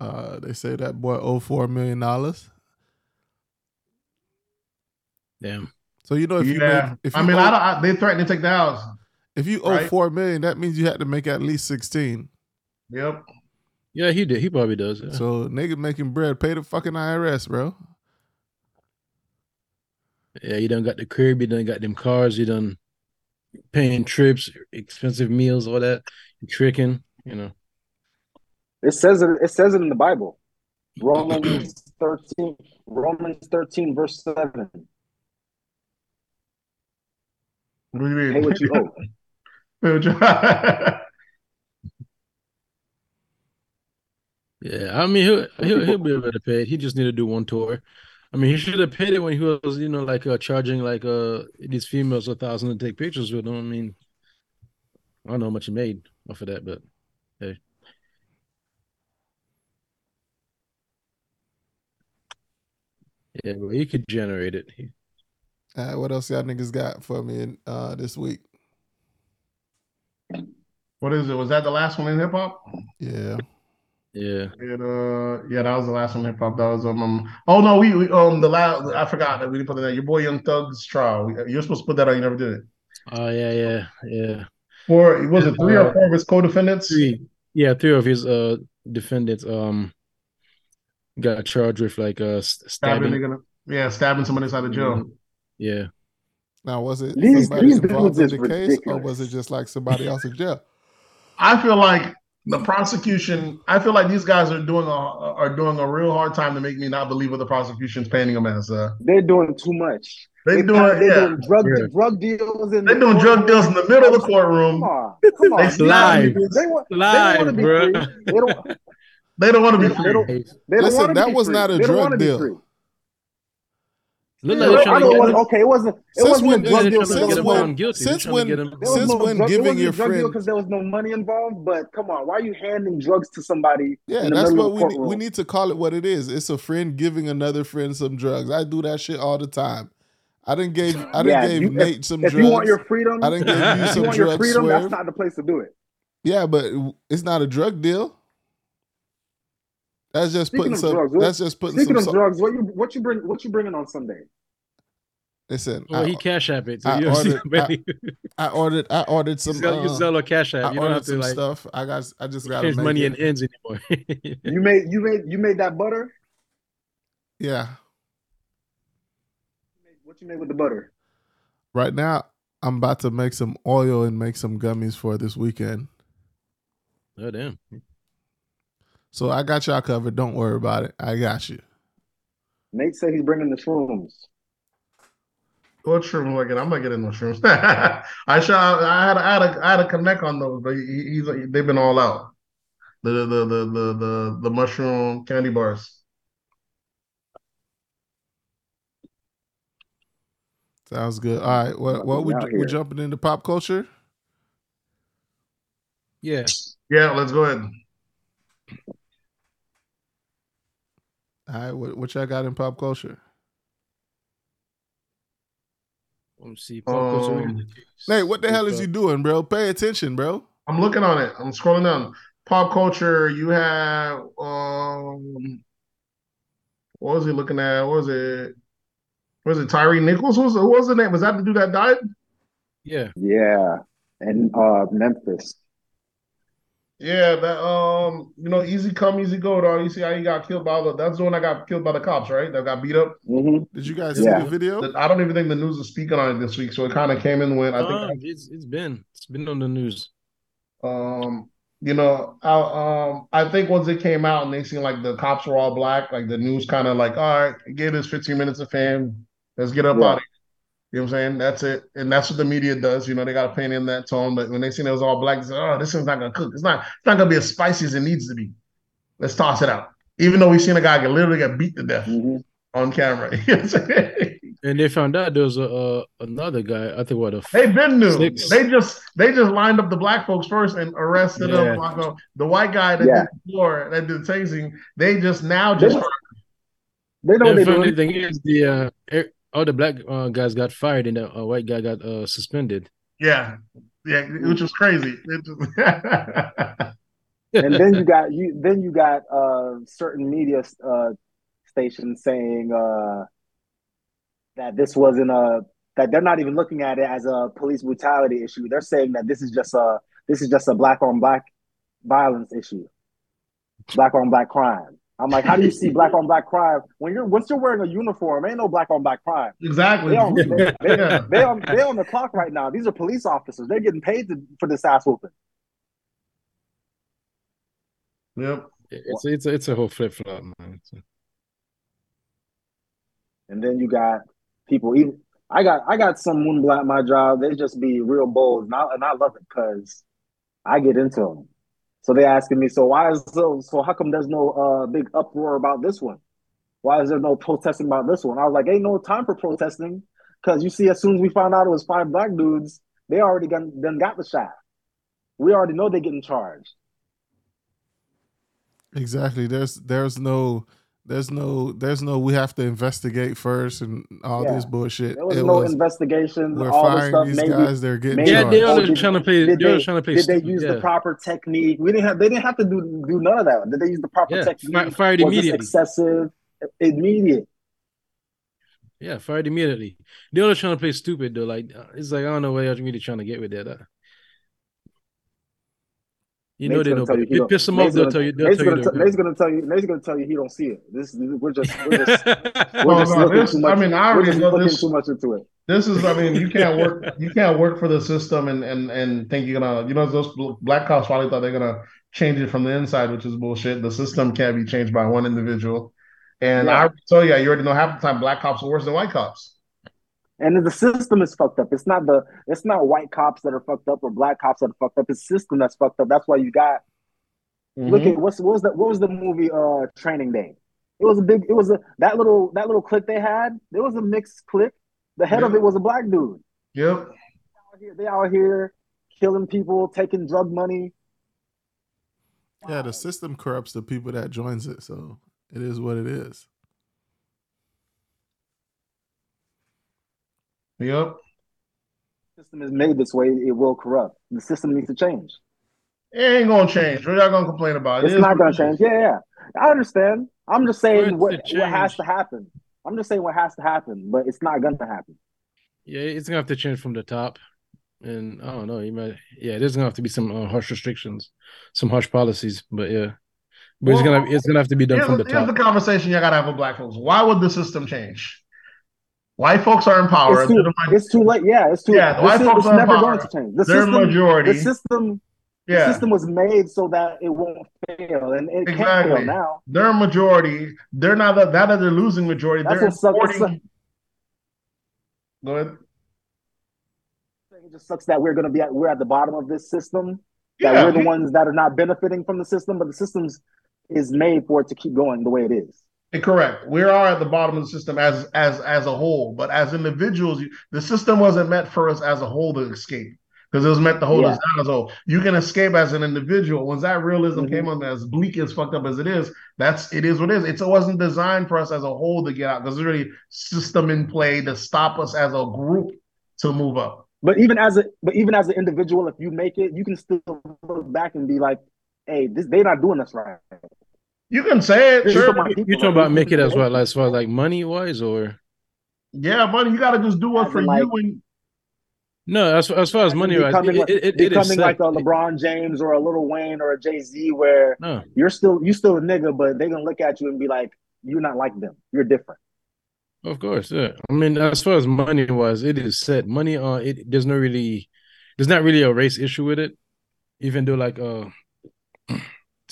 Uh they say that boy owe four million dollars. damn. So you know if you made, if you I mean, owe, I don't. I, they threatened to take the house. if you owe right? four million, that means you had to make at least sixteen. Yep. Yeah, he did. He probably does. yeah. So nigga making bread, pay the fucking IRS, bro. Yeah, you done got the crib, you done got them cars, you done paying trips, expensive meals, all that, you tricking, you know. It says it. It says it in the Bible. [CLEARS THROAT] Romans thirteen. Romans thirteen, verse seven. What do you mean? Pay what you owe. [LAUGHS] Pay what you- [LAUGHS] Yeah, I mean he'll he'll, he'll be able to pay it. He just need to do one tour. I mean, he should have paid it when he was, you know, like uh, charging like uh these females a thousand to take pictures with him. I mean, I don't know how much he made off of that, but hey. Yeah, well, he could generate it. All right, what else y'all niggas got for me in, uh this week? What is it? Was that the last one in hip hop? Yeah. Yeah. It, uh, yeah, that was the last one in hip hop. That was um, um. Oh no, we, we um the last. I forgot that we didn't put that. Your boy Young Thug's trial. You're supposed to put that on. You never did it. Oh yeah, yeah, yeah. Four. Was it three or Uh, four of his co-defendants? Three, yeah, three of his uh defendants um got charged with like uh s- Stabbing. stabbing. nigga. Yeah, stabbing somebody inside the jail. Yeah. Now was it These- somebody these involved in the is case or was it just like somebody else in jail? I feel like the prosecution. I feel like these guys are doing a are doing a real hard time to make me not believe what the prosecution's painting them as. Uh, They're doing too much. they They doing they're yeah. doing drug Yeah. drug deals in They're the doing drug deals in the middle of the Come courtroom. on, come on. They They, Live. they want, they want to be bro. free. They don't. They don't want to They, be they don't. Hey, They don't Listen, that be was free. not a They drug wanna be deal. Free. Look Yeah, like I know it wasn't him. okay, it wasn't. It Since wasn't when- a drug they're deal trying to because get there him was no. found guilty. Since when- him. Since no when drug, giving your drug deal friend- because there was no money involved. But come on, why are you handing drugs to somebody? Yeah, in the that's what of we need, we need to call it what it is. It's a friend giving another friend some drugs. I do that shit all the time. I didn't gave I didn't Yeah, gave you- Nate some If drugs. you want your freedom, I didn't [LAUGHS] give you if you some drugs. freedom, that's not the place to do it. Yeah, but it's not a drug deal. That's just Speaking putting of some. drugs, what- that's just putting Speaking some. of drugs, what you what you bring what you bringing on Sunday? listen, Well, I, he cash app it. So I you don't ordered- baby. I ordered. I ordered some. you sell, you uh, sell a cash app. I You don't ordered have to some like stuff. I got. I just got change money it. in ends anymore. [LAUGHS] You made you made you made that butter. Yeah. What you made with the butter? Right now, I'm about to make some oil and make some gummies for this weekend. oh damn. So I got y'all covered. Don't worry about it. I got you. Nate said he's bringing the shrooms. What shroom am I getting? I'm not getting no shrooms. [LAUGHS] I shot. I had. I had. A, I had a connect on those, but he, he's. They've been all out. The the the the the the, the mushroom candy bars. Sounds good. All right. What? What we Out we here. jumping into pop culture? Yeah. Yeah, let's go ahead. All right. What, what y'all got in pop culture? Let me see. Pop culture. Um, Nate, what the hell is you doing, bro? Pay attention, bro. I'm looking on it. I'm scrolling down. Pop culture. You have um. What was he looking at? What was it? Was it Tyre Nichols? Who was, who was the name? Was that the dude that died? Yeah. Yeah, and uh, Memphis. Yeah, that um, you know, easy come, easy go, dog. You see how he got killed by the that's the one that got killed by the cops, right? That got beat up. hmm Did you guys Yeah. see the video? I don't even think the news is speaking on it this week, so it kind of came in when I Uh, think it's it's been it's been on the news. um, you know, I, um, I think once it came out and they seen like the cops were all black, like the news kind of like, all right, give us 15 minutes of fame, let's get up Yeah. out of here. You know what I'm saying? That's it, and that's what the media does. You know, they got to paint in that tone. But when they seen it was all black, they said, "Oh, this thing's not gonna cook. It's not. It's not gonna be as spicy as it needs to be. Let's toss it out." Even though we've seen a guy get literally get beat to death hmm on camera. [LAUGHS] You know what I'm saying? And they found out there was a uh, another guy. I think what a They been new. Six. They just they just lined up the black folks first and arrested Yeah. them. Like, uh, The white guy that Yeah. did before that did tasing, they just now just they know what the they're funny doing. thing is the uh, all the black uh, guys got fired and the uh, white guy got uh, suspended. yeah yeah, which was crazy. And then you [LAUGHS] got you then you got uh certain media uh stations saying uh that this wasn't a that they're not even looking at it as a police brutality issue. They're saying that this is just a this is just a black on black violence issue. Black on black crime. I'm like, how do you see black on black crime when you're once you're wearing a uniform? Ain't no black on black crime. exactly. They on, they, [LAUGHS] they, Yeah. they on they on the clock right now. These are police officers. They're getting paid to, for this ass whooping. Yep. It's it's a, it's a whole flip flop, man. A- And then you got people even I got I got some moonblood at my job. They just be real bold, and I, and I love it because I get into them. So they're asking me, so why is so so how come there's no uh big uproar about this one? Why is there no protesting about this one? I was like, ain't no time for protesting because you see, as soon as we found out it was five black dudes, they already got then got the shot. We already know they getting charged. Exactly. There's there's no there's no there's no we have to investigate first and all Yeah. this bullshit. There was It no was investigation. we're all firing stuff. these Maybe guys. They're getting maybe- Yeah, charged. they Oh, trying to play. did They they- trying to play. Did they use yeah. the proper technique? We didn't have. They didn't have to do do none of that. Did they use the proper Yeah, technique? fi- fired Was immediately. excessive, immediate. Yeah, fired immediately. They all trying to play stupid though. Like uh, it's like I don't know where you're really trying to get with that. You know Nate's they gonna know. tell you he you piss them Nate's off, they'll gonna- tell you. They'll Nate's tell you. gonna, they're t- Nate's gonna tell you. Nate's gonna tell you he don't see it. This we're just we're just [LAUGHS] we're just no, looking this- too much. I mean, I we're already just know this- too much into it. This is, I mean, you can't [LAUGHS] work, you can't work for the system and and and think you're gonna, you know, those black cops probably thought they're gonna change it from the inside, which is bullshit. The system can't be changed by one individual. And Yeah. I already tell you, you already know half the time black cops are worse than white cops. And the system is fucked up. It's not the it's not white cops that are fucked up or black cops that are fucked up. It's the system that's fucked up. That's why you got Look Mhm. at what's what was the what was the movie uh Training Day? It was a big. It was a that little that little clip they had. It was a mixed clip. The head of it was a black dude. Yep. Out here- They out here killing people, taking drug money. Yeah, the system corrupts the people that joins it, so it is what it is. Yep. system is made this way, it will corrupt. The system needs to change. It ain't gonna change. We're not gonna complain about it. It's It is not gonna change. Yeah, yeah. I understand. I'm just saying what what has to happen. I'm just saying what has to happen, but it's not going to happen. Yeah, it's gonna have to change from the top, and I don't know. You might, yeah, there's gonna have to be some uh, harsh restrictions, some harsh policies, but yeah, but it's gonna it's gonna have to be done from the top. here's top. the conversation you gotta have with black folks. Why would the system change? White folks are in power. It's too, the it's too late. Yeah, it's too. Yeah, the white is- folks it's are never power. going to change. The They're system, majority. the system, the yeah, system was made so that it won't fail, and it can't fail now. they're a majority. They're not that, that they're losing majority. That's they're what sucks. Importing. Go ahead. It just sucks that we're going to be at we're at the bottom of this system. That Yeah, we're the ones that are not benefiting from the system, but the system's is made for it to keep going the way it is. Correct. We are at the bottom of the system as as as a whole, but as individuals, the system wasn't meant for us as a whole to escape because it was meant to hold us down as a whole. You can escape as an individual. Once that realism Mhm. came on, as bleak as fucked up as it is, that's it is what it is. It's, it wasn't designed for us as a whole to get out there's really system in play to stop us as a group to move up. But even as a but even as an individual, if you make it, you can still look back and be like, "Hey, this they're not doing this right." You can say it, sure. for my people, You talking about this make is it as well, as far as like money wise, or Yeah, buddy, you got to just do what's As for like- you. And no? As as far as money wise, becoming, it, like, it, it, it is becoming like set. a LeBron James or a Lil Wayne or a Jay Z, where No, you're still you still a nigga, but they're gonna look at you and be like, "You're not like them. You're different." Of course, yeah. I mean, as far as money wise, it is set. Money, uh, it there's no really, there's not really a race issue with it, even though like uh,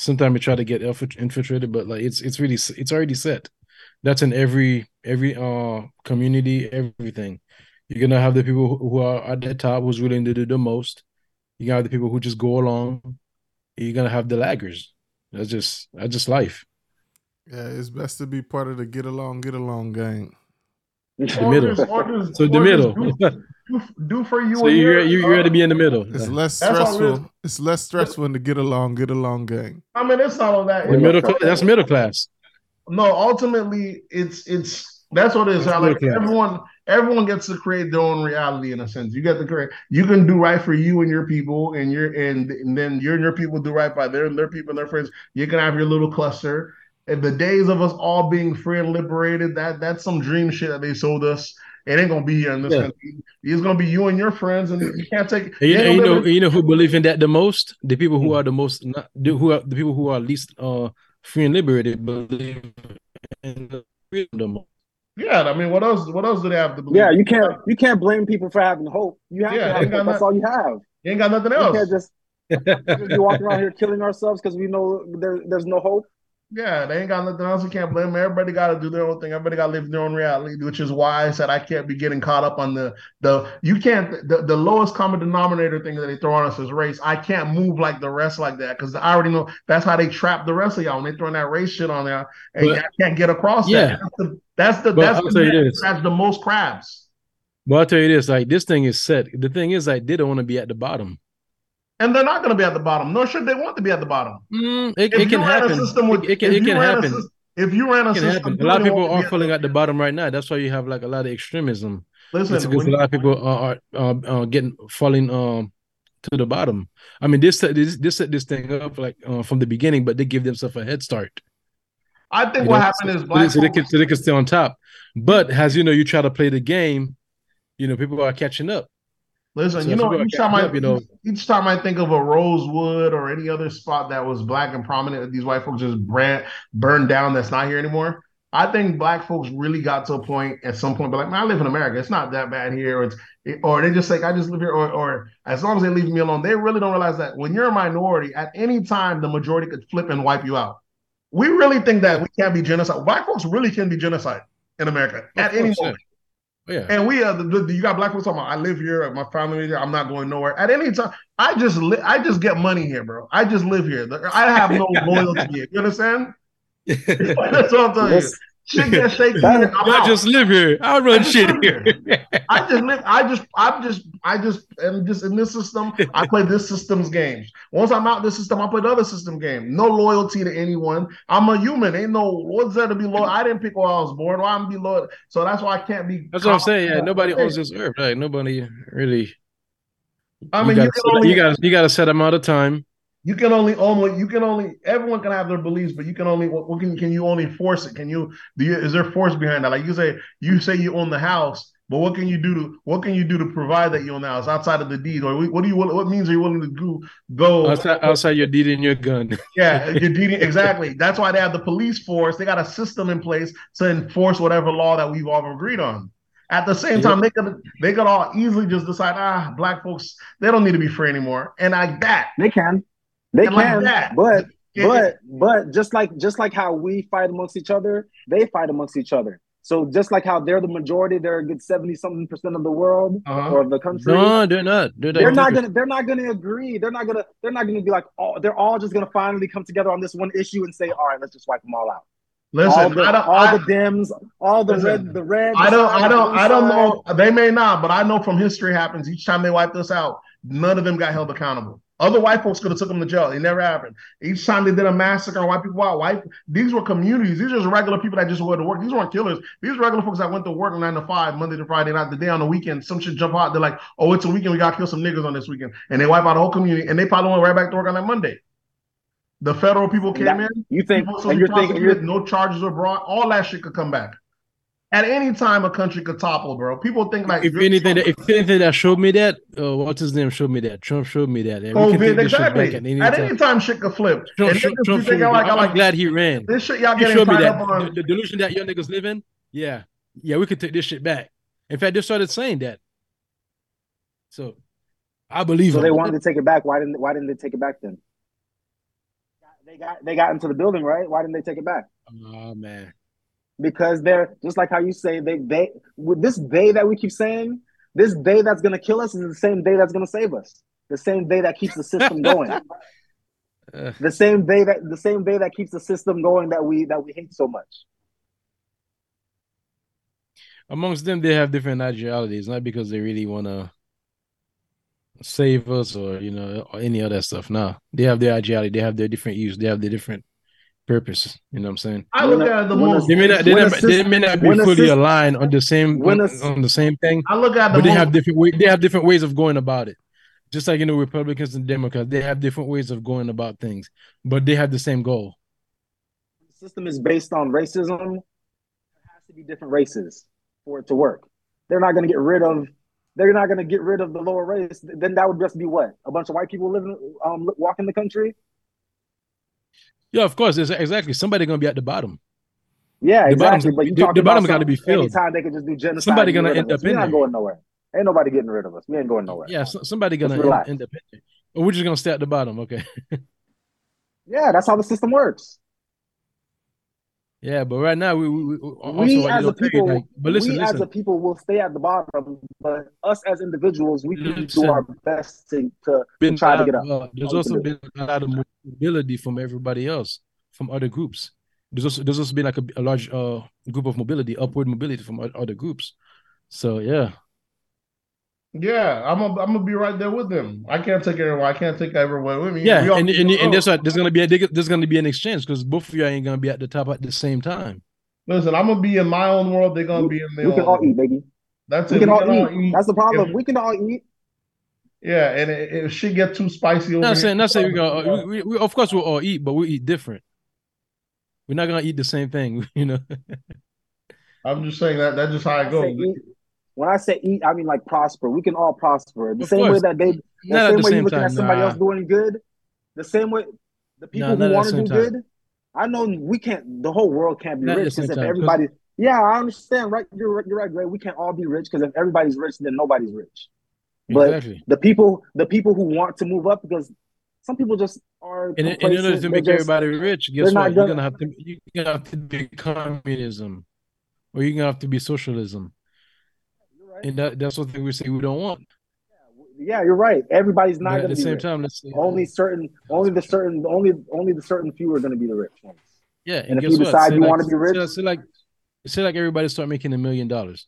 sometimes we try to get infiltrated, but like it's it's really it's already set. That's in every every uh community, everything. You're gonna have the people who are at the top who's willing to do the most. You gonna have the people who just go along. You're gonna have the laggers. That's just that's just life. Yeah, it's best to be part of the get along, get along gang. The middle. just- So the middle. Do, do, do for you. so and you your- you you got to be in the middle. It's less That's it stressful. It's less stressful in the get along, get along gang. I mean, it's not all that. The middle class, that's middle class. No, ultimately, it's it's that's what it is. That's How, like class. everyone, everyone gets to create their own reality in a sense. You get to create. You can do right for you and your people, and your and, and then you and your people do right by their their people and their friends. You can have your little cluster. And the days of us all being free and liberated, that that's some dream shit that they sold us. It ain't gonna be here in this Yeah. country. It's gonna be you and your friends, and you can't take. And you, you you know, in- you know who believe in that the most? The people who are the most, not, the, who are the people who are least uh free and liberated believe in the freedom most. yeah, I mean, what else? What else do they have to believe? Yeah, you can't you can't blame people for having hope. You have Yeah, to have got hope. That's that- all you have. You ain't got nothing You else. can't just, [LAUGHS] just be walking around here killing ourselves because we know there, there's no hope. Yeah, they ain't got nothing else. You can't blame them. Everybody got to do their own thing. Everybody got to live their own reality, which is why I said I can't be getting caught up on the the you can't the, the lowest common denominator thing that they throw on us is race. I can't move like the rest like that because I already know that's how they trap the rest of y'all when they throwing that race shit on there and But- y'all can't get across Yeah. that. That's the that's the, But that's I'll the tell you this. that the most crabs. But I'll tell you this: like this thing is set. The thing is, they don't want to be at the bottom. And they're not going to be at the bottom, nor should they want to be at the bottom. Mm, it, If it you can happen. with- it, it can, if it you can ran a happen. If you ran a system, happen. A lot of people are falling at the bottom right now. That's why you have like a lot of extremism. Listen, It's because a lot of people are, are uh, getting falling um to the bottom. I mean, this this this set this thing up like uh, from the beginning, but they give themselves a head start. I think You what know, happened so- is black so they can so they can stay on top. But as you know, you try to play the game, you know, people are catching up. Listen, So you know, each time I up, you know- each time I think of a Rosewood or any other spot that was black and prominent that these white folks just brand burned down that's not here anymore. I think black folks really got to a point at some point, but like, man, I live in America. It's not that bad here. Or, it's, or they just like, I just live here. Or, or as long as they leave me alone, they really don't realize that when you're a minority, at any time, the majority could flip and wipe you out. We really think that we can't be genocide. Black folks really can be genocide in America Of at any moment. Yeah. And we, are the, the, you got black folks talking about, I live here, my family here, I'm not going nowhere. At any time, I just, li- I just get money here, bro. I just live here. I have no [LAUGHS] loyalty here. You understand? [LAUGHS] [LAUGHS] That's what I'm telling you. Shit get shaky. I'm I just live here. I run shit here. [LAUGHS] I just live. I just. I'm just. I just am just in this system. I play this system's games. Once I'm out this system, I play the other system game. No loyalty to anyone. I'm a human. Ain't no what's there to be loyal. I didn't pick where I was born. Why I'm be loyal? So that's why I can't be. That's what I'm saying. Yeah, nobody owns this earth. Like nobody really. I mean, you you, got can only you got you got a set amount of time. You can only only you can only everyone can have their beliefs, but you can only what, what can can you only force it? Can you do you, is there force behind that? Like you say you say you own the house, but what can you do to what can you do to provide that you own the house outside of the deed? Or what do you what means are you willing to do go Outside, outside your deed and your gun. [LAUGHS] Yeah, you're deeding [LAUGHS] exactly. That's why they have the police force. They got a system in place to enforce whatever law that we've all agreed on. At the same time, they could they could all easily just decide, ah, black folks, they don't need to be free anymore. And like that, They can. They And can. that. But but but just like just like how we fight amongst each other, they fight amongst each other. So just like how they're the majority, they're a good seventy something percent of the world Uh-huh. or of the country. No, they're not. They're, they're not gonna they're not gonna agree. They're not gonna they're not gonna be like all they're all just gonna finally come together on this one issue and say, all right, let's just wipe them all out. listen, all the, I don't, all I, the Dems, all the Listen, red, the red. I don't, I don't, I don't know. know. They may not, but I know from history happens each time they wipe this out. None of them got held accountable. Other white folks could have took them to jail. It never happened. Each time they did a massacre on white people white these were communities. These are just regular people that just went to work. These weren't killers. These were regular folks that went to work nine to five, Monday to Friday, not the day on the weekend. Some shit jump out. They're like, oh, it's a weekend. We got to kill some niggas on this weekend, and they wipe out the whole community. And they probably went right back to work on that Monday. The federal people came That- in. You think, People supposed to and you're thinking, you're, no charges were brought. All that shit could come back. At any time, a country could topple, bro. People think like If anything, that, if anything that showed me that, uh, what's his name showed me that. Trump showed me that. And we can COVID, take this shit exactly. back at any At time. any time, shit could flip. Trump, And Trump, niggas be Trump showed thinking me. like, I'm, I like glad he ran. this shit. Y'all He getting me tied that up the, on. the delusion that young niggas live in. Yeah, yeah, we could take this shit back. In fact, they started saying that. So, I believe so him. they wanted to take it back. Why didn't Why didn't they take it back then? They got they got into the building, right? Why didn't they take it back? Oh man, Because they're just like how you say they they with this day that we keep saying, this day that's gonna kill us is the same day that's gonna save us. The same day that keeps the system going. [LAUGHS] The same day that the same day that keeps the system going that we that we hate so much. amongst them, they have different ideologies, not because they really want to save us or you know or any other stuff. No, they have their ideology. They have their different use. They have their different purpose. You know what I'm saying? I look at it the when most. They may not. They, When a not, they system- may not be fully system- aligned on the same when on, a- on the same thing. I look at the but they most. have different way, they have different ways of going about it just like you know republicans and democrats they have different ways of going about things but they have the same goal The system is based on racism. There has to be different races for it to work. They're not gonna get rid of they're not gonna get rid of the lower race. Then that would just be what? A bunch of white people living um walking the country? Yeah of course exactly somebody gonna be at the bottom Yeah, The exactly. But you the- the about bottom's gotta be filled. Anytime they can just do genocide. Somebody gonna end up We're in not there. going nowhere. Ain't nobody getting rid of us. We ain't going nowhere. yeah so, somebody gonna end, end up in there. Or we're just gonna stay at the bottom okay [LAUGHS] Yeah, that's how the system works. Yeah but right now we, we, we as a people, like, but listen we listen as a people will stay at the bottom, but us as individuals, we can do our best to, to been try to get up. uh, there's also been a lot of mobility from everybody else from other groups. There's also there's also been like a, a large uh group of mobility upward mobility from other groups. So yeah Yeah, I'm gonna I'm gonna be right there with them. I can't take everyone. I can't take everyone with me. Yeah, all and need and, to and go. there's a, there's gonna be a there's gonna be an exchange because both of you ain't gonna be at the top at the same time. Listen, I'm gonna be in my own world. They're gonna be in their We can own. all eat, baby. That's We it. can We all can all eat. eat. That's the problem. If- We can all eat. Yeah, and it, if shit get too spicy over Not here, saying not saying we go. We, we, we, of course we'll all eat, but we eat different. We're not gonna eat the same thing, [LAUGHS] you know. I'm just saying that that's just how it I say goes. When I say eat, I mean like prosper. We can all prosper. The Of same way that they, the Not same the way you're looking time. at somebody Nah. else doing good, the same way the people Nah, who want to do time. good. I know we can't. The whole world can't be Not rich because if time, 'cause- everybody. Yeah, I understand. Right, you're you're right, Gray. We can't all be rich because if everybody's rich, then nobody's rich. But exactly. the people, the people who want to move up, because some people just are. And, in- order to make just- everybody rich, guess what? You're gonna- gonna have to you're gonna have to be communism, or you're gonna have to be socialism. And that, that's what we say we don't want. Yeah, you're right. Everybody's not going at to the same rich. time, let's say only certain, only the certain, only only the certain few are going to be the rich ones. Yeah, And if guess you what? decide Say you like- wanna be rich- say, say like say like everybody start making a million dollars.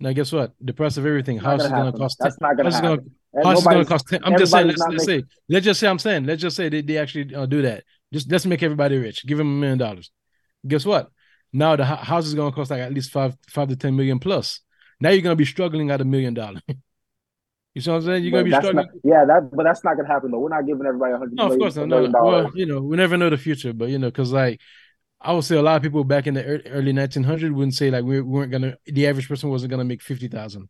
Now guess what? The price of everything, house is gonna gonna cost. That's 10 not going to happen. House is gonna cost. 10 I'm just saying. Let's, let's making- say. Let's just say. I'm saying. Let's just say they, they actually uh, do that. Just let's make everybody rich. Give them a million dollars. Guess what? Now the hou- house is gonna cost like at least five five to ten million plus. Now you're gonna be struggling at a million dollars. [LAUGHS] You see what I'm saying? You're gonna be struggling. not, yeah, that but that's not going to happen though. We're not giving everybody a hundred No, of course not. No, well, you know, we never know the future, but you know, because like I would say a lot of people back in the early 1900 wouldn't say like we weren't gonna. The average person wasn't gonna make fifty thousand.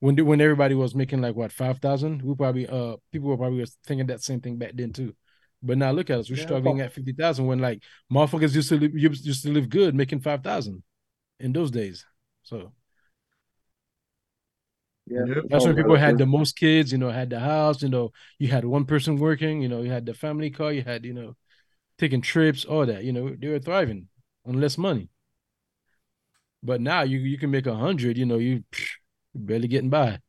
When when everybody was making like what five thousand, we probably uh people were probably thinking that same thing back then too. But now look at us, we're Yeah, struggling at fifty thousand when like motherfuckers used to live, used to live good making five thousand in those days. So Yeah, Yep. that's Oh, when people had the most kids, you know, had the house, you know, you had one person working, you know, you had the family car, you had, you know, taking trips, all that, you know, they were thriving on less money. But now you you can make a hundred, you know, you psh, barely getting by.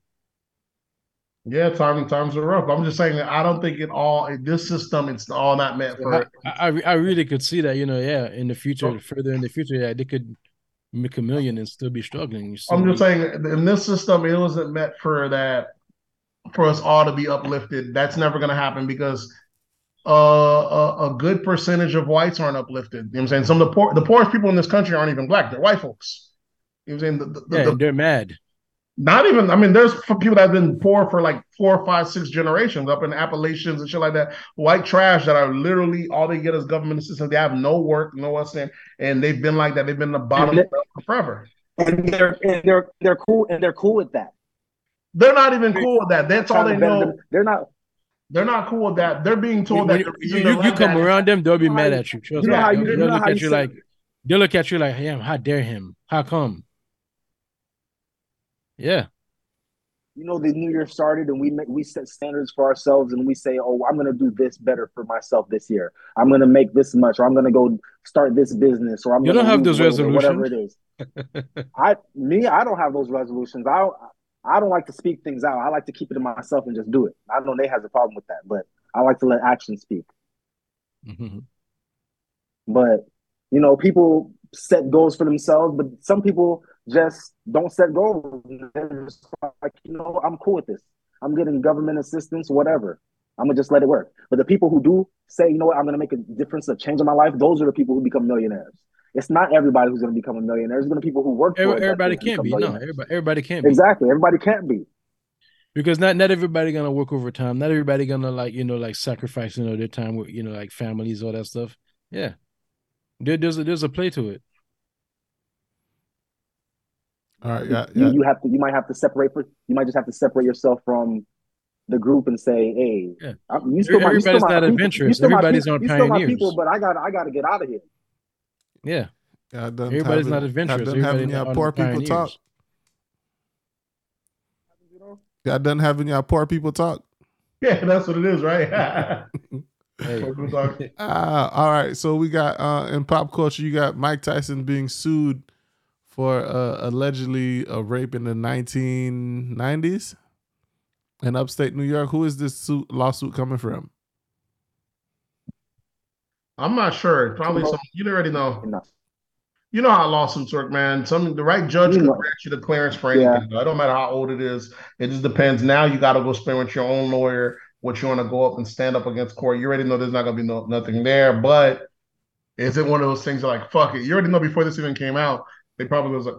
Yeah, time times are rough. I'm just saying that I don't think it all this system it's all not meant I, for I I really could see that, you know, yeah, in the future, oh. further in the future, yeah, they could make a million and still be struggling. Still I'm just be- saying in this system it wasn't meant for that for us all to be uplifted. That's never gonna happen because uh, a, a good percentage of whites aren't uplifted. You know what I'm saying? Some of the poor the poorest people in this country aren't even black, they're white folks. You know what I'm saying? The, the, yeah, the- they're mad. Not even, I mean, there's people that have been poor for like four, five, six generations up in Appalachians and shit like that. White trash that are literally all they get is government assistance. They have no work, no what's in, and they've been like that. They've been the bottom And forever. and they're and they're they're cool and they're cool with that. They're not even cool with that. That's all they know. They're not. They're not cool with that. They're being When told that you, the you, you, you come that- around them, they'll be mad at you. Trust you know me. how you- They'll, they'll look at you you like they'll look at you like, damn, how dare him? How come? Yeah. You know, the new year started and we make we set standards for ourselves and we say, oh, I'm going to do this better for myself this year. I'm going to make this much, or I'm going to go start this business, or I'm You don't have those resolutions, whatever it is. I me, I don't have those resolutions. I I don't like to speak things out. I like to keep it to myself and just do it. I know they has a problem with that, but I like to let action speak. Mhm. But you know, people set goals for themselves, but some people just don't set goals. Just like, you know, I'm cool with this. I'm getting government assistance, whatever. I'm gonna just let it work. But the people who do say, you know what, I'm gonna make a difference, a change in my life, those are the people who become millionaires. It's not everybody who's gonna become a millionaire. It's gonna be people who work Every-. Everybody can't be. No, everybody, everybody can't be. Exactly. Everybody can't be. Because not not everybody gonna work overtime. Not everybody gonna like, you know, like sacrifice, you know, their time with, you know, like families, all that stuff. Yeah. There, there's a there's a play to it. All right, yeah, You, yeah. you have to. You might have to separate. For, you might just have to separate yourself from the group and say, "Hey, Yeah. I'm, you still my, you still Everybody's my not people. adventurous. You still my Everybody's people. not You still my pioneers. people, but I got I got to get out of here." Yeah. Y'all done Everybody's having- not adventurous. Y'all done Everybody having y'all poor people talk. Y'all done having y'all poor people talk. Yeah, that's what it is, right? [LAUGHS] Hey. People talk. Ah, all right. So we got uh in pop culture, you got Mike Tyson being sued for uh, allegedly a rape in the 1990s in upstate New York. Who is this suit lawsuit coming from? I'm not sure. Probably some. You already know. No. You know how lawsuits work, man. Some the right judge You can know. grant you the clearance for anything. though. It don't matter how old it is. It just depends. Now you got to go spend with your own lawyer. What you want to go up and stand up against court. You already know there's not gonna be no nothing there. But is it one of those things like fuck it? You already know before this even came out. They probably was like.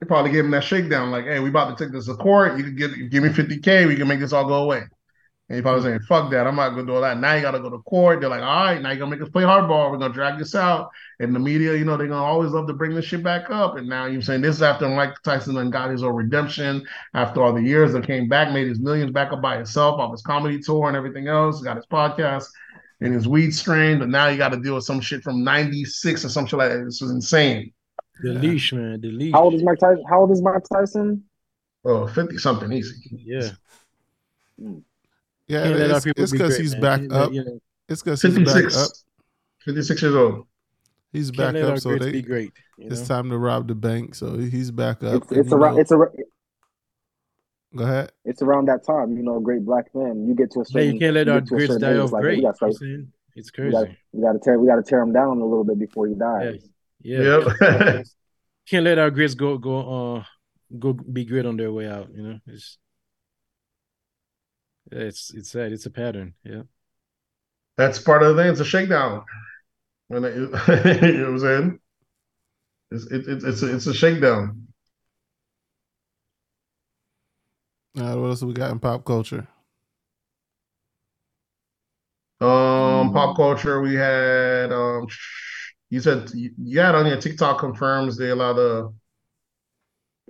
They probably gave him that shakedown, like, "Hey, we about to take this to court. You can get give me 50k. We can make this all go away." And he probably saying, "Fuck that! I'm not gonna do all that." Now you got to go to court. They're like, "All right, now you're gonna make us play hardball. We're gonna drag this out." And the media, you know, they're gonna always love to bring this shit back up. And now you're saying this is after Mike Tyson and got his own redemption after all the years that came back, made his millions back up by himself off his comedy tour and everything else. Got his podcast and his weed strain, but now you got to deal with some shit from '96 or some shit like that. This was insane. The leash, man. The leash. How old is Mike Tyson? How old is Mike Tyson? Oh, 50 something easy. Yeah. Yeah, Can't let our it's people be because he's man. back Can't up. you It's because he's back up. 56 years old. He's back up, so greats they be great. You it's know? time to rob the bank. So he's back up. It's, and, it's around. know, it's a Go ahead. It's around that time, you know, great black man, You get to a Yeah, you can't let you our get grits die age, off it's like, great. We You gotta start. It's We got crazy. we got to tear we got to tear him down a little bit before he Yeah, dies. Yeah. Yep. Can't let our [LAUGHS] grits go go uh go be grit on their way out. You know, it's yeah, it's it's sad. It's a pattern. Yeah. That's part of the thing. It's a shakedown. When it, [LAUGHS] you know what I'm saying? It's it, it, it's a, it's a shakedown. Uh, what else we got in pop culture? Um, pop culture. We had um. You said you you had on your TikTok confirms they allow the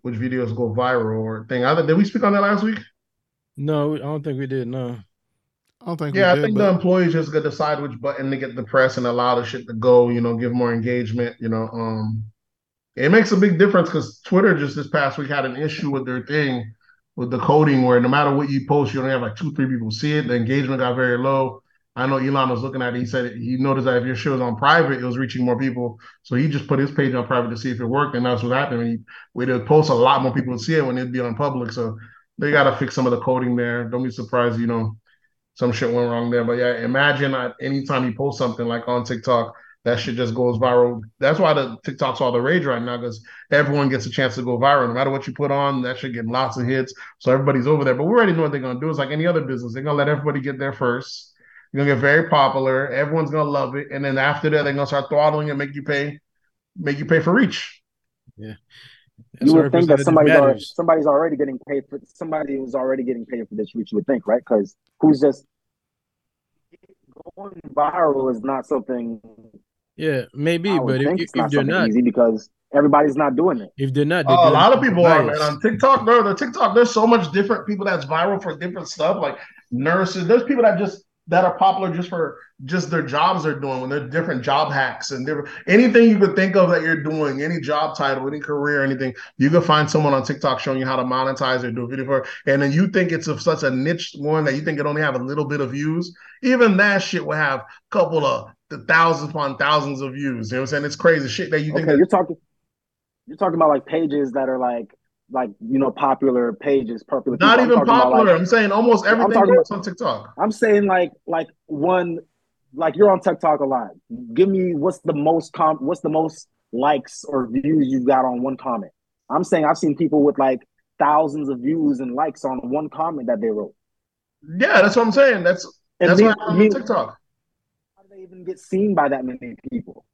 which videos go viral or thing. Either did we speak on that last week? No, I don't think we did. No. I don't think Yeah, we I did, think the employees just gotta decide which button to get the press and allow the shit to go, you know, give more engagement, you know. Um it makes a big difference because Twitter just this past week had an issue with their thing with the coding where no matter what you post, you only have like two, three people see it. The engagement got very low. I know Elon was looking at it. He said he noticed that if your show was on private, it was reaching more people. So he just put his page on private to see if it worked, and that's what happened. He we would post a lot more people would see it when it'd be on public. So they gotta fix some of the coding there. Don't be surprised, you know, some shit went wrong there. But yeah, imagine at anytime you post something like on TikTok, that shit just goes viral. That's why the TikTok's all the rage right now, because everyone gets a chance to go viral. No matter what you put on, that should get lots of hits. So everybody's over there. But we already know what they're gonna do. It's like any other business. They're gonna let everybody get there first. You're gonna get very popular. Everyone's gonna love it, and then after that, they're gonna start throttling and make you pay, make you pay for reach. That's You would think that somebody's already somebody's already getting paid for somebody was already getting paid for this reach. You would think, right? Because who's just going viral is not something Yeah, maybe, but if, think if, it's not if they're not, easy because everybody's not doing it. if they're not, they're Oh, a lot of for people are, man. On TikTok, bro, the TikTok, there's so much different people that's viral for different stuff, like nurses. There's people that just that are popular just for just their jobs they're doing when they're different job hacks and different anything you could think of that you're doing, any job title, any career, anything, you could find someone on TikTok showing you how to monetize or do a video for. And then you think it's of such a niche one that you think it only have a little bit of views. Even that shit will have a couple of the thousands upon thousands of views. You know what I'm saying? It's crazy shit that you think Okay, that you're talking you're talking about like pages that are like like you know popular pages, popular. Not people. I'm even about, popular. like- I'm saying almost I'm everything talking works on TikTok. I'm saying like like one like you're on TikTok a lot. Give me what's the most com what's the most likes or views you've got on one comment. I'm saying I've seen people with like thousands of views and likes on one comment that they wrote. Yeah, that's what I'm saying. That's And that's me- happens me- on TikTok. How do they even get seen by that many people?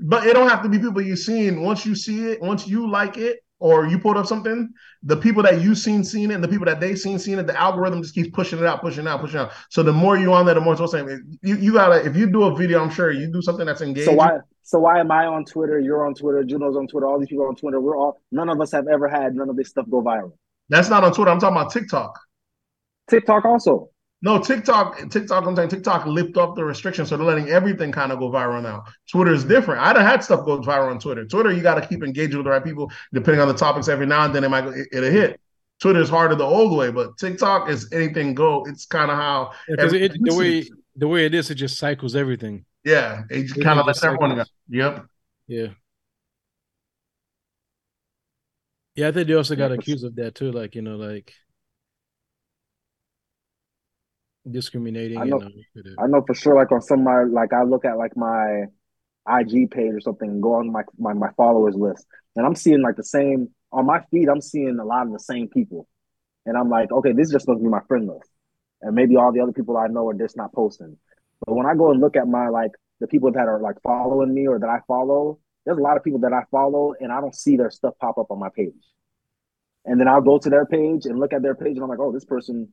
But it don't have to be people you've seen. Once you see it, once you like it, or you pulled up something, the people that you seen seen it, and the people that they seen seen it, the algorithm just keeps pushing it out, pushing it out, pushing it out. So the more you on there, the more it's what's saying. You you gotta if you do a video, I'm sure you do something that's engaging. So why so why am I on Twitter? You're on Twitter, Juno's on Twitter, all these people on Twitter. We're all none of us have ever had none of this stuff go viral. That's not on Twitter. I'm talking about TikTok. TikTok also. No, TikTok, TikTok, I'm saying TikTok lift up the restrictions, so they're letting everything kind of go viral now. Twitter is different. I'd have had stuff go viral on Twitter. Twitter, you got to keep engaging with the right people, depending on the topics. Every now and then, it might it, it'll hit. Twitter is harder the old way, but TikTok is anything go. It's kind of how, Because it, the way the way it is, it just cycles everything. yeah, it It kind of lets everyone go. Yep. Yeah. Yeah, I think they also got accused of that too, like you know, like discriminating. I know- and, uh. I know for sure, like on some of my like I look at like my IG page or something go on my, my my followers list and I'm seeing like the same on my feed, I'm seeing a lot of the same people. And I'm like, okay, this is just supposed to be my friend list. And maybe all the other people I know are just not posting. But when I go and look at my like the people that are like following me or that I follow, there's a lot of people that I follow and I don't see their stuff pop up on my page. And then I'll go to their page and look at their page and I'm like, oh, this person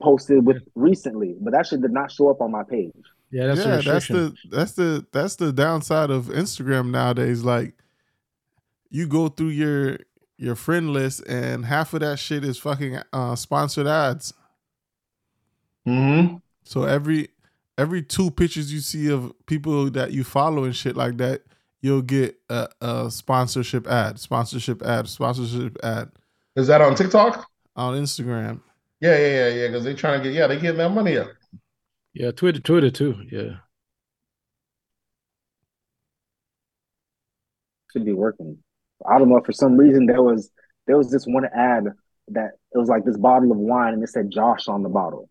posted with recently, but that shit did not show up on my page. yeah, that's yeah, that's the that's the that's the downside of Instagram nowadays. Like, you go through your your friend list, and half of that shit is fucking uh, sponsored ads. Mm-hmm. So every every two pictures you see of people that you follow and shit like that, you'll get a, a sponsorship ad, sponsorship ad, sponsorship ad Is that on TikTok? on Instagram. Yeah, yeah, yeah, yeah. Because they're trying to get, yeah, they getting that money up. Yeah, Twitter, Twitter too. Yeah, should be working. I don't know. For some reason, there was there was this one ad that it was like this bottle of wine and it said Josh on the bottle.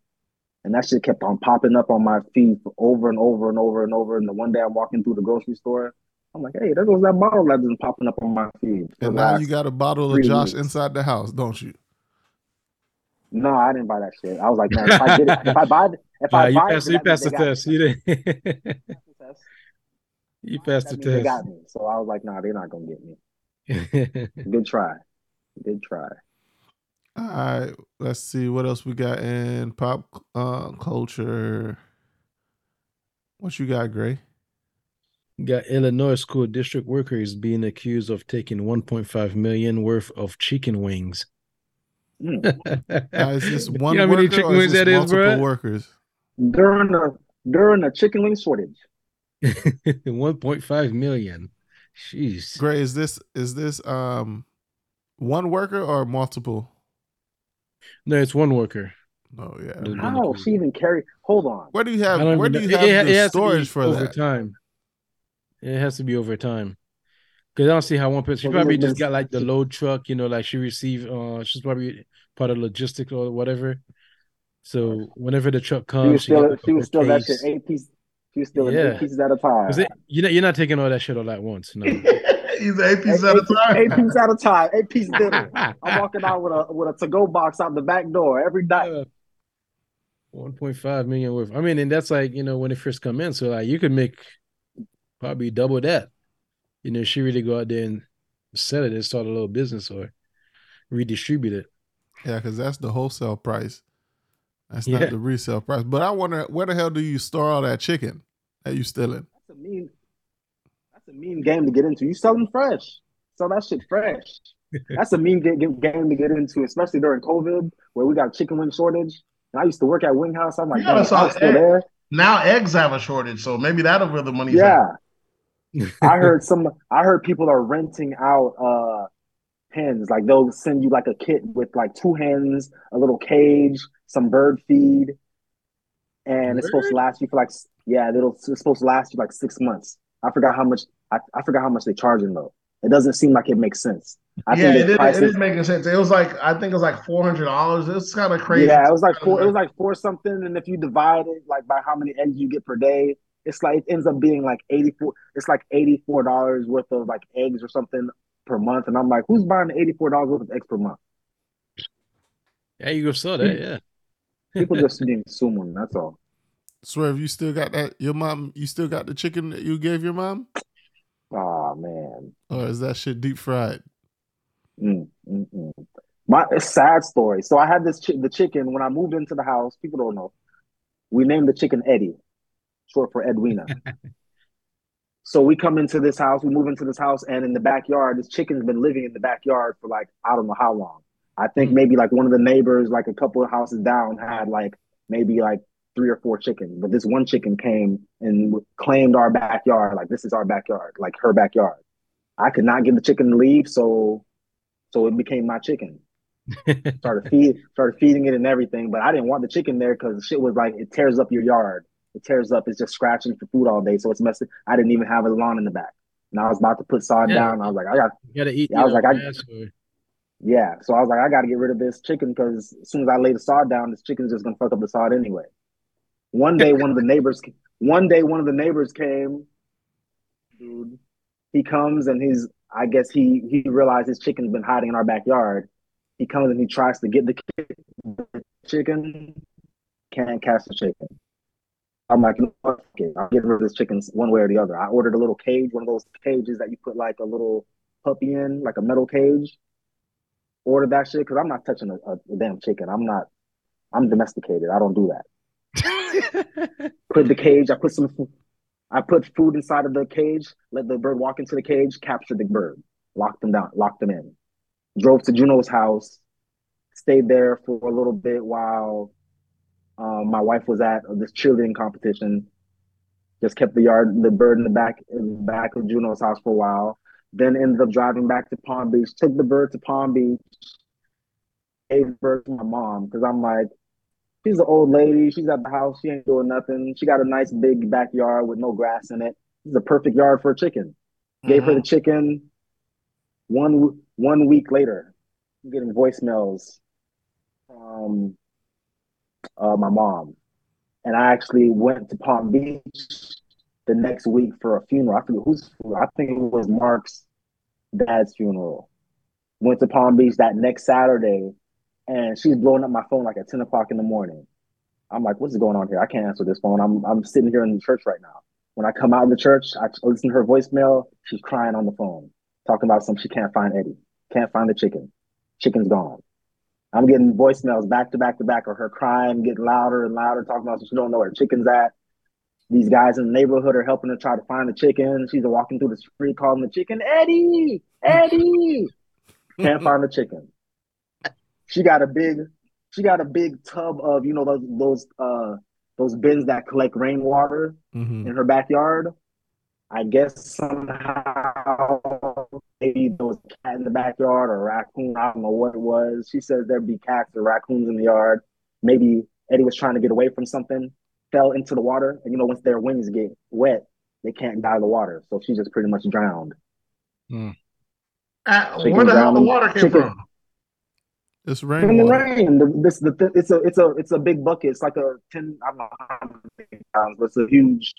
And that shit kept on popping up on my feed for over and over and over and over. And the one day I'm walking through the grocery store, I'm like, hey, there goes that bottle that's been popping up on my feed. And now you got a bottle of Josh weeks. inside the house, don't you? No, I didn't buy that shit. I was like, man, if I get it, if I [LAUGHS] buy it, if Uh, I you buy passed, it, [LAUGHS] you passed the [LAUGHS] got test. You didn't. you passed That the means they test. got me. So I was like, nah, they're not gonna get me. Good try. Good try. All right, let's see what else we got in pop uh, culture. What you got, Gray? got Illinois school district workers being accused of taking 1.5 million worth of chicken wings. Mm. Uh, is this [LAUGHS] You one know how many worker chicken wings that is, bro? workers? During a during a chicken wing shortage. [LAUGHS] 1.5 million. Jeez. Gray, is this is this um one worker or multiple? No, it's one worker. Oh yeah. The- How she even carry? Hold on. Where do you have don't where do you It- have it, it the has to be storage for over that? time. It has to be over time. Because I don't see how one person. She Well, probably just got like the load truck, you know, like she received. Uh, she's probably part of logistic or whatever. So whenever the truck She was comes, she, still got like a she was still that case. shit eight pieces. She was still Yeah. eight pieces at a time. it- you know, you're not taking all that shit all at once. No. [LAUGHS] He's eight Eight, pieces at a eight- time. eight pieces at a time. Eight piece [LAUGHS] dinner. I'm walking out with a with a to go box out the back door every night. Uh, 1.5 million worth. I mean, and that's like, you know, when it first come in. So like you could make probably double that. You know, she really go out there and sell it and start a little business or redistribute it. Yeah, because that's the wholesale price. That's Yeah. not the resale price. But I wonder where the hell do you store all that chicken that you stealing? That's a mean. That's a mean game to get into. You sell them fresh. Sell that shit fresh. [LAUGHS] That's a mean ga- ga- game to get into, especially during COVID, where we got chicken wing shortage. And I used to work at Wing House. I'm like, Yeah, damn, that's I all- was still there. Now eggs have a shortage, so maybe that'll where the money's at. I heard some. I heard people are renting out uh hens. Like they'll send you like a kit with like two hens, a little cage, some bird feed, and it's supposed to last you for like yeah, it'll it's supposed to last you like six months. I forgot how much. I, I forgot how much they charging though. It doesn't seem like it makes sense. I yeah, think it is, it is making sense. It was like I think it was like four hundred dollars. It's kind of crazy. Yeah, it was like four. It was like four something, and if you divide it like by how many eggs you get per day, it's like it ends up being like eighty four. It's like eighty four dollars worth of like eggs or something per month, and I'm like, who's buying eighty four dollars worth of eggs per month? Yeah, you go sell that. Yeah. [LAUGHS] People just being consuming. That's all. Swerve, you still got that? Your mom, you still got the chicken that you gave your mom, Oh man, or is that shit deep fried? mm, mm, mm. my sad story. So I had this chi- the chicken when I moved into the house. People don't know. We named the chicken Eddie, short for Edwina. So we come into this house, we move into this house, and in the backyard, this chicken's been living in the backyard for like I don't know how long. I think mm-hmm. maybe like one of the neighbors, like a couple of houses down, had like maybe like three or four chickens. But this one chicken came and claimed our backyard, like this is our backyard, like her backyard. I could not get the chicken to leave, so so it became my chicken. [LAUGHS] Started feed, started feeding it and everything, but I didn't want the chicken there because the shit was like it tears up your yard. It tears up. It's just scratching for food all day, so it's messy. I didn't even have a lawn in the back, and I was about to put sod Yeah. down. I was like, I got You gotta eat. Yeah, I was like, I- or- yeah. So I was like, I got to get rid of this chicken because as soon as I lay the sod down, this chicken's just gonna fuck up the sod anyway. One day, one of the neighbors, one day, one of the neighbors came. Dude, he comes and he's, I guess he he realized his chicken's been hiding in our backyard. He comes and he tries to get the the chicken, can't catch the chicken. I'm like, you? Fuck it. I'm getting rid of this chicken one way or the other. I ordered a little cage, one of those cages that you put like a little puppy in, like a metal cage order that shit because I'm not touching a, a, a damn chicken. I'm not. I'm domesticated. I don't do that. [LAUGHS] Put the cage. I put some. I put food inside of the cage. Let the bird walk into the cage. Captured the bird. Locked them down. Locked them in. Drove to Juno's house. Stayed there for a little bit while um, my wife was at this cheerleading competition. Just kept the yard, the bird in the back, in the back of Juno's house for a while. Then ended up driving back to Palm Beach. Took the bird to Palm Beach. Gave the bird to my mom because I'm like, she's an old lady. She's at the house. She ain't doing nothing. She got a nice big backyard with no grass in it. This is a perfect yard for a chicken. Gave her the chicken. One one week later, I'm getting voicemails um uh my mom. And I actually went to Palm Beach the next week for a funeral. I forget whose I think it was Mark's dad's funeral. Went to Palm Beach that next Saturday and she's blowing up my phone like at 10 o'clock in the morning. I'm like, what's going on here? I can't answer this phone. I'm I'm sitting here in the church right now. When I come out of the church, I listen to her voicemail. She's crying on the phone, talking about something she can't find Eddie, can't find the chicken. Chicken's gone. I'm getting voicemails back to back to back of her crying, getting louder and louder, talking about she don't know where the chicken's at. These guys in the neighborhood are helping her try to find the chicken. She's walking through the street calling the chicken, Eddie, Eddie. Can't find the chicken. She got a big, she got a big tub of, you know, those those uh those bins that collect rainwater Mhm. in her backyard. I guess somehow maybe there was a cat in the backyard or a raccoon. I don't know what it was. She says there'd be cats or raccoons in the yard. Maybe Eddie was trying to get away from something, fell into the water, and you know once their wings get wet, they can't get out of the water. So she just pretty much drowned. Uh, where the hell the water came Chicken- from? It's From the rain, the, this the th- it's a it's a it's a big bucket. It's like a ten I don't know how many pounds, but it's a huge.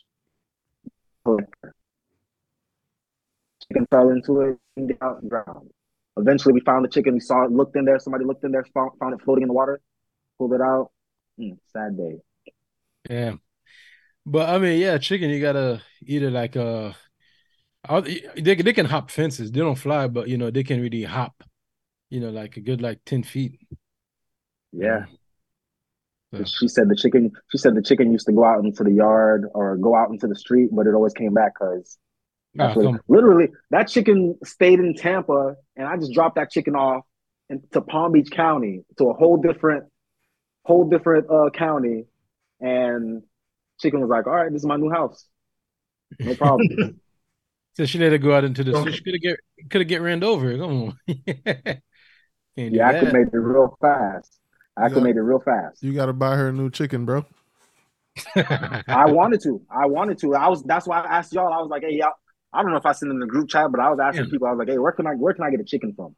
Chicken fell into it and out and drowned. Eventually, we found the chicken. We saw it, looked in there. Somebody looked in there, found, found it floating in the water, pulled it out. Mm, sad day. Yeah. But I mean, yeah, chicken, you gotta either like uh they they can hop fences. They don't fly, but you know, they can really hop, you know, like a good like 10 feet. Yeah. Yeah. She said the chicken. She said the chicken used to go out into the yard or go out into the street, but it always came back because Actually, literally, that chicken stayed in Tampa, and I just dropped that chicken off into Palm Beach County to a whole different, whole different uh county, and chicken was like, "All right, this is my new house, no [LAUGHS] problem." So she let her go out into the Okay. street. She could have get could have get ran over. Come on. [LAUGHS] Can't yeah, I could make it real fast. I could make it real fast. You got to buy her a new chicken, bro. [LAUGHS] I wanted to. I wanted to. I was. That's why I asked y'all. I was like, "Hey, y'all." I don't know if I sent in the group chat, but I was asking Yeah. people. I was like, "Hey, where can I where can I get a chicken from?"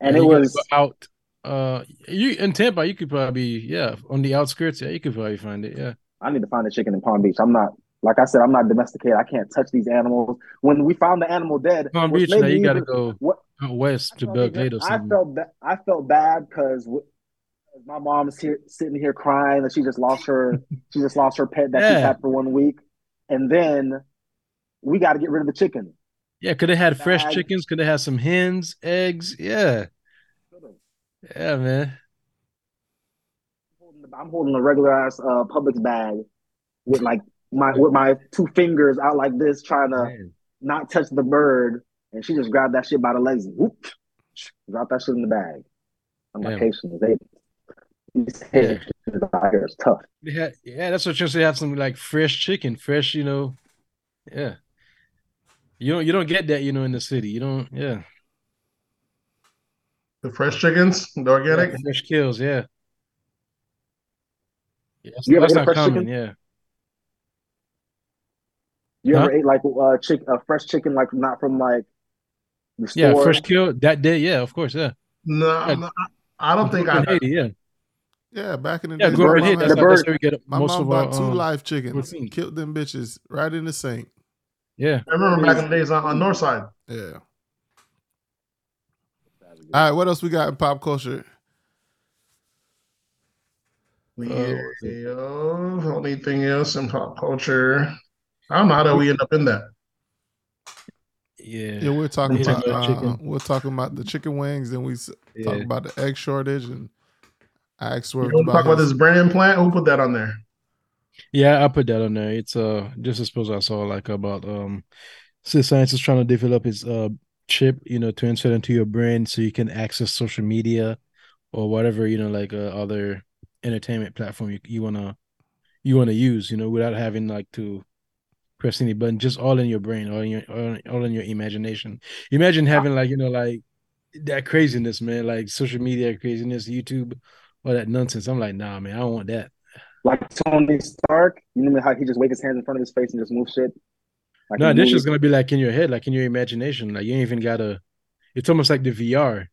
And Yeah, it was out. Uh, you in Tampa, you could probably yeah on the outskirts. Yeah, you could probably find it. Yeah. I need to find a chicken in Palm Beach. I'm not, like I said, I'm not domesticated. I can't touch these animals. When we found the animal dead, Palm Beach, now you gotta go What west to or I felt ba- I felt bad because my mom's here sitting here crying that she just lost her [LAUGHS] she just lost her pet that Yeah. had for one week, and then we got to get rid of the chicken. Yeah, could have had fresh chickens. Could have had some hens, eggs. Yeah, yeah, man. I'm holding a regular ass uh, Publix bag with like my with my two fingers out like this, trying to Man. not touch the bird, and she just grabbed that shit by the legs and whoop, drop that shit in the bag. I'm like, Yeah. patience, they these Haitians out here is tough. Yeah, yeah, that's what you say. Have some like fresh chicken, fresh, you know. Yeah, you don't you don't get that, you know, in the city. You don't. Yeah, The fresh chickens, the organic. Yeah, fresh kills. Yeah. Yeah, that's, You ever that's a not fresh common. chicken? Yeah. You Huh? ever ate like a chick a fresh chicken like not from like the store? Yeah, fresh kill that day. Yeah, of course. Yeah. No, I'm not- I don't think I. in Haiti. Yeah, Yeah, back in the yeah. day, my mom, had- the that's bird- we get my most mom of our. bought two um, live chickens, protein. killed them bitches right in the sink. Yeah. I remember back in the days on, on North Side. Yeah. All right, what else we got in pop culture? Yeah, anything else in pop culture? I don't know how did we end up in that. Yeah. Yeah, we're talking Yeah, about about uh, we're talking about the chicken wings, and we Yeah. talk about the egg shortage, and I asked You Swerve want to talk about his- this brain implant? Who put that on there? Yeah, I put that on there. It's uh just as suppose I saw like about um so science is trying to develop his uh chip, you know, to insert into your brain so you can access social media or whatever, you know, like uh, other entertainment platform you, you wanna you wanna use, you know, without having like to press any button, just all in your brain, all in your all, all in your imagination. Imagine having like, you know, like that craziness, man, like social media craziness, YouTube, all that nonsense. I'm like, nah, man, I don't want that. Like Tony Stark, you know how he just wave his hands in front of his face and just move shit. Like No, this is gonna be like in your head, like in your imagination. Like you ain't even gotta. It's almost like the VR.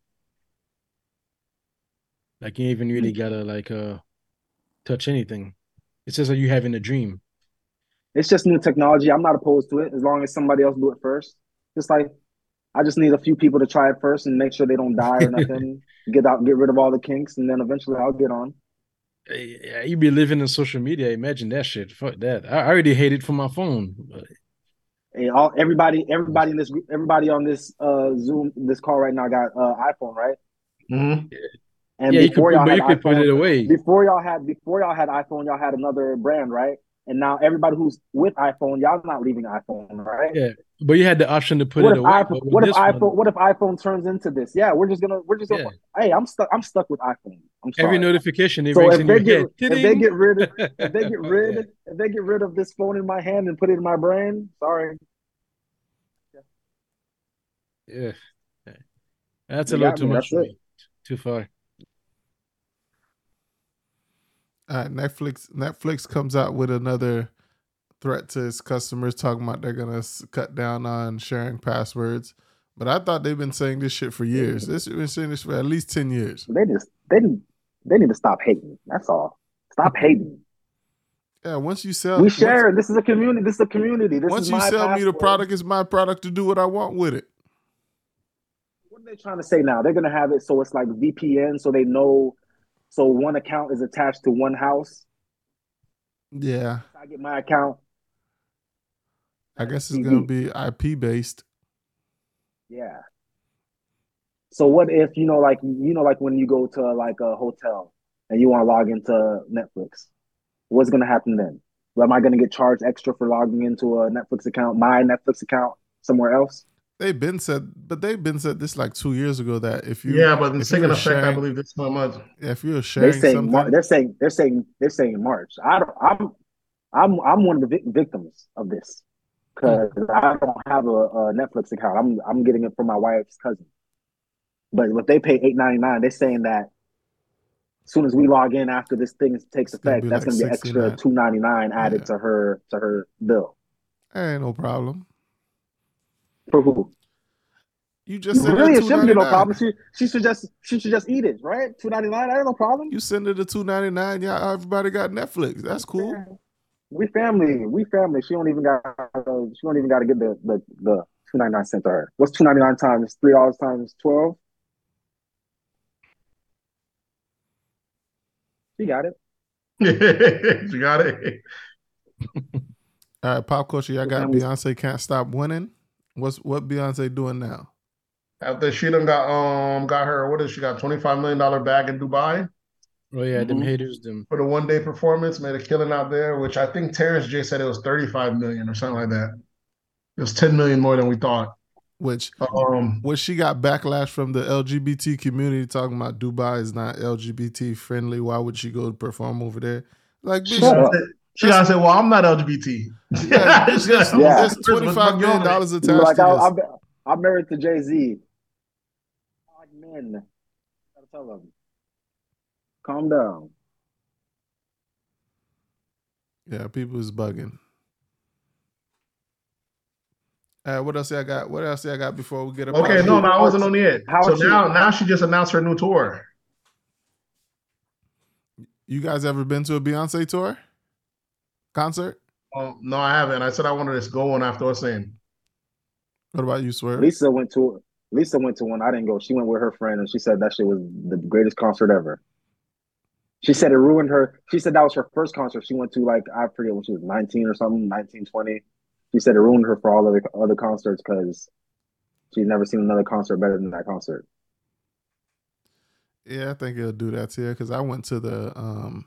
Like you ain't even really gotta like uh touch anything. It's just like you having a dream. It's just new technology. I'm not opposed to it as long as somebody else do it first. Just like I just need a few people to try it first and make sure they don't die or [LAUGHS] nothing. get out, get rid of all the kinks, and then eventually I'll get on. Yeah, you be living in social media. Imagine that shit. Fuck that. I already hate it for my phone. But... Hey, all everybody, everybody in this, everybody on this uh Zoom, this call right now got uh iPhone, right? Mm-hmm. And yeah, before you y'all could, had you could put it away. before y'all had before y'all had iPhone, y'all had another brand, right? And now everybody who's with iPhone, y'all not leaving iPhone, right? Yeah, but you had the option to put what it away. iPhone? What if this one, iPhone? What if iPhone turns into this? Yeah, we're just gonna we're just gonna. Hey, I'm stuck. I'm stuck with iPhone. I'm sorry. Every notification so if in they get head. [LAUGHS] if they get rid of if they get rid that. if they get rid of this phone in my hand and put it in my brain, sorry. Yeah. That's a little too me, much that's for it. me. Too far. Right, Netflix. Netflix comes out with another threat to its customers, talking about they're gonna cut down on sharing passwords. But I thought they've been saying this shit for years. This been saying this for at least ten years. They just they need they need to stop hating. That's all. Stop [LAUGHS] hating. Yeah, once you sell, We once- share. This is a community. This is a community. This Once you sell me the product, it's my product to do what I want with it. What are they trying to say now? They're gonna have it so it's like VPN, so they know. So one account is attached to one house. Yeah, I get my account. I guess it's TV. gonna be IP based. Yeah. So what if you know, like you know, like when you go to like a hotel and you want to log into Netflix, what's gonna happen then? Am I gonna get charged extra for logging into a Netflix account, my Netflix account somewhere else? They've been said, but they've been said this like two years ago that if you Yeah, but if it's taking you're effect, I sharing- believe, this month. if you're sharing, They're saying something, Mar- they're saying they're saying they're saying March. I don't. I'm I'm I'm one of the victims of this because I don't have a, a Netflix account. I'm I'm getting it from my wife's cousin. But if they pay eight ninety nine, they're saying that as soon as we log in after this thing takes It's gonna effect, that's like going to be extra 69. two ninety nine added Yeah. to her to her bill. ain't no problem. For who? You just send Really, her it two shouldn't be no problem. She she should just she should just eat it, right? Two ninety nine, I ain't no problem. You send her the two ninety nine. Yeah, everybody got Netflix. That's cool. We family. We family. She don't even got. she don't even got to get the the the two ninety nine cent to her. What's two ninety nine times three dollars times twelve? She got it. [LAUGHS] you got it. All right, pop culture. Y'all got Family. Beyonce can't stop winning. What's what Beyonce doing now? After she done got um got her what is she got twenty five million dollar bag in Dubai Oh yeah, them Mhm. haters, them. for the one day performance, made a killing out there, which I think Terrence J said it was thirty five million or something like that. It was ten million more than we thought. Which Um, which she got backlash from the LGBT community talking about Dubai is not LGBT friendly. Why would she go perform over there? Like, she bitch, Shut gotta up. say, she gotta say, "Well, I'm not LGBT." Yeah, [LAUGHS] it's just- Yeah. it's twenty five million dollars She's attached like, to I, this. I'm, I'm married to Jay Z. Like men, gotta tell them, calm down. Yeah, people is bugging. Uh, what else I got? What else I got before we get up? Okay, no, no, I wasn't on it. How So she- now, now she just announced her new tour. You guys ever been to a Beyonce tour? Concert? Um, no, I haven't. I said I wanted to go on after us saying. What about you, Swear? Lisa went to Lisa went to one. I didn't go. She went with her friend, and she said that shit was the greatest concert ever. She said it ruined her. She said that was her first concert she went to. Like I forget when she was nineteen or something, 19, 20. She said it ruined her for all of the other concerts because she's never seen another concert better than that concert. Yeah, I think it'll do that to you because I went to the um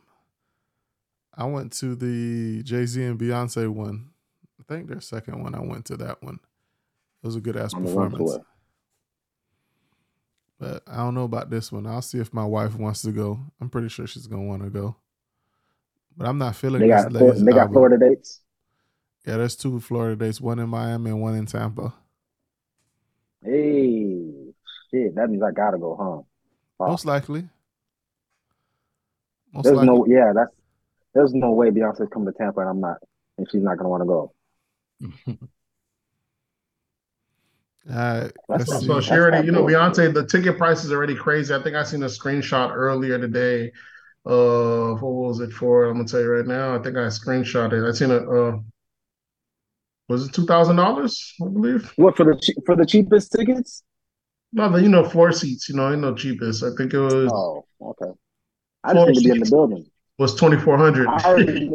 I went to the Jay Z and Beyonce one. I think their second one. I went to that one. It was a good ass I'm gonna run to performance. But I don't know about this one. I'll see if my wife wants to go. I'm pretty sure she's gonna want to go. But I'm not feeling They this got Flor- lady's they got. Florida dates. Yeah, there's two Florida dates, one in Miami and one in Tampa. Hey, shit, that means I gotta go home. Wow. Most likely. Most There's likely. no, yeah, that's there's no way Beyonce's coming to Tampa and I'm not, and she's not gonna want to go. All right. [LAUGHS] That's Let's. So she already, you know. Beyonce, the ticket price is already crazy. I think I seen a screenshot earlier today. Uh, what was it for? I'm gonna tell you right now. I think I screenshot it. I seen a uh, was it two thousand dollars? I believe. What for the for the cheapest tickets? No, the you know floor seats. You know, you know cheapest. I think it was Oh, okay. I just need to be in the building. Was twenty four hundred. Already.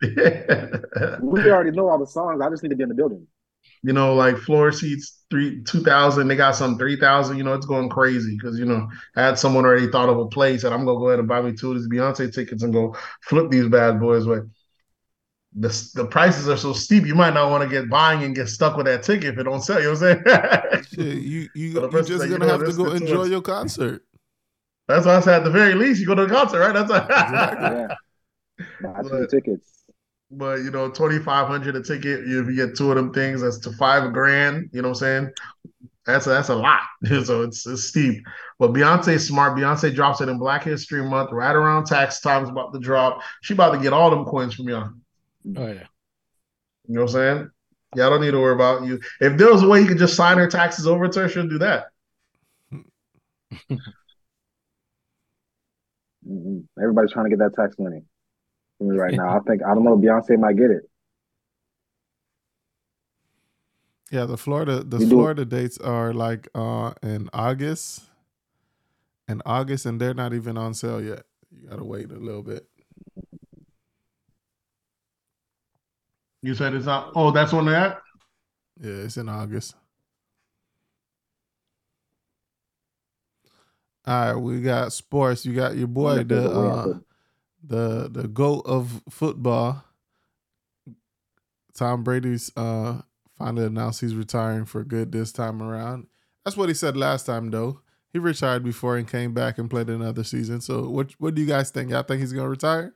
[LAUGHS] We already know all the songs. I just need to be in the building. you know, like floor seats three two thousand. They got some three thousand. You know, it's going crazy because you know I had someone already thought of a place, and I'm gonna go ahead and buy me two of these Beyonce tickets and go flip these bad boys. But the the prices are so steep, you might not want to get buying and get stuck with that ticket if it don't sell. You know what I'm saying? Shit, you you So you person just say, you gonna know, have to go enjoy your concert. That's why I said at the very least you go to the concert, right? That's Exactly. Yeah. [LAUGHS] Buy two But- tickets. But you know, twenty five hundred a ticket. If you get two of them things, that's to five grand. You know what I'm saying? That's a, that's a lot. [LAUGHS] so it's, it's steep. But Beyonce's smart. Beyonce drops it in Black History Month, right around tax time's about to drop. She about to get all them coins from y'all. Oh yeah. You know what I'm saying? Y'all don't need to worry about you. If there was a way you could just sign her taxes over to her, she'll do that. [LAUGHS] Mhm. Everybody's trying to get that tax money from me right now. I [LAUGHS] think I don't know. Beyonce might get it. Yeah, the Florida the You do- Florida dates are like uh in August. In August, and they're not even on sale yet. You gotta wait a little bit. You said it's not. Oh, that's on that. Yeah, it's in August. All right, we got sports. You got your boy, the a uh, the the goat of football. Tom Brady's uh finally announced he's retiring for good this time around. That's what he said last time though. He retired before and came back and played another season. So what what do you guys think? Y'all think he's gonna retire?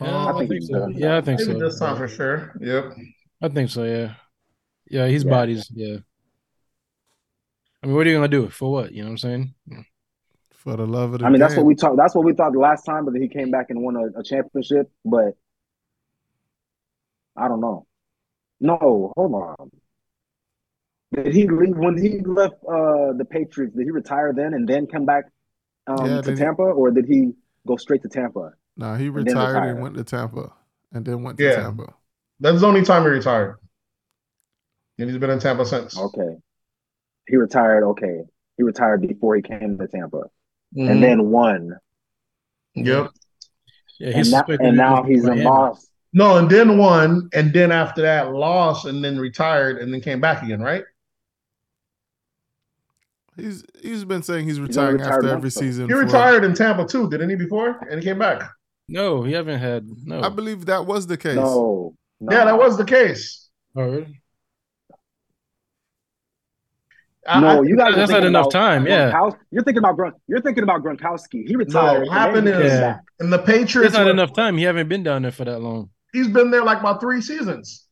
Yeah, I I, think think so. Yeah, I think Maybe so. this time for sure. Yep. I think so. Yeah. Yeah, his Yeah. body's yeah. I mean, what are you gonna do for what? You know what I'm saying? For the love of the I mean, that's what we talked. That's what we thought the last time, but then he came back and won a, a championship. But I don't know. No, hold on. Did he leave when he left uh, the Patriots? Did he retire then and then come back um, Yeah, to then he- Tampa, or did he go straight to Tampa? Nah, he then retired and went to Tampa, and then went to Yeah. Tampa. That's the only time he retired. And he's been in Tampa since. Okay, he retired. Okay, he retired before he came to Tampa, Mhm. and then won, Yep. Yeah, and, he's now, suspected and now he's in Miami. No, and then won, and then after that lost, and then retired, and then came back again, right? He's he's been saying he's retiring retired after every though. season. He for- retired in Tampa too, didn't he? Before, and he came back. No, he haven't had no. I believe that was the case. No, no. Yeah, that was the case. Oh, really? I- No, I- you guys. That's not enough time, yeah. Gronkowski. You're thinking about Gronk. You're thinking about Gronkowski. He retired. What and happened is came Yeah. back. in the Patriots. Patriots. not were- enough time. He haven't been down there for that long. He's been there like about three seasons.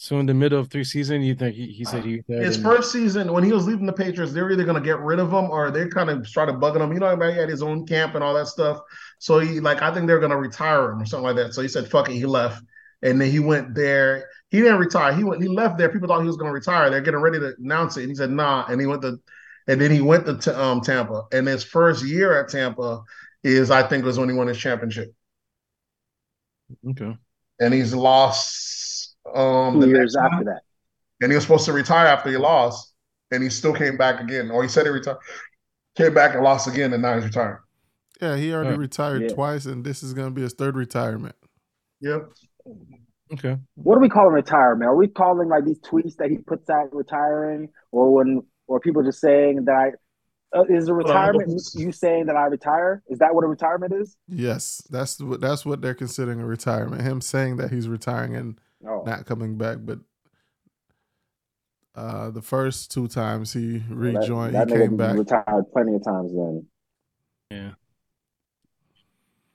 So in the middle of three season, you think he, he said he retired His in- first season, when he was leaving the Patriots, they're either going to get rid of him or they kind of started bugging him. You know, he had his own camp and all that stuff. So he, like, I think they're going to retire him or something like that. So he said, "Fuck it," he left, and then he went there. He didn't retire. He went. He left there. People thought he was going to retire. They're getting ready to announce it, and he said, "Nah." And he went to, and then he went to t- um, Tampa. And his first year at Tampa is, I think, was when he won his championship, Okay. and he's lost um, the years next one. after that. and he was supposed to retire after he lost, and he still came back again, or he said he retired, came back and lost again, and now he's retiring. Yeah, he already Right. retired Yeah. twice, and this is gonna be his third retirement. Yep. Okay. What are we call calling retirement? Are we calling like these tweets that he puts out retiring, or when, or people just saying that I uh, is a retirement? you, you saying that I retire? Is that what a retirement is? Yes, that's what that's what they're considering a retirement. Him saying that he's retiring and Oh, not coming back, but uh, the first two times he that, rejoined, that he came back. retired plenty of times. Then Yeah.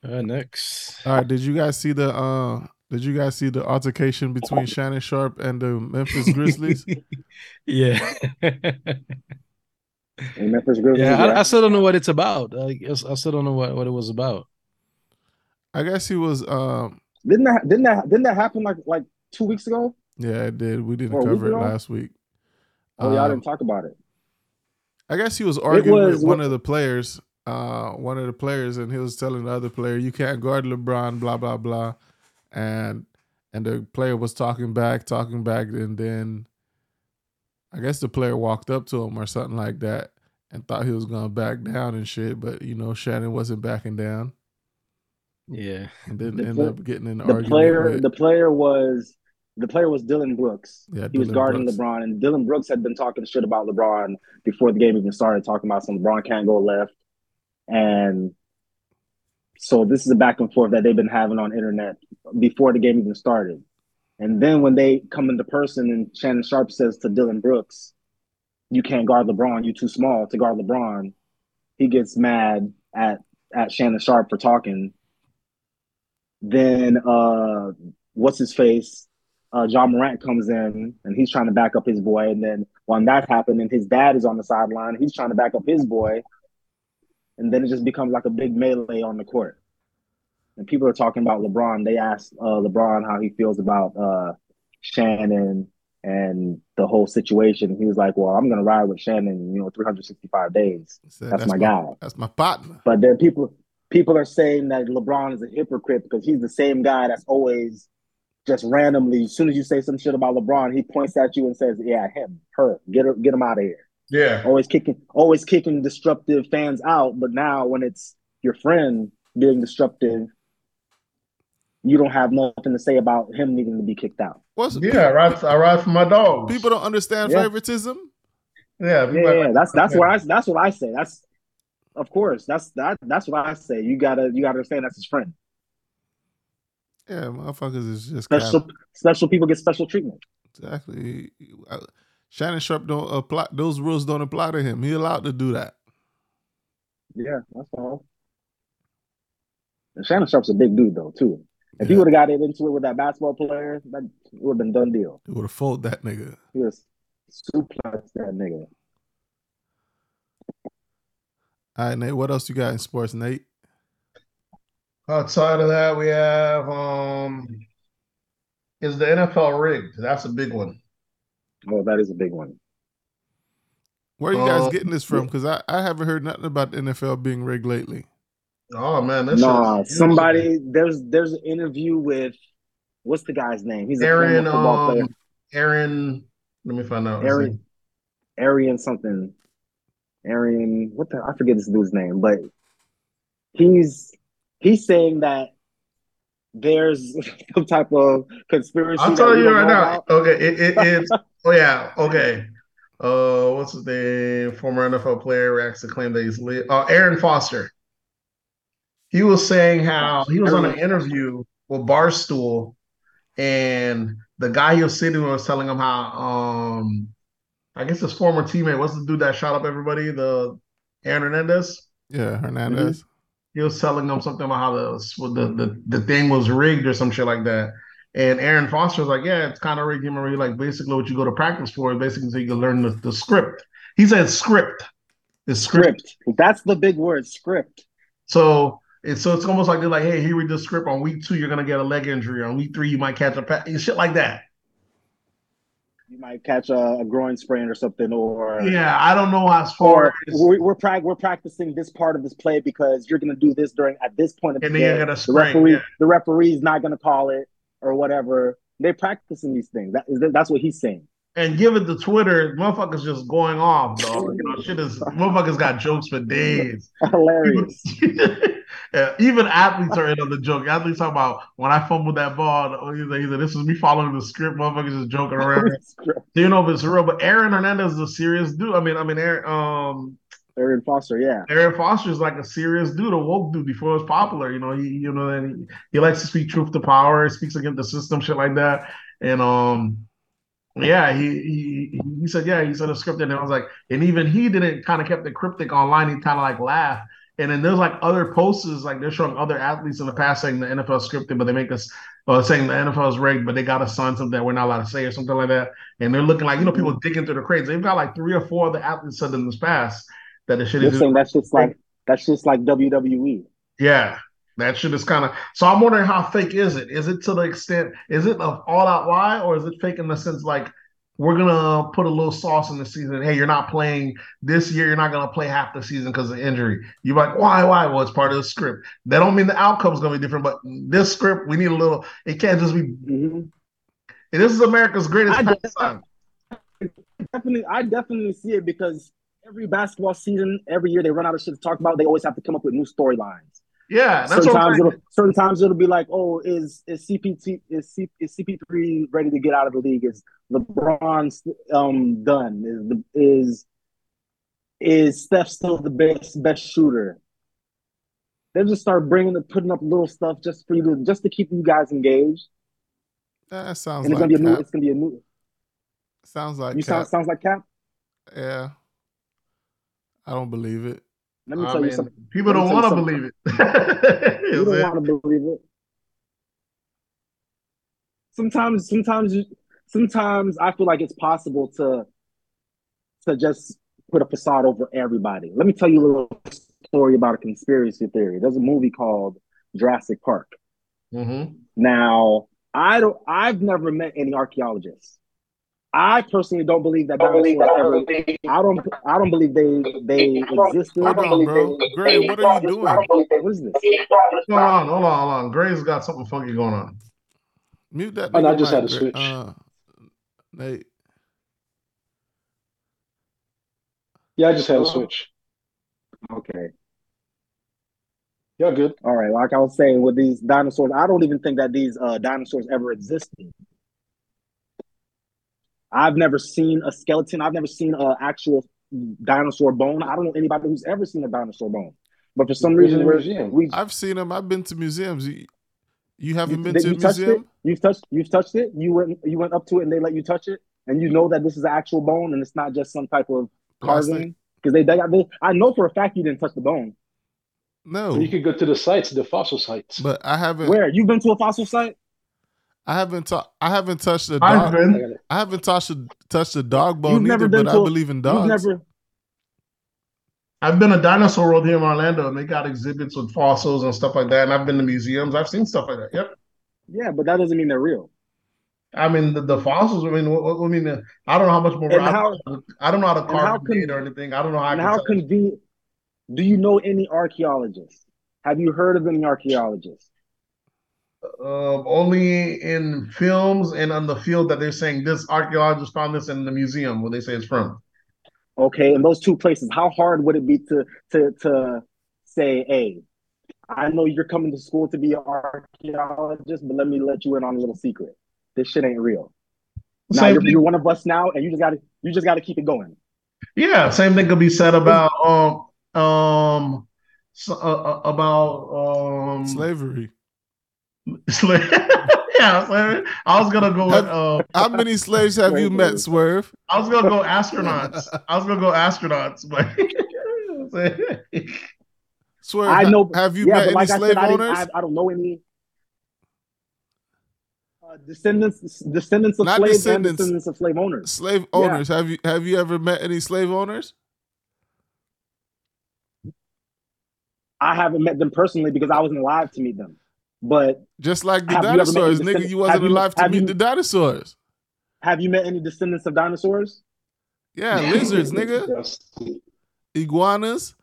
Uh, next. All right, did you guys see the uh did you guys see the altercation between Shannon Sharpe and the Memphis Grizzlies? [LAUGHS] yeah. in Memphis Grizzlies. yeah. I, yeah. I still don't know what it's about. I guess I still don't know what, what it was about. I guess he was um Didn't that didn't that didn't that happen like like two weeks ago? Yeah, it did. We didn't Well, cover it last week. Oh, y'all Um, didn't talk about it. I guess he was arguing was- with one of the players, uh, one of the players, and he was telling the other player, "You can't guard LeBron." Blah blah blah, and and the player was talking back, talking back, and then I guess the player walked up to him or something like that, and thought he was gonna back down and shit, but you know Shannon wasn't backing down, Yeah. and then The end pla- up getting in an The argument. player, with- the player was the player was Dillon Brooks. Yeah, he was guarding Brooks. LeBron, and Dillon Brooks had been talking shit about LeBron before the game even started, talking about some LeBron can't go left, and so this is a back and forth that they've been having on internet before the game even started. And then when they come into person, and Shannon Sharpe says to Dillon Brooks, "You can't guard LeBron. You're too small to guard LeBron." He gets mad at at Shannon Sharpe for talking. Then uh, what's his face? Uh, Ja Morant comes in and he's trying to back up his boy. And then when that happened, and his dad is on the sideline, he's trying to back up his boy. And then it just becomes like a big melee on the court. And people are talking about LeBron. They asked uh, LeBron how he feels about uh, Shannon and the whole situation. He was like, "Well, I'm gonna ride with Shannon, you know, 365 days." Said, that's my guy. That's my partner. But then people people are saying that LeBron is a hypocrite because he's the same guy that's always just randomly. As soon as you say some shit about LeBron, he points at you and says, "Yeah, him, her, get her, get him out of here." Yeah. Always kicking, always kicking disruptive fans out. But now when it's your friend being disruptive, you don't have nothing to say about him needing to be kicked out. What's Yeah, I ride, I ride for my dogs. people don't understand Yeah. favoritism? yeah, Yeah, act yeah, like- that's that's what I that's what I say. That's of course that's that that's what I say. You gotta you gotta understand that's his friend. Yeah, motherfuckers is just Special cap- special people get special treatment. exactly. Uh, Shannon Sharpe don't apply; those rules don't apply to him. He allowed to do that. Yeah, that's all. And Shannon Sharpe's a big dude though too. If he would have got it into it with that basketball player, that would have been done deal. He would have folded that nigga. He was suplex that nigga. All right, Nate. What else you got in sports, Nate? Outside of that, we have um, is the NFL rigged? That's a big one. Oh, that is a big one. Where are you guys Uh, getting this from? Because I, I haven't heard nothing about the NFL being rigged lately. Oh man, this Nah, somebody there's there's an interview with what's the guy's name? He's a Aaron. former football player. Um, Aaron. Let me find out. his Aaron. Arian something. Arian, what the I forget this dude's name, but he's he's saying that there's [LAUGHS] some type of conspiracy. I'll that tell you right now. about. Okay, it, it, it's [LAUGHS] oh yeah, okay. Uh, what's his name? Former NFL player reacts to claim that he's lit. Uh, Arian Foster. He was saying how he was on an interview with Barstool, and the guy he was sitting with was telling him how um, I guess his former teammate, what's the dude that shot up everybody? The Aaron Hernandez. Yeah, Hernandez. He was telling them something about how the the the, the thing was rigged or some shit like that. And Arian Foster was like, "Yeah, it's kind of rigged." And like basically what you go to practice for is basically so you can learn the, the script. He said script. It's script. Script. That's the big word, script. So it's so it's almost like they're like, "Hey, here read the script. On week two, you're gonna get a leg injury. On week three, you might catch a pa-, shit like that." You might catch a, a groin sprain or something, or Yeah, I don't know as far we're we're, prac- we're practicing this part of this play because you're going to do this during at this point of the And you're game. gonna The sprain, referee, yeah. the referee's not going to call it or whatever. They're practicing these things. That is that's what he's saying. And give it to Twitter, motherfuckers just going off, dog. You know, shit is motherfuckers got jokes for days. [LAUGHS] Hilarious. [LAUGHS] Yeah, even athletes are in on the joke. Athletes talk about when I fumbled that ball. He's like, he's like, this is me following the script. Motherfuckers just joking [LAUGHS] around. Do you know if it's real? But Aaron Hernandez is a serious dude. I mean, I mean, Aaron, um, Arian Foster, yeah. Arian Foster is like a serious dude, a woke dude before it was popular. You know, he, you know, and he, he likes to speak truth to power, speaks against the system, shit like that. And um, yeah, he he he said, yeah, he said a script, and I was like, and even he didn't kind of kept it cryptic online. He kind of like laughed. And then there's like other posters, like they're showing other athletes in the past saying the NFL scripted, but they make us uh, saying the NFL is rigged, but they got to sign something that we're not allowed to say or something like that. And they're looking like, you know, people digging through the crates. They've got like three or four of the athletes said in this past that the shit is saying that's just like that's just like WWE. yeah. That shit is kind of so. I'm wondering how fake is it? Is it to the extent? Is it of all out lie, or is it fake in the sense like we're gonna put a little sauce in the season? Hey, you're not playing this year. You're not gonna play half the season because of injury. You're like, why? Why? Well, it's part of the script. That don't mean the outcome's gonna be different, but this script we need a little. It can't just be. Mm-hmm. And this is America's greatest I pastime. definitely, I definitely see it because every basketball season, every year they run out of shit to talk about. They always have to come up with new storylines. Yeah, that's certain what times, it'll, certain times it'll be like, oh, is is CPT is C, is CP3 ready to get out of the league? Is LeBron um done? Is is is Steph still the best best shooter? They just start bringing the putting up little stuff just for you to just to keep you guys engaged. That sounds And it's like gonna be a new. It's gonna be a new. Sounds like You cap. sound sounds like Cap. yeah. I don't believe it. Let me I tell you something. people don't want to believe it. [LAUGHS] You don't want to believe it. Sometimes, sometimes, sometimes I feel like it's possible to to just put a facade over everybody. Let me tell you a little story about a conspiracy theory. There's a movie called Jurassic Park. Mhm. Now, I don't. I've never met any archaeologists. I personally don't believe that dinosaurs ever. I don't. I don't believe they they existed. Hold on, bro. Gray, what are you doing? What is this? What's going on? Hold on, hold on. Gray's got something funky going on. Mute that. Oh, no, I just had mic, to switch. Uh, Nate. Yeah, I just had to switch. Okay. Y'all good? All right, like I was saying with these dinosaurs, I don't even think that these uh, dinosaurs ever existed. I've never seen a skeleton. I've never seen an actual dinosaur bone. I don't know anybody who's ever seen a dinosaur bone. But for some reason, we're, we I've seen them. I've been to museums. You, you haven't you, been that to a you touched it. museum? You've touched. You've touched it. You went. You went up to it, and they let you touch it, and you know that this is an actual bone, and it's not just some type of Plastic? carving. Because they, they got. They, I know for a fact you didn't touch the bone. No, You could go to the sites, the fossil sites. but I haven't. Where you've been to a fossil site? I haven't. Ta- I haven't touched a I've dog. I been. I haven't touched a touched a dog bone You've either. But to I a- believe in dogs. never. I've been a dinosaur world here in Orlando, and they got exhibits with fossils and stuff like that. And I've been to museums. I've seen stuff like that. Yep. Yeah, but that doesn't mean they're real. I mean the, the fossils. I mean, what, what, I mean, uh, I don't know how much more. I, how- don't, I don't know how to and how carve can- or anything. I don't know how. I And can how convenient. Do you know any archaeologists? Have you heard of any archaeologists? Um, only in films and on the field that they're saying this archaeologist found this in the museum where they say it's from. Okay, in those two places, how hard would it be to to to say, hey, I know you're coming to school to be an archaeologist, but let me let you in on a little secret. This shit ain't real. Now Same you're, you're one of us now, and you just got to you just got to keep it going. Yeah, same thing could be said about um um so, uh, uh, about um Slavery. Slave. [LAUGHS] yeah, slave. I was gonna go with uh, How many slaves have you met, Swerve? I was gonna go astronauts. [LAUGHS] I was gonna go astronauts, but [LAUGHS] Swerve. I know. Have you yeah, met any like slave said, I, didn't, owners? I, I don't know any uh, descendants descendants of Not slaves descendants. and descendants of slave owners. slave owners. Have you have you ever met any slave owners? I haven't met them personally because I wasn't alive to meet them. But Just like the Have you dinosaurs, nigga. You wasn't have you- alive to have meet you- the dinosaurs. have you met any descendants of dinosaurs? Yeah, lizards, nigga. Iguanas,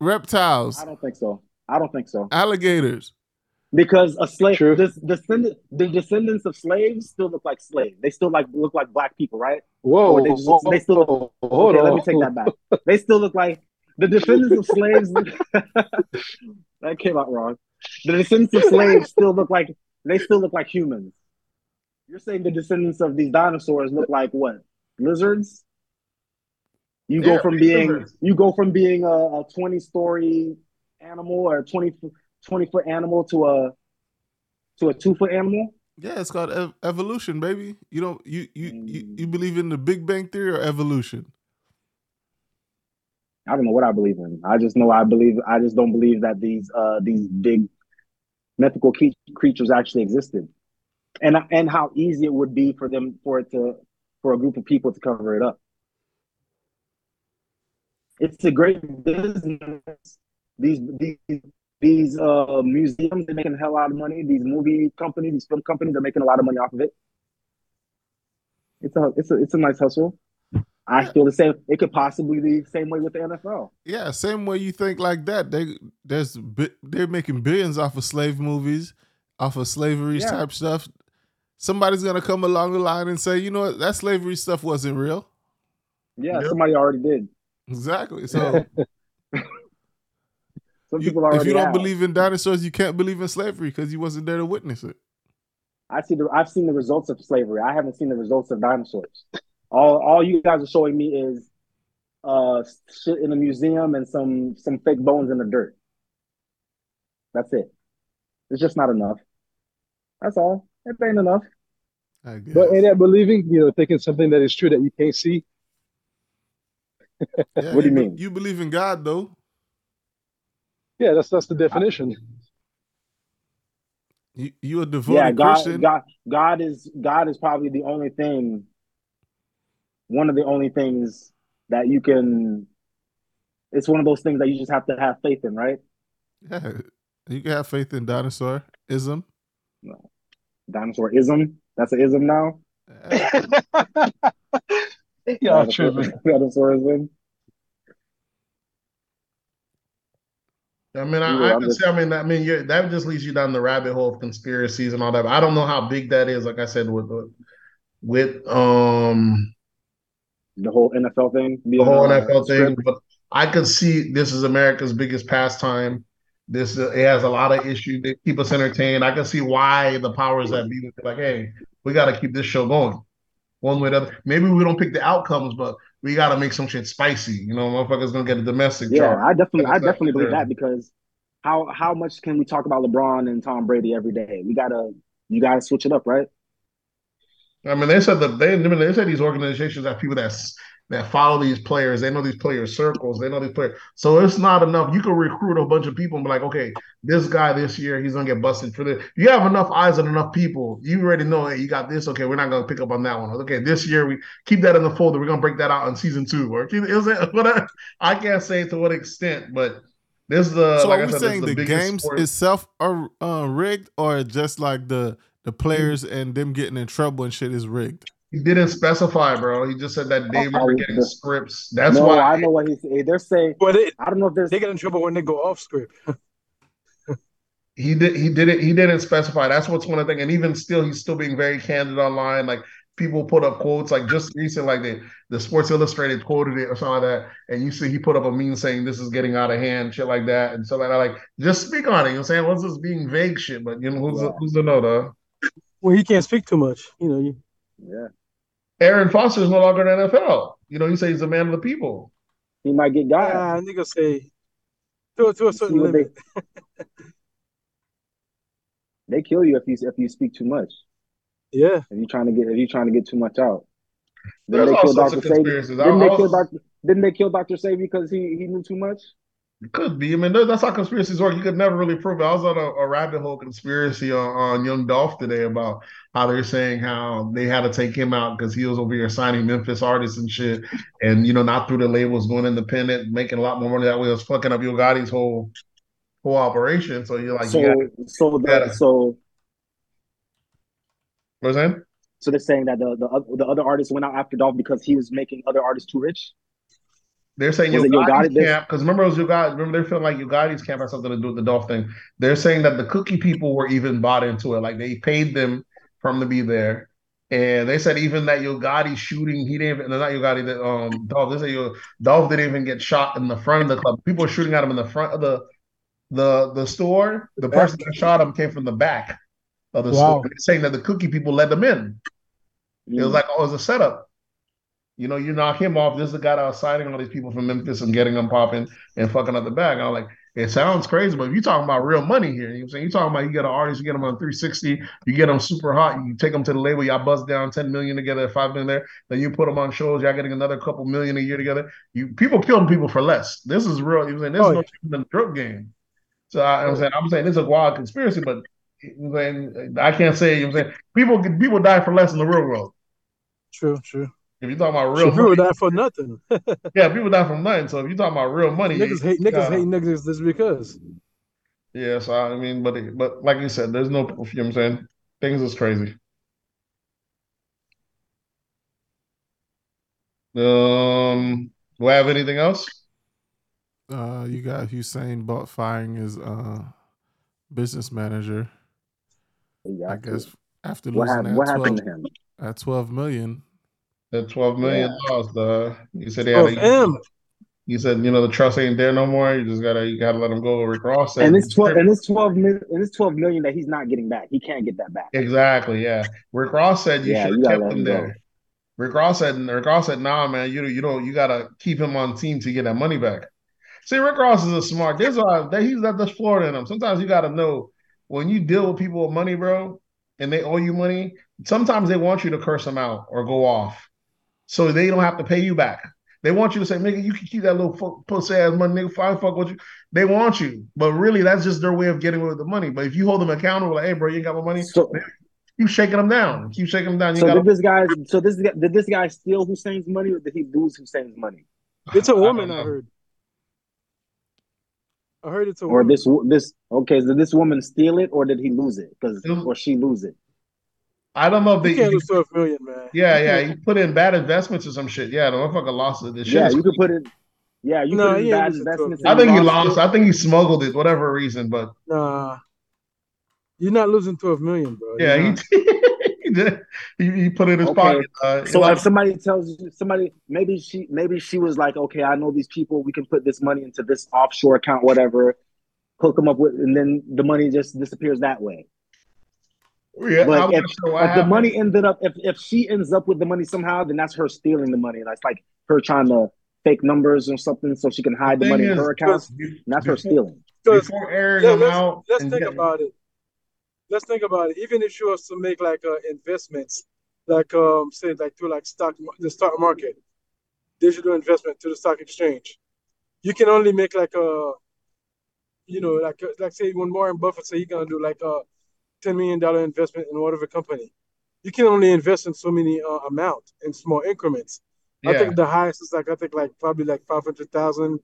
reptiles, I don't think so. I don't think so alligators. because a slave, True. this descendant, the descendants of slaves still look like slaves. They still like look like black people, right? Whoa, Or they just- they still- hold okay, on. let me take that back. They still look like the descendants of slaves. [LAUGHS] [LAUGHS] That came out wrong. The descendants of slaves still look like they still look like humans. You're saying the descendants of these dinosaurs look like what? Lizards? You go from being lizards. you go from being a, a 20 story animal or a 20, 20 foot animal to a to a two foot animal. Yeah, it's called ev- evolution, baby. You don't you you, you Mm. you believe in the Big Bang theory or evolution? I don't know what I believe in. I just know I believe. I just don't believe that these uh these big mythical creatures actually existed, and and how easy it would be for them for it to for a group of people to cover it up. It's a great business. These these these uh, museums are making a hell lot of money. These movie companies, these film companies are making a lot of money off of it. It's a it's a it's a nice hustle. I feel the same. It could possibly be the same way with the NFL. Yeah, same way you think like that. They there's they're making billions off of slave movies, off of slavery Yeah. type stuff. Somebody's gonna come along the line and say, you know what, that slavery stuff wasn't real. Yeah, Yep. somebody already did. Exactly. [LAUGHS] So Some you- people already. if you don't have. believe in dinosaurs, you can't believe in slavery because you wasn't there to witness it. I see the I've seen the results of slavery. I haven't seen the results of dinosaurs. All all you guys are showing me is uh shit in a museum and some some fake bones in the dirt. That's it. It's just not enough. That's all. It ain't enough. I guess. But in that believing, you know, thinking something that is true that you can't see. Yeah, what do you be- mean? You believe in God though. Yeah, that's that's the definition. You you a devoted yeah, God, Christian. God, God is God is probably the only thing, one of the only things that you can. It's one of those things that you just have to have faith in, right? Yeah, you can have faith in dinosaurism. Dinosaurism. That's an ism now. [LAUGHS] Yeah. yeah, Dinosaur- tripping. Dinosaurism. I mean, I, Yeah, I can just- see. I mean, I mean, you that just leads you down the rabbit hole of conspiracies and all that. But I don't know how big that is. Like I said, with with um The whole NFL thing. the whole uh, NFL thing. But I could see this is America's biggest pastime. This uh, it has a lot of issues that keep us entertained. I can see why the powers that be like, hey, we got to keep this show going. One way or the other. Maybe we don't pick the outcomes, but we got to make some shit spicy. You know, motherfuckers gonna get a domestic Yeah, charge. I definitely, I definitely believe that because how how much can we talk about LeBron and Tom Brady every day? We gotta, you gotta switch it up, right? I mean, they said that they, I mean, they said these organizations have people that that follow these players. They know these players' circles. They know these players. So it's not enough. You can recruit a bunch of people and be like, okay, this guy this year he's gonna get busted for this. You have enough eyes and enough people. You already know, hey, you got this. Okay, we're not gonna pick up on that one. Okay, this year we keep that in the folder. We're gonna break that out in season two. Or is it [LAUGHS] whatever? I can't say to what extent, but this is the. so like are we said, saying is the, games sport. itself are uh, rigged, or just like the the players and them getting in trouble and shit is rigged? He didn't specify, bro. He just said that they Oh, were oh, getting the- scripts. That's no, why I know what he's. Saying. They're saying. But they, I don't know if there's. they get in trouble when they go off script. [LAUGHS] he did he did it he didn't specify that's what's one of the thing and even still he's still being very candid online like people put up quotes like just recent like the the sports illustrated quoted it or something like that and you see he put up a meme saying this is getting out of hand shit like that and so like, like just speak on it you know what i'm saying what's this being vague shit but you know who's Yeah. the, who's the know though Well, he can't speak too much. You know, you, Yeah, Arian Foster is no longer in the nfl you know he says he's a man of the people he might get got. ah, nigga say to, to a certain what they- limit. [LAUGHS] They kill you if you if you speak too much. Yeah, If you trying to get if you trying to get too much out. there's Didn't they all kill sorts Dr. of Sebi? conspiracies Didn't I they kill Dr. Didn't they kill Dr. Sebi because he he knew too much? It could be. I mean, that's how conspiracies work. You could never really prove it. I was on a, a rabbit hole conspiracy on, on Young Dolph today about how they're saying how they had to take him out because he was over here signing Memphis artists and shit, and you know, not through the labels, going independent, making a lot more money that way. It was fucking up Yo Gotti's whole whole operation. So you're like, so gotta, so gotta- so what was that? so they're saying that the the, the other artists went out after Dolph because he was making other artists too rich. They're saying Was Yo it Yo Gotti's camp because remember it was Yo Gotti. Remember they're feeling like Yo Gotti's camp had something to do with the Dolph thing. They're saying that the cookie people were even bought into it, like they paid them from to be there. And they said even that Yo Gotti shooting, he didn't even, no, not Yo Gotti, that um Dolph. They say Yo, Dolph didn't even get shot in the front of the club. People were shooting at him in the front of the the the store. The person that shot him came from the back of the Wow. store. They're saying that the cookie people let them in. It was Mm. like, oh, it was a setup. You know, you knock him off. This is the guy that was signing all these people from Memphis and getting them popping and fucking up the bag. I'm like, it sounds crazy, but if you're talking about real money here, you know what I'm saying? You're talking about you get an artist, you get them on 360, you get them super hot, you take them to the label, y'all buzz down 10 million together, 5 million there, then you put them on shows, y'all getting another couple million a year together. You people killing people for less. This is real. You know what I'm saying? This Oh, is no yeah. than the drug game. So I, I'm saying, I'm saying this is a wild conspiracy, but you know I can't say, you know what I'm saying? People people die for less in the real world. true, true. If you're talking about Real real people money, die for nothing. [LAUGHS] yeah, people die from nothing. So if you're talking about real money, niggas hate niggas gotta- hate niggas just because. Yeah, so I mean, but but like you said, there's no, you know what I'm saying? Things is crazy. Um, do I have anything else? Uh, you got Usain Bolt firing his uh business manager. Yeah. I guess after What, losing hap- that what 12, happened to him? at 12 million. That 12 million Yeah. lost. Uh, you said they had a, M. you said you know the trust ain't there no more. You just gotta you gotta let them go. Rick Ross said And it's twelve. And it's twelve million. And it's twelve million that he's not getting back. He can't get that back. exactly yeah. Rick Ross said you Yeah, should have kept him him go. there. Rick Ross said Rick Ross said nah man you you don't you gotta keep him on team to get that money back. See Rick Ross is a smart. There's a that he's got the Florida in him. Sometimes you gotta know when you deal with people with money, bro, and they owe you money. Sometimes they want you to curse them out or go off, so they don't have to pay you back. They want you to say, nigga, you can keep that little fuck, pussy ass money, nigga. Fine, fuck with you. They want you, but really, that's just their way of getting away with the money. But if you hold them accountable, like, hey, bro, you ain't got my money. So, Keep shaking them down. Keep shaking them down. You so got did this guy? So this guy- did this guy steal Usain's money, or did he lose Usain's money, It's a woman. I, know. heard. I heard it's a or woman. this this? Okay, did this woman steal it, or did he lose it? Because or she lose it? I don't know if you they. can't lose twelve million, man. Yeah, yeah. He put in bad investments or some shit. Yeah, the motherfucker lost it. The shit Yeah, you could put it. Yeah, you No, put in bad losing to it. investments. I think he lost lost. it. I think he smuggled it, whatever reason. But Nah, you're not losing twelve million, bro. yeah, You're he not. [LAUGHS] he did. He, he put it in his Okay. pocket. Uh, So if lost- somebody tells you, somebody maybe she maybe she was like, okay, I know these people. We can put this money into this offshore account, whatever. Hook them up with, and then the money just disappears that way. Yeah, but if- not sure what If the money ended up, if if she ends up with the money somehow, then that's her stealing the money. That's like her trying to fake numbers or something so she can hide the thing money in her account. And that's her stealing. Because Before airing Yeah, let's, out, let's think getting- about it. Let's think about it. Even if she was to make like uh, investments, like um, say like to like stock the stock market, digital investment to the stock exchange, you can only make like a, you know, like uh, like say when Warren Buffett say he's gonna do like a ten million dollar investment in whatever company, you can only invest in so many uh, amount in small increments. I think the highest is like I think like probably like five hundred thousand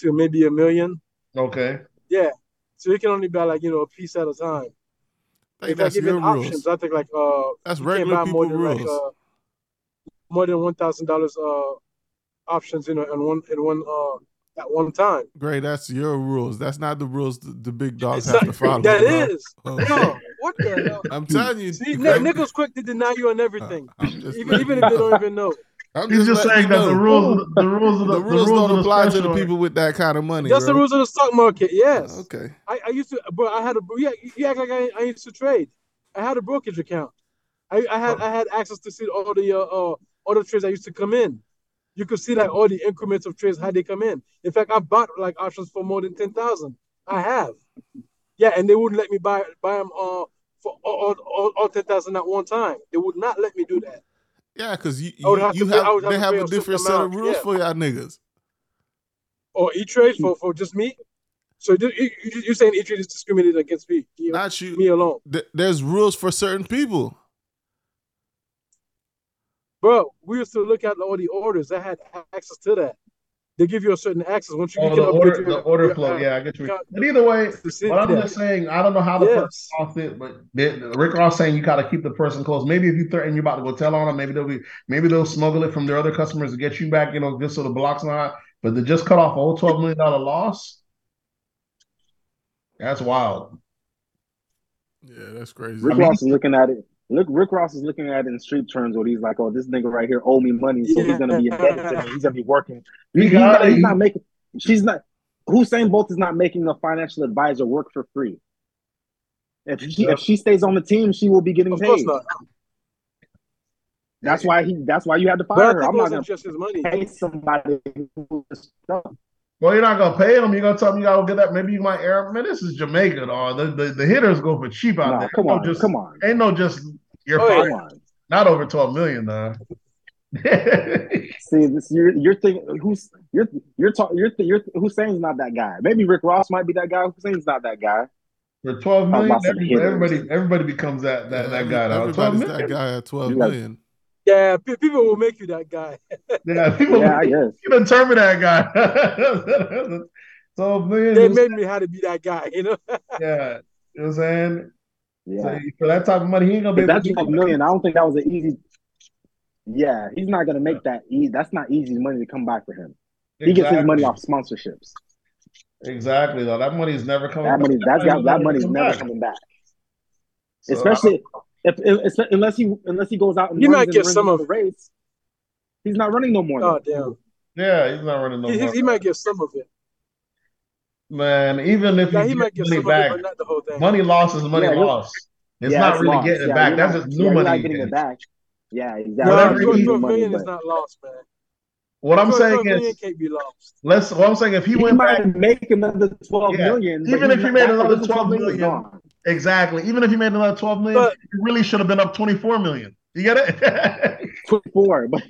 to maybe a million. Okay. Yeah. So you can only buy like, you know, a piece at a time. I think If I that's give your rules. options, I think like uh That's you can't regular buy more people than like rules. uh more than one thousand dollars uh options, you know, in one in one uh at one time. Great, that's your rules. That's not the rules the, the big dogs It's have not- to follow. that bro. is. Okay. No, what the hell? [LAUGHS] I'm telling you. See, Gray, Nick, Nichols quick to deny you on everything. Uh, I'm just Even letting even if they don't even know. I'm He's just letting saying you that the rules, the rules of the, the [LAUGHS] rules the rules don't of the apply to the people with that kind of money. That's the rules of the stock market, yes. Uh, okay. I, I used to, but I had a yeah. You act like I, I used to trade. I had a brokerage account. I, I had I had access to see all the uh, uh all the trades that used to come in. You could see like all the increments of trades how they come in. In fact, I bought like options for more than ten thousand. I have. Yeah, and they wouldn't let me buy buy them uh for all, all, all ten thousand at one time. They would not let me do that. Yeah, because you, you, have you pay- have they have a different set of rules yeah. for y'all niggas. Or E Trade for for just me. So you, you, you're saying E Trade is discriminated against me, me, Not you. me alone, Th- There's rules for certain people. bro? We used to look at all the orders. I had access to that. They give you a certain access once you Oh, can the order, your- the order your, flow. uh, Yeah, I get you. account But either way, to what I'm that. just saying, I don't know how the Yes. person lost it, but they, Rick Ross saying you gotta keep the person close. Maybe if you threaten you're about to go tell on them, maybe they'll be, maybe they'll smuggle it from their other customers to get you back. You know, just so the blocks not. But they just cut off a whole twelve million dollar loss, that's wild. Yeah, that's crazy. Rick I mean, Ross is looking at it. Look, Rick Ross is looking at it in street terms where he's like, "Oh, this nigga right here owe me money, so he's gonna be indebted to me. He's gonna be working. He He's, not, he's not making. She's not. Usain Bolt is not making a financial advisor work for free. If she if she stays on the team, she will be getting Of course paid. not. That's why he. That's why you had to But fire I her. I'm it not wasn't gonna just his money. pay somebody. who is stuck. Well, you're not gonna pay them. You're gonna tell them you gotta get that. Maybe you might air. Man, this is Jamaica, dog. The, the, the hitters go for cheap out Nah, there. come Ain't on, no just, come on, Ain't no just you're Oh, yeah. fired. come on. Not over twelve million, though. [LAUGHS] See, this you're you're thinking who's you're you're talking you're you're Usain's not that guy. Maybe Rick Ross might be that guy. Usain's not that guy. For twelve Talk million, about some everybody, everybody, everybody becomes that that, Yeah, that guy. Dog. Twelve Everybody's that guy at 12 You got- million. Yeah, pe- people will make you that guy. [LAUGHS] Yeah, people. Yeah, I guess. You done turned me that guy. [LAUGHS] 12 million. They is- made me how to be that guy, you know. [LAUGHS] yeah. You know what I'm saying? Yeah. So for that type of money, he ain't gonna be But able that's to twelve million. I don't think that was an easy. Yeah, he's not gonna make that easy. That's not easy money to come back for him. He gets his money off sponsorships. Exactly, though. That money is never coming That back. money, that's that, that money's come never back. coming back. So, Especially if, if, if unless he unless he goes out and He runs might get runs some the race. He's not running no more. Oh though. damn. yeah, he's not running no He, more. he, he might get some of it. Man, even if Yeah, you he might get money some back, of it, but not the whole thing. money loss is money Yeah, he'll- It's Yeah, not it's really lost. getting it back. That's not- just new you're money. not getting it back. Yeah, exactly. Whatever You're he- 12, getting 12 money, million but is not lost, man. What I'm saying million is, can't be lost. let's. What I'm saying, if he He went back, might make another twelve Yeah. million. Even if he made another this 12 is million, gone. Exactly. Even if he made another 12 million, But- he really should have been up 24 million. You get it? [LAUGHS] Four, but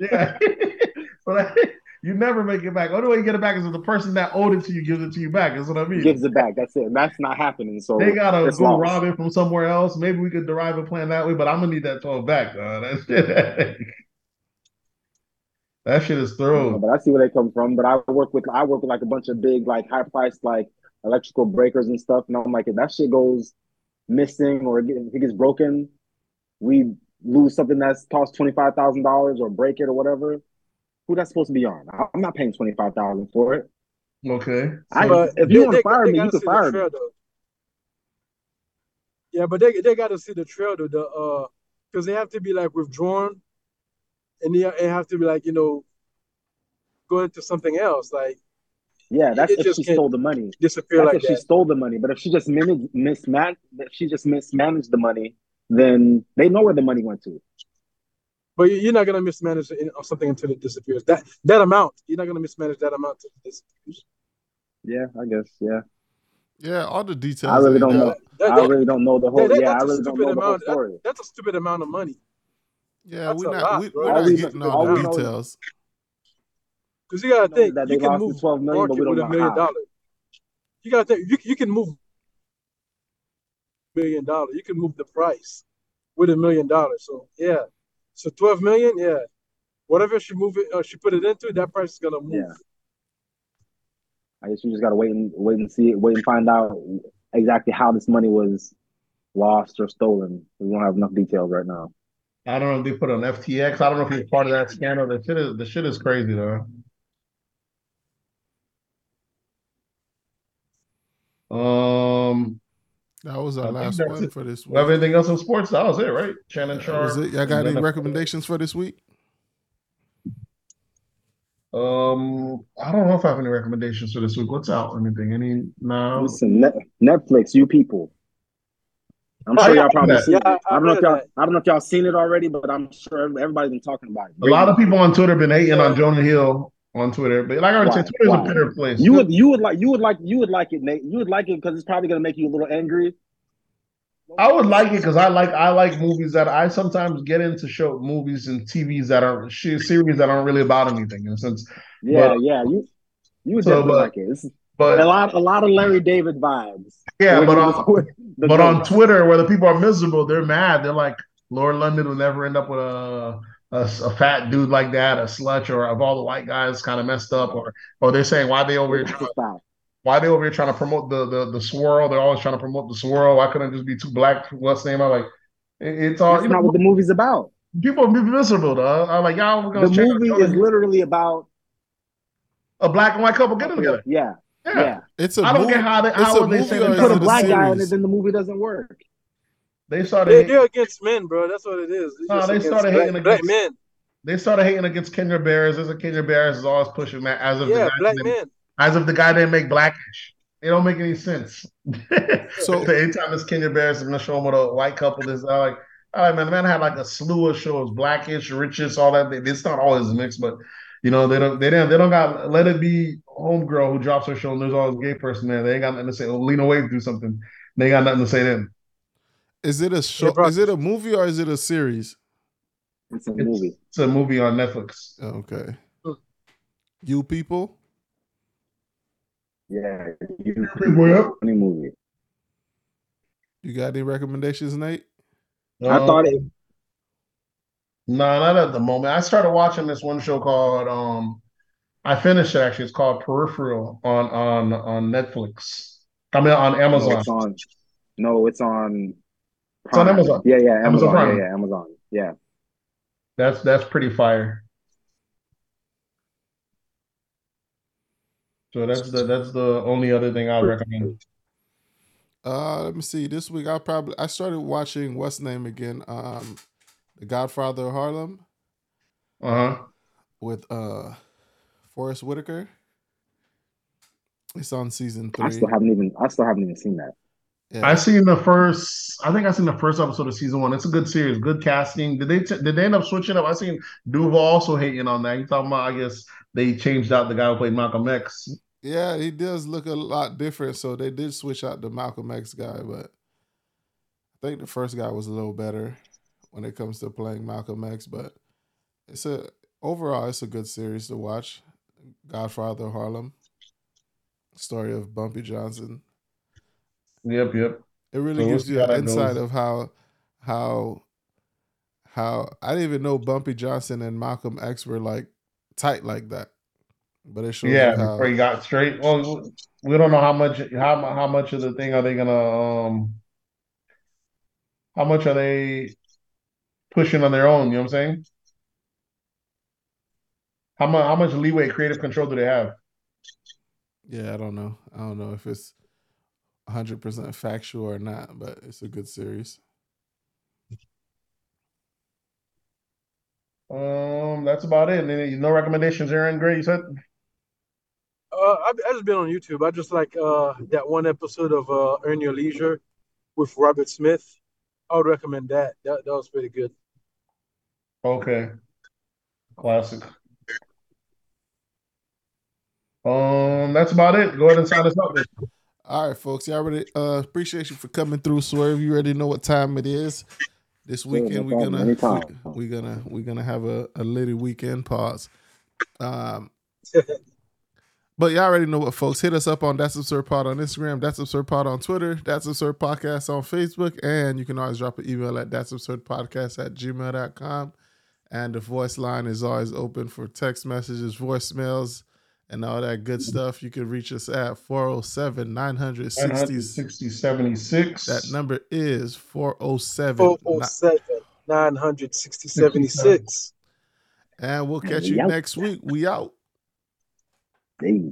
yeah. [LAUGHS] but [LAUGHS] you never make it back. Only way you get it back is if the person that owed it to you gives it to you back. That's what I mean. gives it back. That's it. That's not happening. So They gotta it's go lost. rob it from somewhere else. Maybe we could derive a plan that way, but I'm gonna need that 12 back, dog. That shit, that shit is Yeah, through. but I see where they come from. But I work with I work with like a bunch of big like high priced like electrical breakers and stuff. And I'm like, if that shit goes missing or get- if it gets broken, we lose something that's cost twenty five thousand dollars or break it or whatever. Who that's supposed to be on? I'm not paying twenty five thousand for it. Okay. I, But if they- you want to fire they me, you can see the fire me. though. Yeah, but they they got to see the trail though, the uh, because they have to be like withdrawn, and they, they have to be like you know, go into something else, like Yeah, that's It if she stole the money. disappear That's like if she stole the money. But if she just managed, misman- if she just mismanaged the money, then they know where the money went to. But you- you're not gonna mismanage something until it disappears. That that amount, you're not gonna mismanage that amount until it disappears. Yeah, I guess. Yeah, Yeah, all the details. I really don't know. That- I really don't know the whole. that- that- yeah, I that's a really don't stupid know the whole amount. That- that's a stupid amount of money. Yeah, That's we're not lot, we, bro. we're not getting all all we the know details. Because you gotta think that they you can lost the move 12 million, but market we don't with a million how. dollars. You gotta think you you can move million dollars. You can move the price with a million dollars. So yeah, so twelve million, yeah. Whatever she move it, uh, she put it into, that price is gonna move. Yeah. I guess you just gotta wait and wait and see it, wait and find out exactly how this money was lost or stolen. We don't have enough details right now. I don't know if they put on FTX. I don't know if he's part of that scandal. The shit is the shit is crazy though. Um, That was our think last one it. for this we have anything else in sports? That was it, right? Shannon That Sharpe. was it. Y'all got any recommendations for this week? Um, I don't know if I have any recommendations for this week. What's out? Anything? Any? No. Listen, Net- Netflix, you people. I'm sure yeah, y'all probably that. seen Yeah, it. I- I don't know if y'all I don't know if y'all seen it already, but I'm sure everybody's been talking about it. A lot of people on Twitter been hating on Yeah. Jonah Hill on Twitter, but like I already Why? said, Twitter's Why? a better place. You would you would like you would like you would like it, Nate. You would like it because it's probably gonna make you a little angry. I would like it because I like I like movies that I sometimes get into show movies and TVs that are series that aren't really about anything in a sense. Yeah, But- yeah. You you would So, definitely but- like it. It's a But lot a lot of Larry David vibes. yeah, [LAUGHS] but on was but on. Twitter where the people are miserable, they're mad. They're like, Lauren London will never end up with a a, a fat dude like that, a slutch, or of all the white guys kind of messed up, or or they're saying why they over here trying to Stop. why they over here trying to promote the the the swirl? They're always trying to promote the swirl. Why couldn't it just be two black? What's the name? I'm like, it- it's all That's you not know. what the movie's about. People be miserable though. I'm like, y'all gonna The check out movie is literally about a black and white couple getting together. yeah, Yeah. yeah. It's a I don't movie. get how they it's how a they movie say or they Put it a a black guy in it, then the movie doesn't work. They started They, hating, they're against men, bro. That's what it is. No, just they started black, hating black against- men. they started hating against Kenya Barris. As a Kenya Barris is always pushing that as if the guy black didn't- men. as if the guy didn't make blackish. It don't make any sense. [LAUGHS] So- so anytime it's Kenya Barris, I'm gonna show him with a white couple. This I like, all right, man. The man had like a slew of shows, blackish, richish, all that. It's not always mixed, but you know they don't they don't they don't got let it be homegirl who drops her show and there's always a gay person there. They ain't got nothing to say. Lena Waithe do something. They got nothing to say then. Is it a show? Is it a movie or is it a series? It's a movie. it's a movie on Netflix. Okay. Hmm. You people. Yeah, you Well, funny movie. You got any recommendations, Nate? I thought it. No, not at the moment. I started watching this one show called um I finished it actually. It's called Peripheral on on on Netflix. I mean on No, Amazon. it's on. No, it's on. It's on Amazon. Yeah, yeah, Amazon Amazon. Prime. Yeah, yeah, Amazon. Yeah. That's that's pretty fire. So that's the that's the only other thing I recommend. Uh, let me see. This week I probably I started watching what's name again? Um, The Godfather of Harlem Uh huh. with uh Forest Whitaker. It's on season I still haven't even. I still haven't even seen that. Yeah. I seen the first. I think I seen the first episode of season one. It's a good series, good casting. Did they t- did they end up switching up? I seen Duval also hating on that. You talking about? I guess they changed out the guy who played Malcolm X. Yeah, he does look a lot different. So they did switch out the Malcolm X guy, but I think the first guy was a little better when it comes to playing Malcolm X. But it's a overall, it's a good series to watch. Godfather Harlem, story of Bumpy Johnson. Yep, yep. It really So gives you an that insight of how how how I didn't even know Bumpy Johnson and Malcolm X were like tight like that. But it shows Yeah, how before he got straight. Well, we don't know how much how how much of the thing are they gonna um how much are they pushing on their own? You know what I'm saying? How much how much leeway, creative control do they have? Yeah, I don't know. I don't know if it's 100% factual or not, but it's a good series. Um, that's about it. And no recommendations, Aaron Gray. You said Uh, I, I just been on YouTube. I just like uh that one episode of uh Earn Your Leisure with Robert Smith. I would recommend that. That that was pretty good. okay, classic. Um, that's about it. Go ahead and sign us up. All right, folks. Y'all already uh, appreciate you for coming through. Swerve, you already know what time it is. This weekend we're gonna we, are gonna we're gonna have a, a little weekend pause. Um, [LAUGHS] but y'all already know what, folks. Hit us up on That's Absurd Pod on Instagram, That's Absurd Pod on Twitter, That's Absurd Podcast on Facebook, and you can always drop an email at That's Absurd Podcast at gmail.com. And the voice line is always open for text messages, voicemails, and all that good stuff. You can reach us at 407 960. 960, 76. That number is 407. 407 960 76. And we'll catch you next week. We out. Hey.